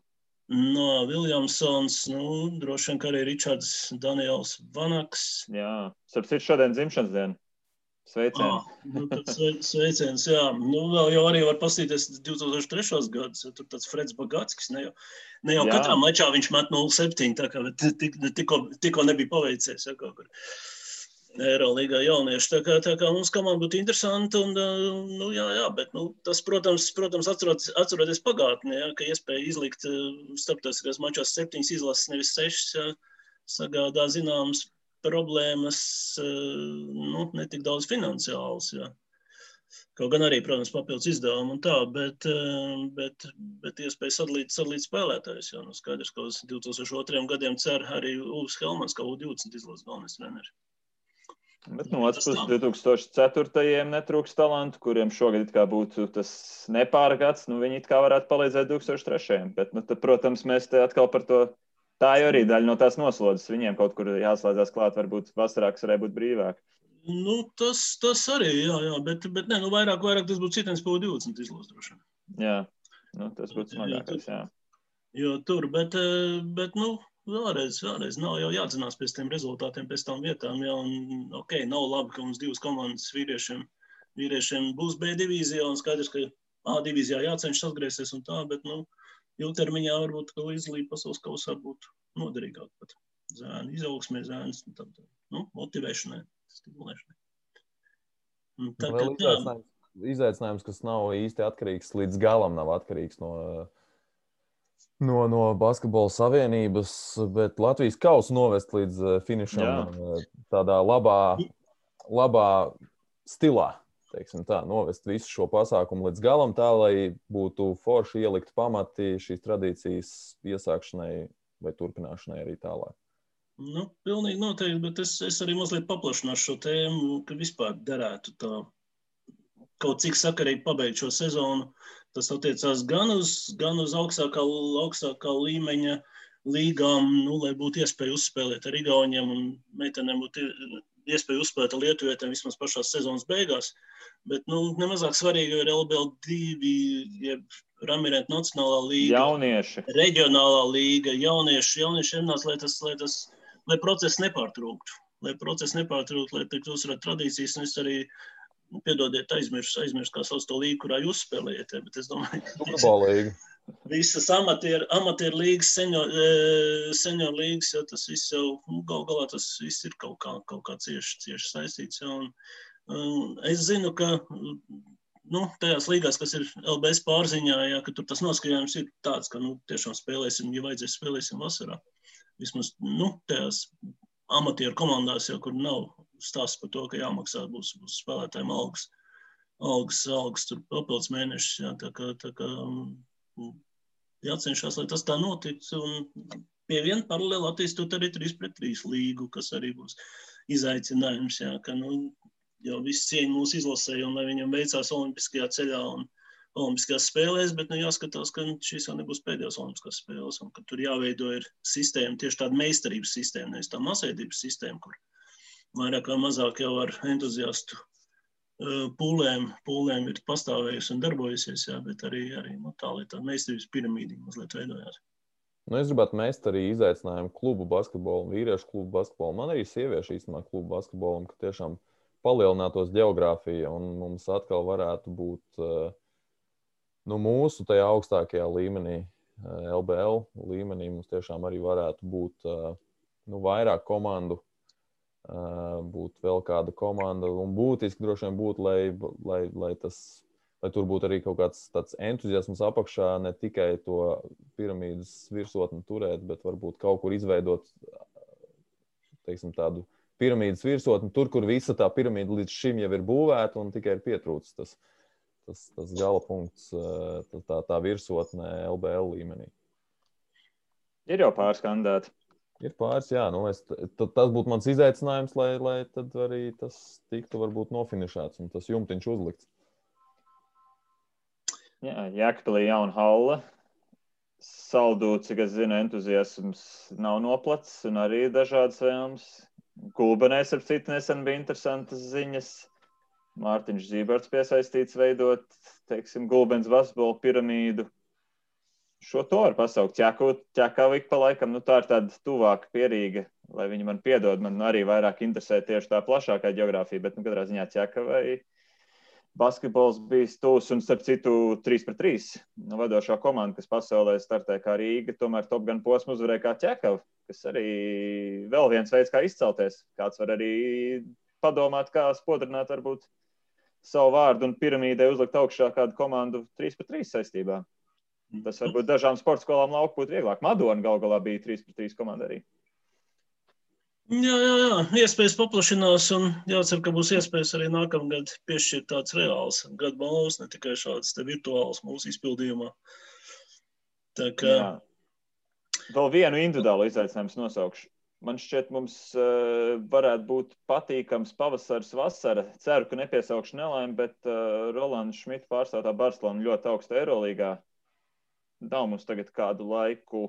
no Viljamsons, nu, droši vien, ka arī Ričards Daniels Vanaks. Jā, starp citu, šodien dzimšanas diena. Sveicieni. Ah, nu, sveiciens, jā. Nu, vēl jau arī var pastīties 2003. gads, jo tur tāds Freds Bagatskis, ne jau, ne jau Jā. katrā mačā viņš met 0,7, tā kā tik, tikko, tikko nebija paveicies, ja kaut kur. Eirolīgā jaunieši. Tā kā, tā kā mums komanda būtu interesanta, un, uh, nu, jā, jā, bet, nu, tas, protams, protams atceroties, atceroties pagātnē, ja, ka iespēja izlikt uh, starptautiskās mačos septiņas izlases, nevis sešas, ja, sagādā zināmas problēmas, uh, nu, ne tik daudz finansiāls, ja. Kaut gan arī, protams, papildus izdevumi un tā, bet, bet, bet iespēja sadalīt, sadalīt spēlētājus, jo, nu, skaidrs, ka uz 2002 gadiem cer arī Ulfs Helmans, kā U20 izlases galvenais treneris. Bet no otras puses, 2004. netrūks talantu, kuriem šogad būtu tas nepārgāds. Nu, viņi kā varētu palīdzēt 2003. Bet, nu, tad, protams, mēs te atkal par to. Tā jau arī daļa no tās noslodzes. Viņiem kaut kur jāslēdzas klāt, varbūt vasarā, kas varēja būt brīvāk. Nu, tas, tas arī, jā, jā bet, bet ne, nu, vairāk, vairāk tas būtu citens pa 20 izlases droši vien. Jā, nu, tas būtu smagākais. Jā. Jo tur, bet, eh, bet nu, vēlreiz, vēlreiz nav jau jāatzinās pēc tiem rezultātiem, pēc tām vietām. Jā, un, ok, nav labi, ka mums divas komandas vīriešiem, vīriešiem būs B divīzijā, skaidrs, ka A divīzijā jācenšas atgriezties un tā, bet, nu, ilgtermiņā varbūt, ka līdzdalība pasaules kausā būtu noderīgāk pat zēnu izaugsmē, zēnas, un tad, nu, motivēšanai, stimulēšanai. Tā, izaicinājums, izaicinājums, kas nav īsti atkarīgs, līdz galam nav atkarīgs no, no, no basketbola savienības, bet Latvijas kausa novest līdz eh, finišam eh, tādā labā, labā stilā. teiksim Tā, novest visu šo pasākumu līdz galam, tā lai būtu forši ielikt pamati šīs tradīcijas iesākšanai vai turpināšanai arī tālāk. Nu, pilnīgi noteikti, bet es, es arī mazliet paplašināšu šo tēmu, ka vispār derētu tā kaut cik sakarīgi pabeigt šo sezonu. Tas attiecās gan uz, gan uz augstākā, augstākā līmeņa līgām, nu, lai būtu iespēja uzspēlēt ar Igauniem un meitenēm būtu iespēja uzspēlēt ar Lietuvietiem vismaz pašās sezonas beigās. Bet nu, nemazāk svarīgi ir LBL2, jeb Ramirenta Nacionālā līga. Jaunieši. Reģionālā līga, jaunieši, jaunieši ienāc, lai tas, lai tas, lai process nepārtrūktu. Lai process nepārtrūktu, lai tiktu uzsvērt tradīcijas, un es arī nu, piedodiet, aizmirsu, aizmirsu, kā sauc to līgu, kurā jūs spēlējat. Bet es domāju, ka visas amatieru, amatieru līgas, senior, e, senior līgas, jo tas viss jau, nu, gal galā tas viss ir kaut kā, kaut kā cieši, cieši saistīts. Ja, un, un es zinu, ka nu, tajās līgās, kas ir LBS pārziņā, ja, ka tur tas noskaņojums ir tāds, ka nu, tiešām spēlēsim, ja vajadzēs, spēlēsim vasarā. Vismaz nu, tajās amatieru komandās, jau kur nav stāsts par to, ka jāmaksā būs, būs spēlētājiem algas, algas, algas papildus mēnešus. Ja, tā kā, tā kā, jācenšas, lai tas tā notiktu. Un pie viena paralēli attīstot arī 3 pret 3 līgu, kas arī būs izaicinājums. Jā, ka, nu, jau viss cieņa mūsu izlasē, un lai viņam veicās Olimpiskajā ceļā un Olimpiskajās spēlēs, bet nu, jāskatās, ka šīs jau nebūs pēdējās Olimpiskās spēles, tur jāveido sistēma, tieši tāda meistarības sistēma, nevis tā masveidības sistēma, kur vairāk vai mazāk jau ar entuziastu pūlēm, pūlēm ir pastāvējusi un darbojusies, jā, bet arī, arī nu, tā, lai tāda meistarības piramīda mazliet veidojās. Nu, es gribētu mest arī izaicinājumu klubu basketbolu, vīriešu klubu basketbolu. Man arī sieviešu īstenībā klubu basketbolam, ka tiešām palielinātos geogrāfija un mums atkal varētu būt nu, mūsu tajā augstākajā līmenī, LBL līmenī, mums tiešām arī varētu būt nu, vairāk komandu būtu vēl kāda komanda. Un būtiski droši vien būtu, lai, lai, lai, tas, lai tur būtu arī kaut kāds tāds entuziasms apakšā, ne tikai to piramīdas virsotni turēt, bet varbūt kaut kur izveidot teiksim, tādu piramīdas virsotni, tur, kur visa tā piramīda līdz šim jau ir būvēta un tikai ir pietrūcis tas, tas, tas gala punkts, tā, tā virsotne LBL līmenī. Ir jau pāris kandidāti. Ir pāris, jā, nu, es, tas būtu mans izaicinājums, lai, lai tad arī tas tiktu varbūt nofinišēts un tas jumtiņš uzlikts. Jā, Jēkabīlī jauna halla. Saldū, cik es zinu, entuziasms nav noplacis un arī dažādas vēlmes. Gulbenēs ar citu nesen bija interesantas ziņas. Mārtiņš Zīberts piesaistīts veidot, teiksim, Gulbens basketbolu piramīdu šo to var pasaukt. Ik pa laikam, nu tā ir tāda tuvāka pierīga, lai viņi man piedod. Man arī vairāk interesē tieši tā plašākā geogrāfija, bet nu, katrā ziņā ķekā vai basketbols bija stūs un starp citu 3 pret 3. Nu, vadošā komanda, kas pasaulē startē kā Rīga, tomēr Top Gun posmu uzvarēja kā ķekava, kas arī vēl viens veids, kā izcelties. Kāds var arī padomāt, kā spodrināt varbūt savu vārdu un piramīdē uzlikt augšā kādu komandu 3 pret 3 saistībā. Tas varbūt dažām sporta skolām lauku būtu vieglāk. Madona gal galā bija 3 pret 3 komanda arī. Jā, jā, jā, iespējas paplašinās, un jācer, ka būs iespējas arī nākamgad piešķirt tāds reāls gadu balvas, ne tikai šāds virtuāls mūsu izpildījumā. Tā kā... Jā. Vēl vienu individuālu izaicinājumu nosaukšu. Man šķiet, mums uh, varētu būt patīkams pavasaris, vasara. Ceru, ka nepiesaukšu nelaimi, bet uh, Rolands Šmits pārstāvā Barcelonu ļoti augstu Eirolīgā nav mums tagad kādu laiku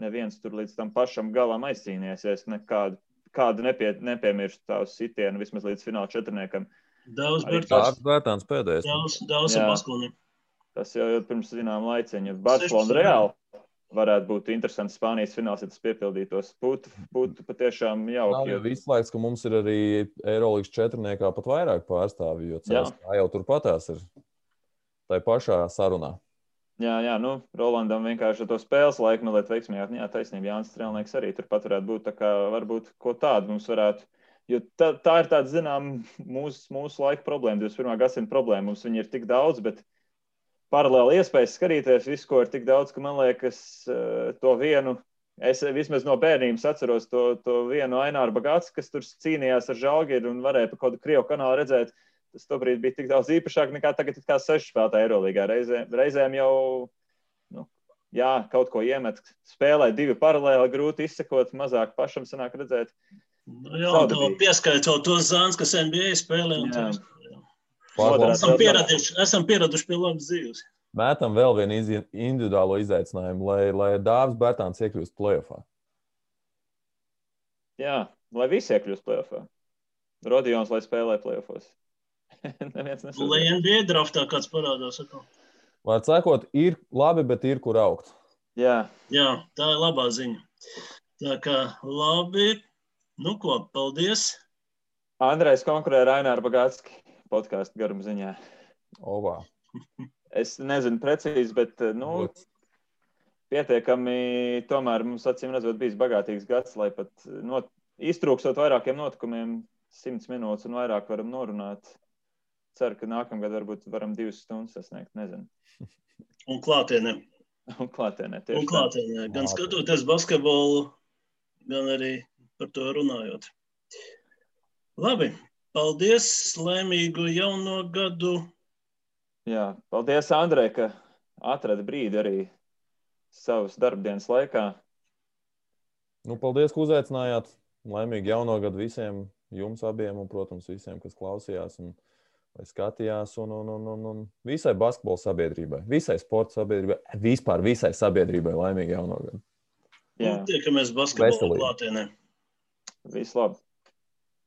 neviens tur līdz tam pašam galam aizcīnījies. Es nekādu kādu nepie, nepiemirstu tā sitienu vismaz līdz fināla četrniekam. Daudz Bērtāns pēdējais. Daudz, daudz Barcelonu. Tas jau ir pirms zinām laiciņa. Barcelona reāli varētu būt interesants Spānijas fināls, ja tas piepildītos. Būtu, būtu patiešām jauki. Nav jau visu laiku, ka mums ir arī Eirolandes četrniekā pat vairāk pārstāvju, jo CSK jau turpatās ir tai pašā sarunā. Jā, jā, nu, Rolandam vienkārši to spēles laiku mazliet veiksmīgāk. Jā, taisnība, Jānis Strēlnieks arī turpat varētu būt. Tā kā varbūt ko tādu mums varētu. Jo tā, tā ir tāda, zinām, mūsu, mūsu laika problēma, 21. gadsimta problēma. Mums viņi ir tik daudz, bet paralēli iespējas skatīties visu, ko ir tik daudz, ka man liekas, eh, to vienu. Es vismaz no bērnības atceros to, to vienu Aināru Bagāts, kas tur cīnījās ar žāģi un varēja pa kādu Krievu kanālu redzēt, uh, tas tobrīd bija tik daudz īpašāk nekā tagad, kā sešu spēlētāju Eirolandā. Reizē, reizēm jau nu, jā, kaut ko iemet, spēlē divi paralēli, grūti izsekot, mazāk pašam sanāk redzēt. Nu, jā, to pieskaitot tos zāns, kas NBA spēlē. Noderētu Esam pieraduši, esam pieraduši pie labas dzīves. Mētam vēl vienu izi- individuālo izaicinājumu, lai, lai Dārzs Bērtāns iekļūst plēsoņā. Jā, lai visi iekļūst plēsoņā. Rodions, lai spēlē plēsoņos. Lai. NBA draftā kāds parādās. Var sakot, ir labi, bet ir kur augt. Jā, Jā, tā ir labā ziņa. Tā kā labi. Nu ko, paldies. Andrejs konkurē ar Aināru Bagātski podkāstu garuma ziņā. Ovā. Es nezinu precīzi, bet nu, Būt. pietiekami tomēr mums acīm redzot bijis bagātīgs gads, lai pat not, iztrūkstot vairākiem notikumiem, simts minūtes un vairāk varam norunāt. Ceru, ka nākamgad varbūt varam divas stundas sasniegt, nezinu. Un klātienē. Un klātienē Un klātienē. Gan Labi. skatoties basketbolu, gan arī par to runājot. Labi. Paldies, laimīgu jauno gadu. Jā, paldies, Andrej, ka atradi brīdi arī savas darbdienas laikā. Nu, paldies, ka uzaicinājāt. Laimīgi jauno gadu visiem jums abiem, un, protams, visiem, kas klausījās un vai skatījās, un, un, un, un, un visai basketbola sabiedrībai, visai sporta sabiedrībai, vispār visai sabiedrībai laimīgi jauno gadu. Jā, Nu, Tiekamies basketbolā klātienē. viss labi.